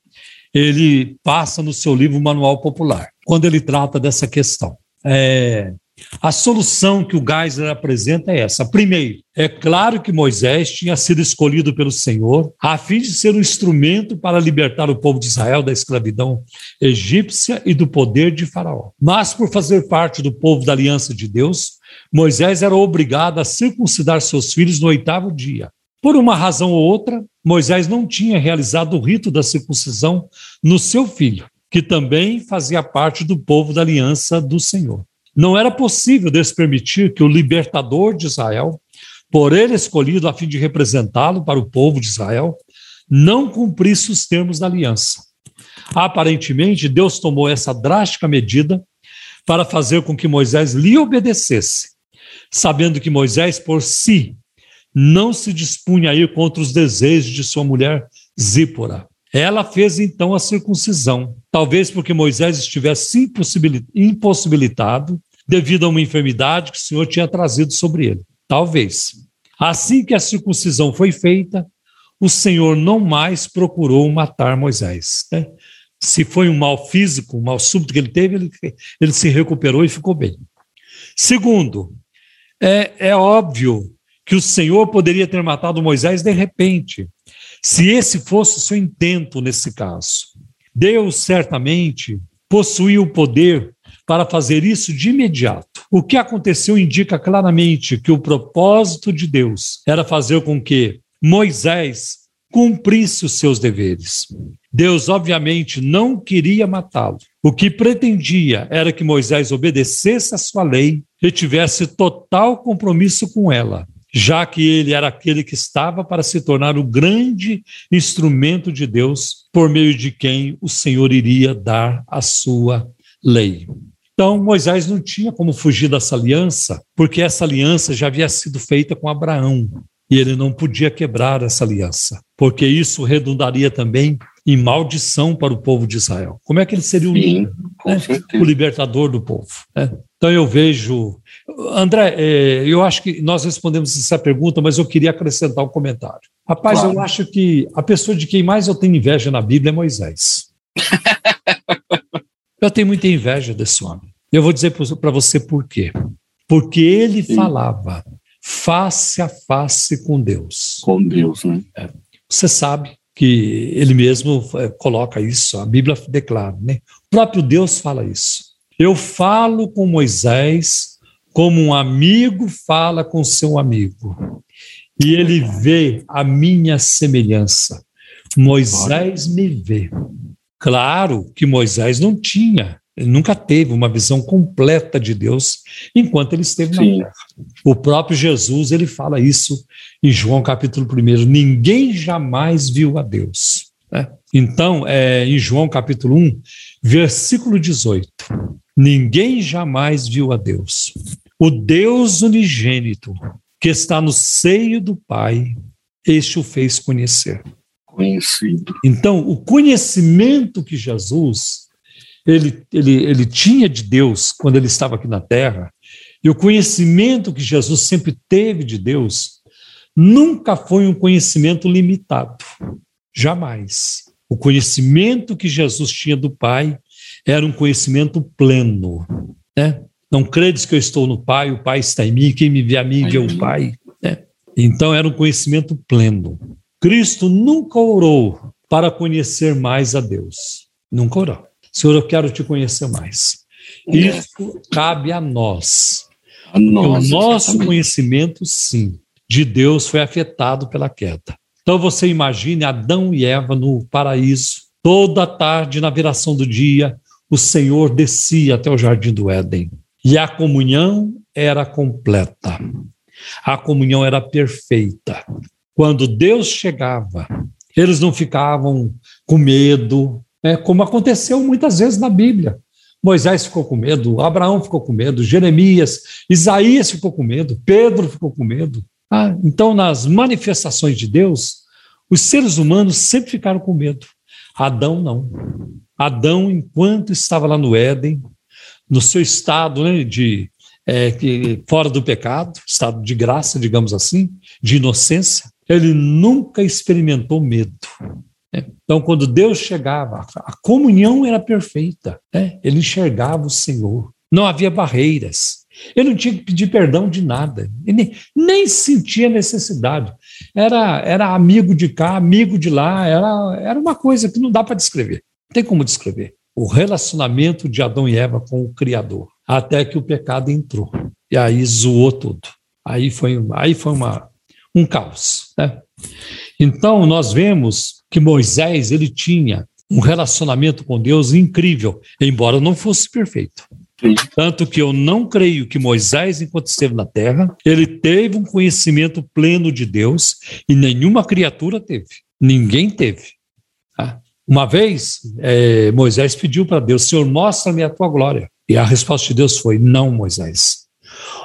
ele passa no seu livro Manual Popular, quando ele trata dessa questão. É, a solução que o Geisler apresenta é essa. Primeiro, é claro que Moisés tinha sido escolhido pelo Senhor a fim de ser um instrumento para libertar o povo de Israel da escravidão egípcia e do poder de Faraó. Mas, por fazer parte do povo da aliança de Deus, Moisés era obrigado a circuncidar seus filhos no oitavo dia. Por uma razão ou outra, Moisés não tinha realizado o rito da circuncisão no seu filho que também fazia parte do povo da aliança do Senhor. Não era possível despermitir que o libertador de Israel, por ele escolhido a fim de representá-lo para o povo de Israel, não cumprisse os termos da aliança. Aparentemente, Deus tomou essa drástica medida para fazer com que Moisés lhe obedecesse, sabendo que Moisés, por si, não se dispunha a ir contra os desejos de sua mulher Zípora. Ela fez então a circuncisão, talvez porque Moisés estivesse impossibilitado devido a uma enfermidade que o Senhor tinha trazido sobre ele. Talvez. Assim que a circuncisão foi feita, o Senhor não mais procurou matar Moisés. Né? Se foi um mal físico, um mal súbito que ele teve, ele, ele se recuperou e ficou bem. Segundo, é, é óbvio que o Senhor poderia ter matado Moisés de repente, se esse fosse o seu intento nesse caso. Deus certamente possuía o poder para fazer isso de imediato. O que aconteceu indica claramente que o propósito de Deus era fazer com que Moisés cumprisse os seus deveres. Deus, obviamente, não queria matá-lo. O que pretendia era que Moisés obedecesse a sua lei e tivesse total compromisso com ela já que ele era aquele que estava para se tornar o grande instrumento de Deus, por meio de quem o Senhor iria dar a sua lei. Então, Moisés não tinha como fugir dessa aliança, porque essa aliança já havia sido feita com Abraão. E ele não podia quebrar essa aliança, porque isso redundaria também em maldição para o povo de Israel. Como é que ele seria o, Sim, né? o libertador do povo? Né? Então eu vejo. André, é, eu acho que nós respondemos essa pergunta, mas eu queria acrescentar um comentário. Rapaz, claro. eu acho que a pessoa de quem mais eu tenho inveja na Bíblia é Moisés. <laughs> eu tenho muita inveja desse homem. Eu vou dizer para você por quê. Porque ele Sim. falava face a face com Deus. Com Deus, né? É. Você sabe que ele mesmo é, coloca isso, a Bíblia declara, né? O próprio Deus fala isso. Eu falo com Moisés como um amigo fala com seu amigo. E ele vê a minha semelhança. Moisés me vê. Claro que Moisés não tinha nunca teve uma visão completa de Deus enquanto ele esteve Sim. na terra. O próprio Jesus ele fala isso em João capítulo 1. Ninguém jamais viu a Deus. Né? Então, é, em João capítulo 1, versículo 18: Ninguém jamais viu a Deus. O Deus unigênito, que está no seio do Pai, este o fez conhecer. Conhecido. Então, o conhecimento que Jesus ele, ele, ele tinha de Deus quando ele estava aqui na terra, e o conhecimento que Jesus sempre teve de Deus nunca foi um conhecimento limitado. Jamais. O conhecimento que Jesus tinha do Pai era um conhecimento pleno. Né? Não credes que eu estou no Pai, o Pai está em mim, quem me vê a mim vê o Pai. Né? Então era um conhecimento pleno. Cristo nunca orou para conhecer mais a Deus. Nunca orou. Senhor, eu quero te conhecer mais. É. Isso cabe a nós. A nós o nosso exatamente. conhecimento, sim, de Deus foi afetado pela queda. Então você imagine Adão e Eva no paraíso, toda tarde, na viração do dia, o Senhor descia até o jardim do Éden. E a comunhão era completa. A comunhão era perfeita. Quando Deus chegava, eles não ficavam com medo, é, como aconteceu muitas vezes na Bíblia. Moisés ficou com medo, Abraão ficou com medo, Jeremias, Isaías ficou com medo, Pedro ficou com medo. Ah, então, nas manifestações de Deus, os seres humanos sempre ficaram com medo. Adão não. Adão, enquanto estava lá no Éden, no seu estado né, de é, que, fora do pecado, estado de graça, digamos assim, de inocência, ele nunca experimentou medo. Então, quando Deus chegava, a comunhão era perfeita. Né? Ele enxergava o Senhor. Não havia barreiras. Ele não tinha que pedir perdão de nada. Ele nem sentia necessidade. Era, era amigo de cá, amigo de lá. Era, era uma coisa que não dá para descrever. Não tem como descrever. O relacionamento de Adão e Eva com o Criador. Até que o pecado entrou. E aí zoou tudo. Aí foi, aí foi uma, um caos. Né? Então, nós vemos que Moisés ele tinha um relacionamento com Deus incrível, embora não fosse perfeito. Tanto que eu não creio que Moisés, enquanto esteve na terra, ele teve um conhecimento pleno de Deus e nenhuma criatura teve. Ninguém teve. Tá? Uma vez, é, Moisés pediu para Deus: Senhor, mostra-me a tua glória. E a resposta de Deus foi: Não, Moisés.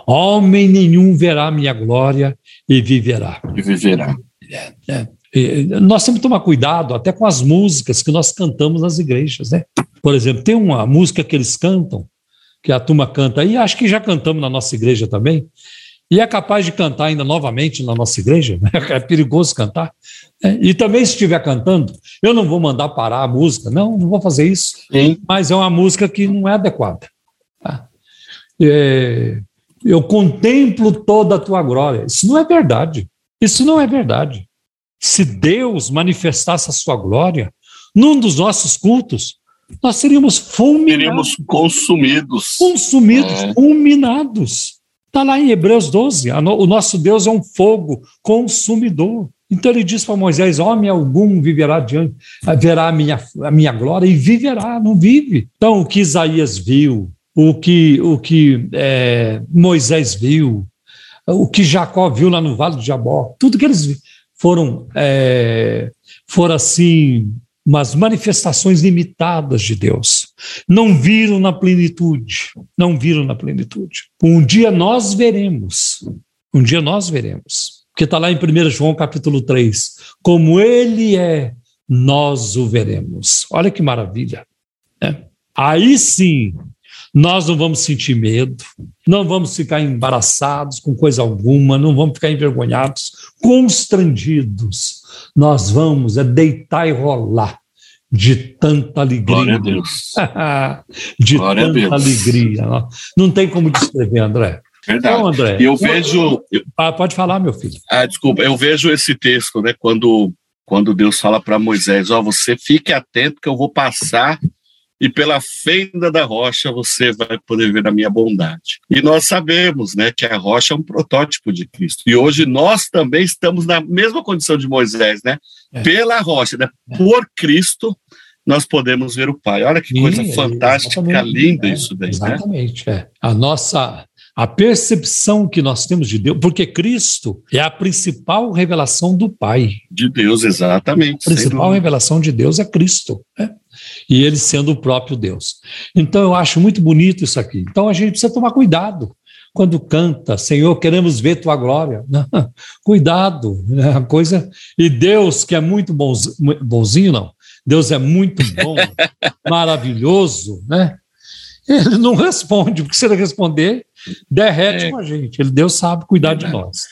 Homem nenhum verá minha glória e viverá. E viverá. É, é. Nós temos que tomar cuidado até com as músicas que nós cantamos nas igrejas, né? Por exemplo, tem uma música que eles cantam, que a turma canta aí, acho que já cantamos na nossa igreja também, e é capaz de cantar ainda novamente na nossa igreja, né? <laughs> é perigoso cantar. Né? E também, se estiver cantando, eu não vou mandar parar a música, não, não vou fazer isso, Sim. mas é uma música que não é adequada. Tá? É, eu contemplo toda a tua glória. Isso não é verdade. Isso não é verdade se Deus manifestasse a sua glória num dos nossos cultos, nós seríamos fulminados. Seríamos consumidos. Consumidos, é. fulminados. Está lá em Hebreus 12. O nosso Deus é um fogo consumidor. Então ele diz para Moisés: Homem algum viverá diante, verá a minha, a minha glória e viverá, não vive. Então, o que Isaías viu, o que, o que é, Moisés viu, o que Jacó viu lá no Vale de Jabó, tudo que eles foram, é, foram assim, umas manifestações limitadas de Deus. Não viram na plenitude, não viram na plenitude. Um dia nós veremos, um dia nós veremos. que está lá em 1 João capítulo 3. Como ele é, nós o veremos. Olha que maravilha. Né? Aí sim, nós não vamos sentir medo, não vamos ficar embaraçados com coisa alguma, não vamos ficar envergonhados, constrangidos. Nós vamos é deitar e rolar de tanta alegria. Glória a Deus. <laughs> de Glória tanta alegria. Não tem como descrever, André. Verdade. Então, André, eu vejo. Ah, pode falar, meu filho. Ah, desculpa, eu vejo esse texto, né? Quando, quando Deus fala para Moisés: Ó, oh, você fique atento que eu vou passar e pela fenda da rocha você vai poder ver a minha bondade. E nós sabemos, né, que a rocha é um protótipo de Cristo. E hoje nós também estamos na mesma condição de Moisés, né? É. Pela rocha, né? É. Por Cristo nós podemos ver o Pai. Olha que Sim, coisa fantástica, linda é, isso daí, né? Exatamente, né? é. A nossa a percepção que nós temos de Deus, porque Cristo é a principal revelação do Pai. De Deus, exatamente. A principal revelação de Deus é Cristo. Né? E ele sendo o próprio Deus. Então eu acho muito bonito isso aqui. Então a gente precisa tomar cuidado quando canta, Senhor, queremos ver tua glória. <laughs> Cuidado, né? a coisa. E Deus, que é muito bonzinho, bonzinho, não. Deus é muito bom, <laughs> maravilhoso, né? Ele não responde, porque se ele responder, derrete é. com a gente. Ele, Deus sabe cuidar é. de nós.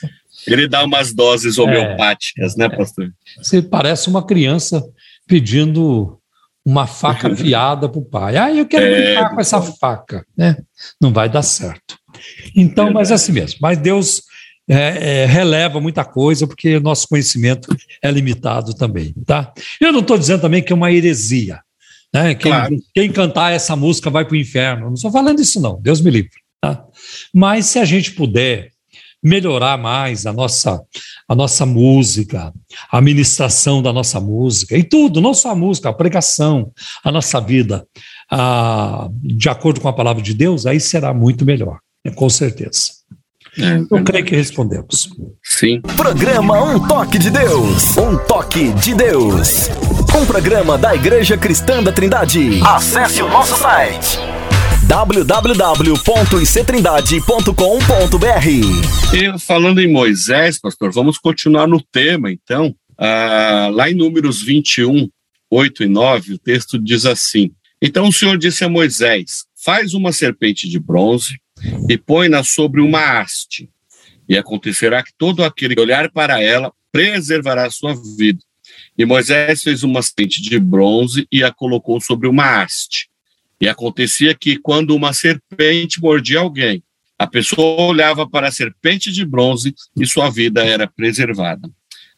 Ele dá umas doses homeopáticas, né, é. né, pastor? Você parece uma criança pedindo uma faca <laughs> afiada para o pai. Ah, eu quero é, brincar com essa faca, né? Não vai dar certo. Então, mas é assim mesmo. Mas Deus é, é, releva muita coisa, porque nosso conhecimento é limitado também, tá? Eu não estou dizendo também que é uma heresia. Né? Quem, claro. quem cantar essa música vai para o inferno. Não estou falando isso, não, Deus me livre. Tá? Mas se a gente puder melhorar mais a nossa, a nossa música, a ministração da nossa música, e tudo, não só a música, a pregação, a nossa vida, a, de acordo com a palavra de Deus, aí será muito melhor, com certeza. É, Eu creio que respondemos. Sim. Programa Um Toque de Deus. Um Toque de Deus. Um programa da Igreja Cristã da Trindade. Acesse o nosso site www.ictrindade.com.br E falando em Moisés, pastor, vamos continuar no tema, então. Ah, lá em Números 21, 8 e 9, o texto diz assim: Então o Senhor disse a Moisés: Faz uma serpente de bronze e põe-na sobre uma haste. E acontecerá que todo aquele que olhar para ela preservará a sua vida. E Moisés fez uma serpente de bronze e a colocou sobre uma haste. E acontecia que, quando uma serpente mordia alguém, a pessoa olhava para a serpente de bronze e sua vida era preservada.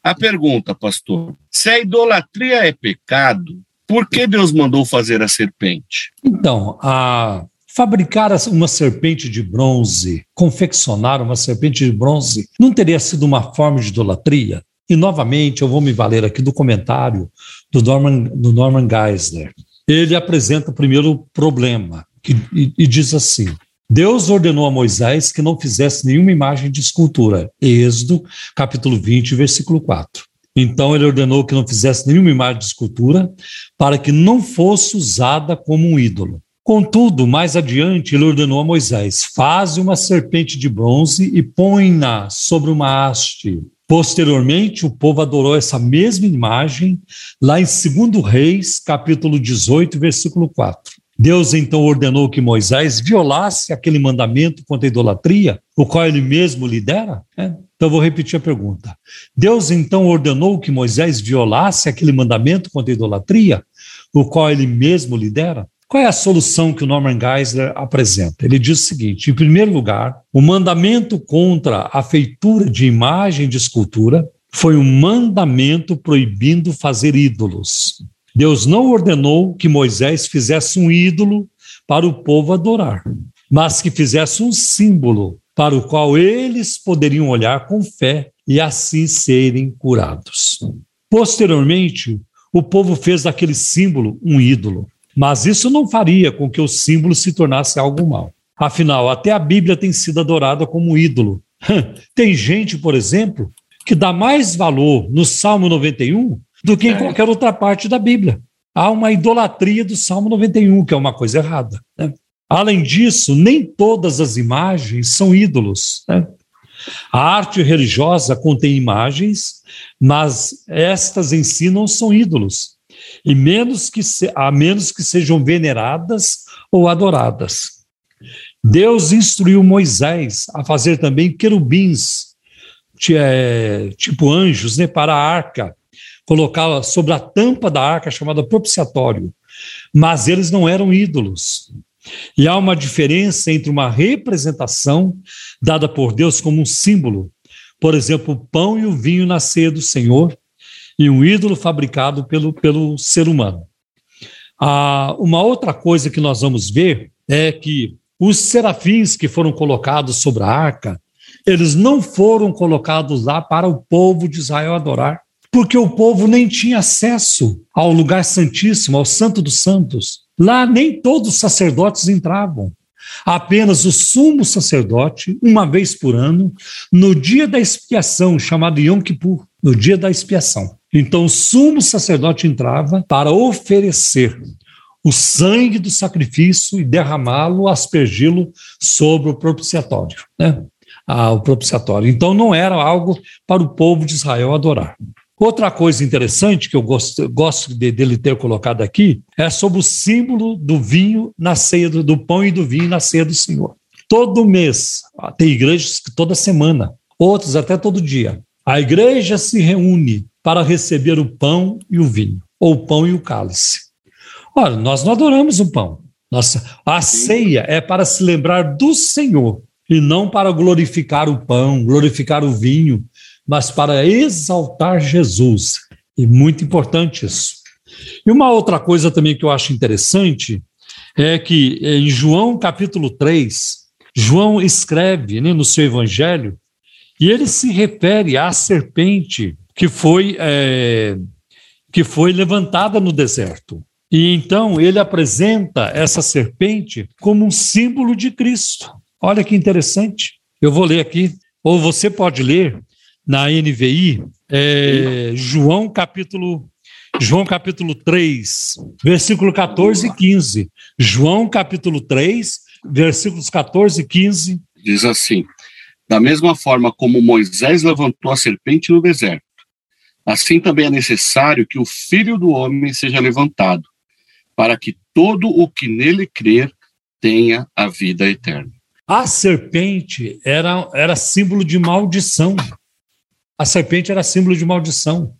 A pergunta, pastor: se a idolatria é pecado, por que Deus mandou fazer a serpente? Então, a fabricar uma serpente de bronze, confeccionar uma serpente de bronze, não teria sido uma forma de idolatria? E, novamente, eu vou me valer aqui do comentário do Norman, do Norman Geisler ele apresenta o primeiro problema que, e, e diz assim: Deus ordenou a Moisés que não fizesse nenhuma imagem de escultura. Êxodo, capítulo 20, versículo 4. Então ele ordenou que não fizesse nenhuma imagem de escultura para que não fosse usada como um ídolo. Contudo, mais adiante, ele ordenou a Moisés: faze uma serpente de bronze e põe-na sobre uma haste. Posteriormente, o povo adorou essa mesma imagem lá em 2 Reis, capítulo 18, versículo 4. Deus então ordenou que Moisés violasse aquele mandamento contra a idolatria, o qual ele mesmo lidera? É. Então vou repetir a pergunta. Deus então ordenou que Moisés violasse aquele mandamento contra a idolatria, o qual ele mesmo lidera? Qual é a solução que o Norman Geisler apresenta? Ele diz o seguinte: em primeiro lugar, o mandamento contra a feitura de imagem de escultura foi um mandamento proibindo fazer ídolos. Deus não ordenou que Moisés fizesse um ídolo para o povo adorar, mas que fizesse um símbolo para o qual eles poderiam olhar com fé e assim serem curados. Posteriormente, o povo fez daquele símbolo um ídolo. Mas isso não faria com que o símbolo se tornasse algo mal. Afinal, até a Bíblia tem sido adorada como ídolo. Tem gente, por exemplo, que dá mais valor no Salmo 91 do que em é. qualquer outra parte da Bíblia. Há uma idolatria do Salmo 91, que é uma coisa errada. Né? Além disso, nem todas as imagens são ídolos. Né? A arte religiosa contém imagens, mas estas em si não são ídolos, e menos que se, a menos que sejam veneradas ou adoradas. Deus instruiu Moisés a fazer também querubins, é, tipo anjos, né, para a arca, colocá-la sobre a tampa da arca chamada propiciatório. Mas eles não eram ídolos. E há uma diferença entre uma representação dada por Deus como um símbolo, por exemplo, o pão e o vinho na ceia do Senhor, e um ídolo fabricado pelo, pelo ser humano. Ah, uma outra coisa que nós vamos ver é que os serafins que foram colocados sobre a arca, eles não foram colocados lá para o povo de Israel adorar, porque o povo nem tinha acesso ao lugar santíssimo, ao Santo dos Santos. Lá nem todos os sacerdotes entravam. Apenas o sumo sacerdote, uma vez por ano, no dia da expiação, chamado Yom Kippur, no dia da expiação. Então, o sumo sacerdote entrava para oferecer o sangue do sacrifício e derramá-lo, aspergi-lo sobre o propiciatório, né? Ah, o propiciatório. Então, não era algo para o povo de Israel adorar. Outra coisa interessante que eu gosto, gosto de, dele ter colocado aqui é sobre o símbolo do vinho na ceia do, do pão e do vinho na ceia do Senhor. Todo mês, tem igrejas que toda semana, outros até todo dia. A igreja se reúne para receber o pão e o vinho, ou o pão e o cálice. Olha, nós não adoramos o pão. Nossa, a ceia é para se lembrar do Senhor e não para glorificar o pão, glorificar o vinho, mas para exaltar Jesus. E muito importante isso. E uma outra coisa também que eu acho interessante é que em João capítulo 3, João escreve né, no seu evangelho, e ele se refere à serpente que foi, é, que foi levantada no deserto. E então ele apresenta essa serpente como um símbolo de Cristo. Olha que interessante. Eu vou ler aqui, ou você pode ler na NVI, é, João capítulo João capítulo 3, versículo 14 e 15. João capítulo 3, versículos 14 e 15. Diz assim: Da mesma forma como Moisés levantou a serpente no deserto, assim também é necessário que o filho do homem seja levantado, para que todo o que nele crer tenha a vida eterna. A serpente era, era símbolo de maldição. A serpente era símbolo de maldição.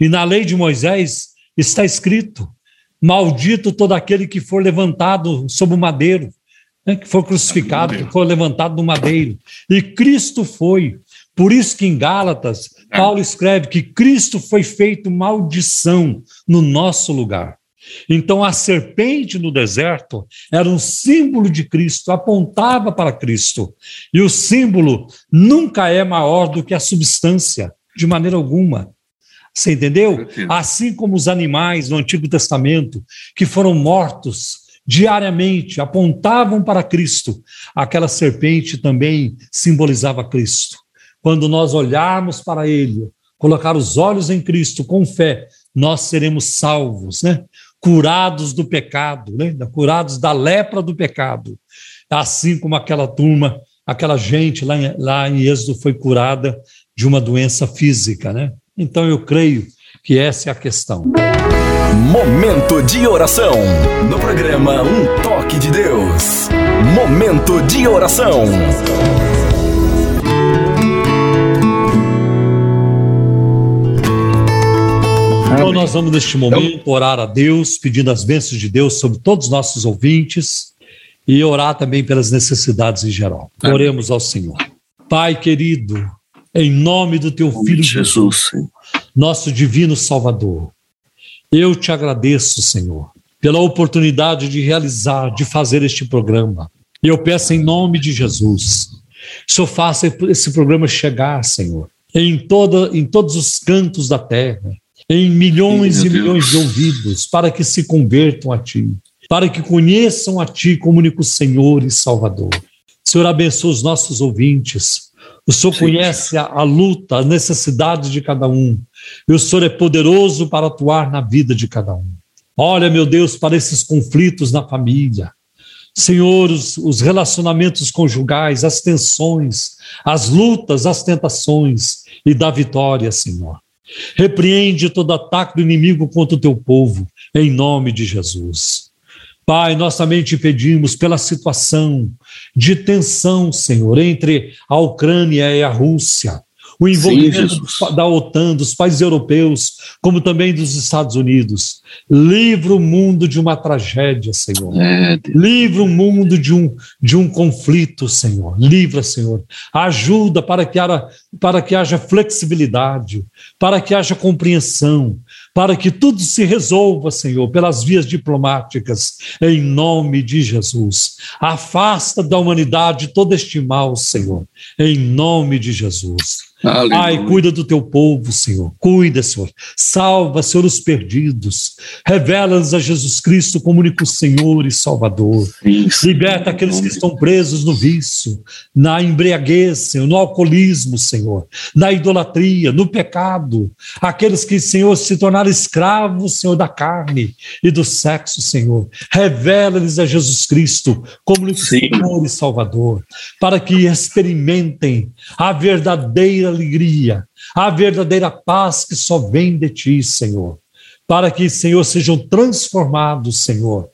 E na lei de Moisés está escrito: Maldito todo aquele que for levantado sob o madeiro, né, que for crucificado, que for levantado no madeiro. E Cristo foi. Por isso que em Gálatas, Paulo escreve que Cristo foi feito maldição no nosso lugar. Então a serpente no deserto era um símbolo de Cristo, apontava para Cristo. E o símbolo nunca é maior do que a substância, de maneira alguma. Você entendeu? Assim como os animais no Antigo Testamento, que foram mortos diariamente, apontavam para Cristo, aquela serpente também simbolizava Cristo. Quando nós olharmos para ele, colocar os olhos em Cristo com fé, nós seremos salvos, né? curados do pecado, né? curados da lepra do pecado. Assim como aquela turma, aquela gente lá em, lá em Êxodo foi curada de uma doença física. Né? Então eu creio que essa é a questão. Momento de oração. No programa Um Toque de Deus. Momento de oração. Então, nós vamos, neste momento, orar a Deus, pedindo as bênçãos de Deus sobre todos os nossos ouvintes e orar também pelas necessidades em geral. Oremos ao Senhor. Pai querido, em nome do teu Filho Jesus, nosso divino Salvador, eu te agradeço, Senhor, pela oportunidade de realizar, de fazer este programa. E eu peço em nome de Jesus, Senhor faça esse programa chegar, Senhor, em, toda, em todos os cantos da terra, em milhões Sim, e milhões de ouvidos, para que se convertam a Ti, para que conheçam a Ti como único Senhor e Salvador. Senhor, abençoe os nossos ouvintes. O Senhor Sim. conhece a, a luta, a necessidade de cada um. E o Senhor é poderoso para atuar na vida de cada um. Olha, meu Deus, para esses conflitos na família. Senhor, os, os relacionamentos conjugais, as tensões, as lutas, as tentações e da vitória, Senhor. Repreende todo ataque do inimigo contra o teu povo, em nome de Jesus. Pai, nós também te pedimos pela situação de tensão, Senhor, entre a Ucrânia e a Rússia o envolvimento Sim, da OTAN, dos países europeus, como também dos Estados Unidos. Livra o mundo de uma tragédia, Senhor. É, Livra o mundo de um, de um conflito, Senhor. Livra, Senhor. Ajuda para que, haja, para que haja flexibilidade, para que haja compreensão, para que tudo se resolva, Senhor, pelas vias diplomáticas, em nome de Jesus. Afasta da humanidade todo este mal, Senhor, em nome de Jesus. Aleluia. Ai, cuida do teu povo, Senhor. Cuida, Senhor. Salva, Senhor, os perdidos. Revela-nos a Jesus Cristo como único Senhor e Salvador. Isso. Liberta aqueles que estão presos no vício, na embriaguez, Senhor, no alcoolismo, Senhor, na idolatria, no pecado. Aqueles que, Senhor, se tornaram escravos, Senhor, da carne e do sexo, Senhor. Revela-lhes a Jesus Cristo como único Senhor e Salvador, para que experimentem a verdadeira alegria, a verdadeira paz que só vem de ti, Senhor. Para que, Senhor, sejam transformados, Senhor,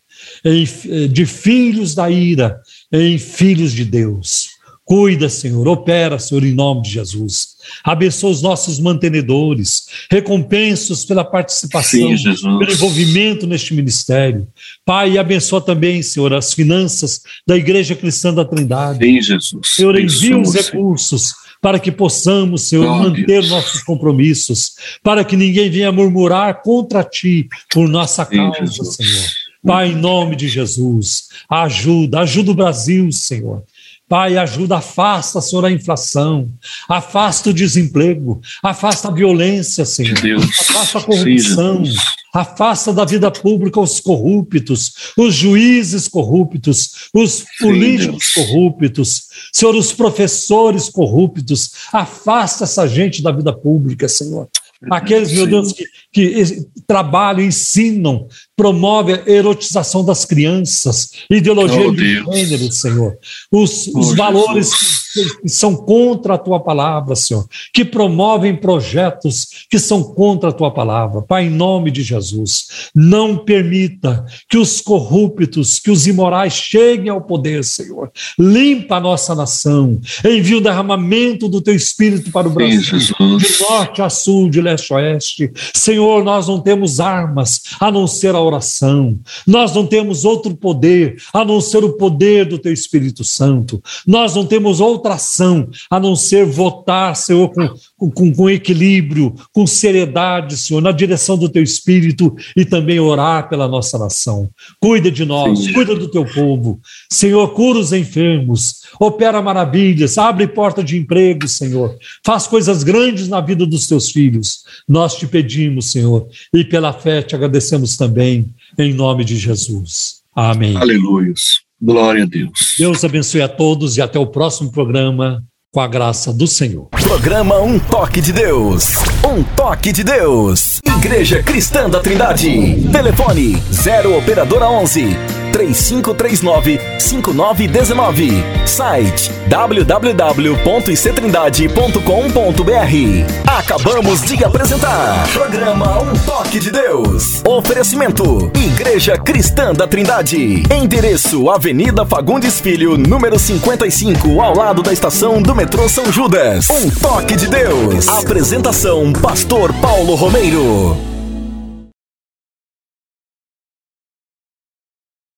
em, de filhos da ira em filhos de Deus. Cuida, Senhor, opera, Senhor, em nome de Jesus. Abençoa os nossos mantenedores, recompensa-os pela participação, Sim, pelo envolvimento neste ministério. Pai, abençoa também, Senhor, as finanças da Igreja Cristã da Trindade. Sim, Jesus. Senhor, envia os recursos para que possamos, Senhor, oh, manter Deus. nossos compromissos, para que ninguém venha murmurar contra ti por nossa causa, Senhor. Pai, em nome de Jesus, ajuda, ajuda o Brasil, Senhor. Pai, ajuda, afasta, Senhor, a inflação, afasta o desemprego, afasta a violência, Senhor, Deus. afasta a corrupção, Sim, afasta da vida pública os corruptos, os juízes corruptos, os políticos Sim, corruptos, Senhor, os professores corruptos, afasta essa gente da vida pública, Senhor. Aqueles, meu Deus, que, que trabalham, ensinam, promovem a erotização das crianças, ideologia oh, de Deus. gênero, Senhor. Os, oh, os valores que, que são contra a tua palavra, Senhor, que promovem projetos que são contra a tua palavra. Pai, em nome de Jesus, não permita que os corruptos, que os imorais cheguem ao poder, Senhor. Limpa a nossa nação, envia o derramamento do teu espírito para o Brasil, de norte a sul, de leste a oeste. Senhor, nós não temos armas a não ser a oração. Nós não temos outro poder a não ser o poder do teu Espírito Santo. Nós não temos outra ação a não ser votar, Senhor, com, com, com equilíbrio, com seriedade, Senhor, na direção do teu Espírito e também orar pela nossa nação. Cuida de nós, Sim. cuida do teu povo. Senhor, cura os enfermos, opera maravilhas, abre porta de emprego, Senhor. Faz coisas grandes na vida dos teus filhos. Nós te pedimos, Senhor, e pela fé te agradecemos também, em nome de Jesus. Amém. Aleluia. Glória a Deus. Deus abençoe a todos e até o próximo programa com a graça do Senhor. Programa Um Toque de Deus. Um Toque de Deus. Igreja Cristã da Trindade. Telefone 0 Operadora 11 3539 5919. Site www.ictrindade.com.br. Acabamos de apresentar programa Um Toque de Deus. Oferecimento Igreja Cristã da Trindade. Endereço Avenida Fagundes Filho, número 55, ao lado da estação do metrô São Judas. Um Toque de Deus. Apresentação Pastor Paulo Romeiro.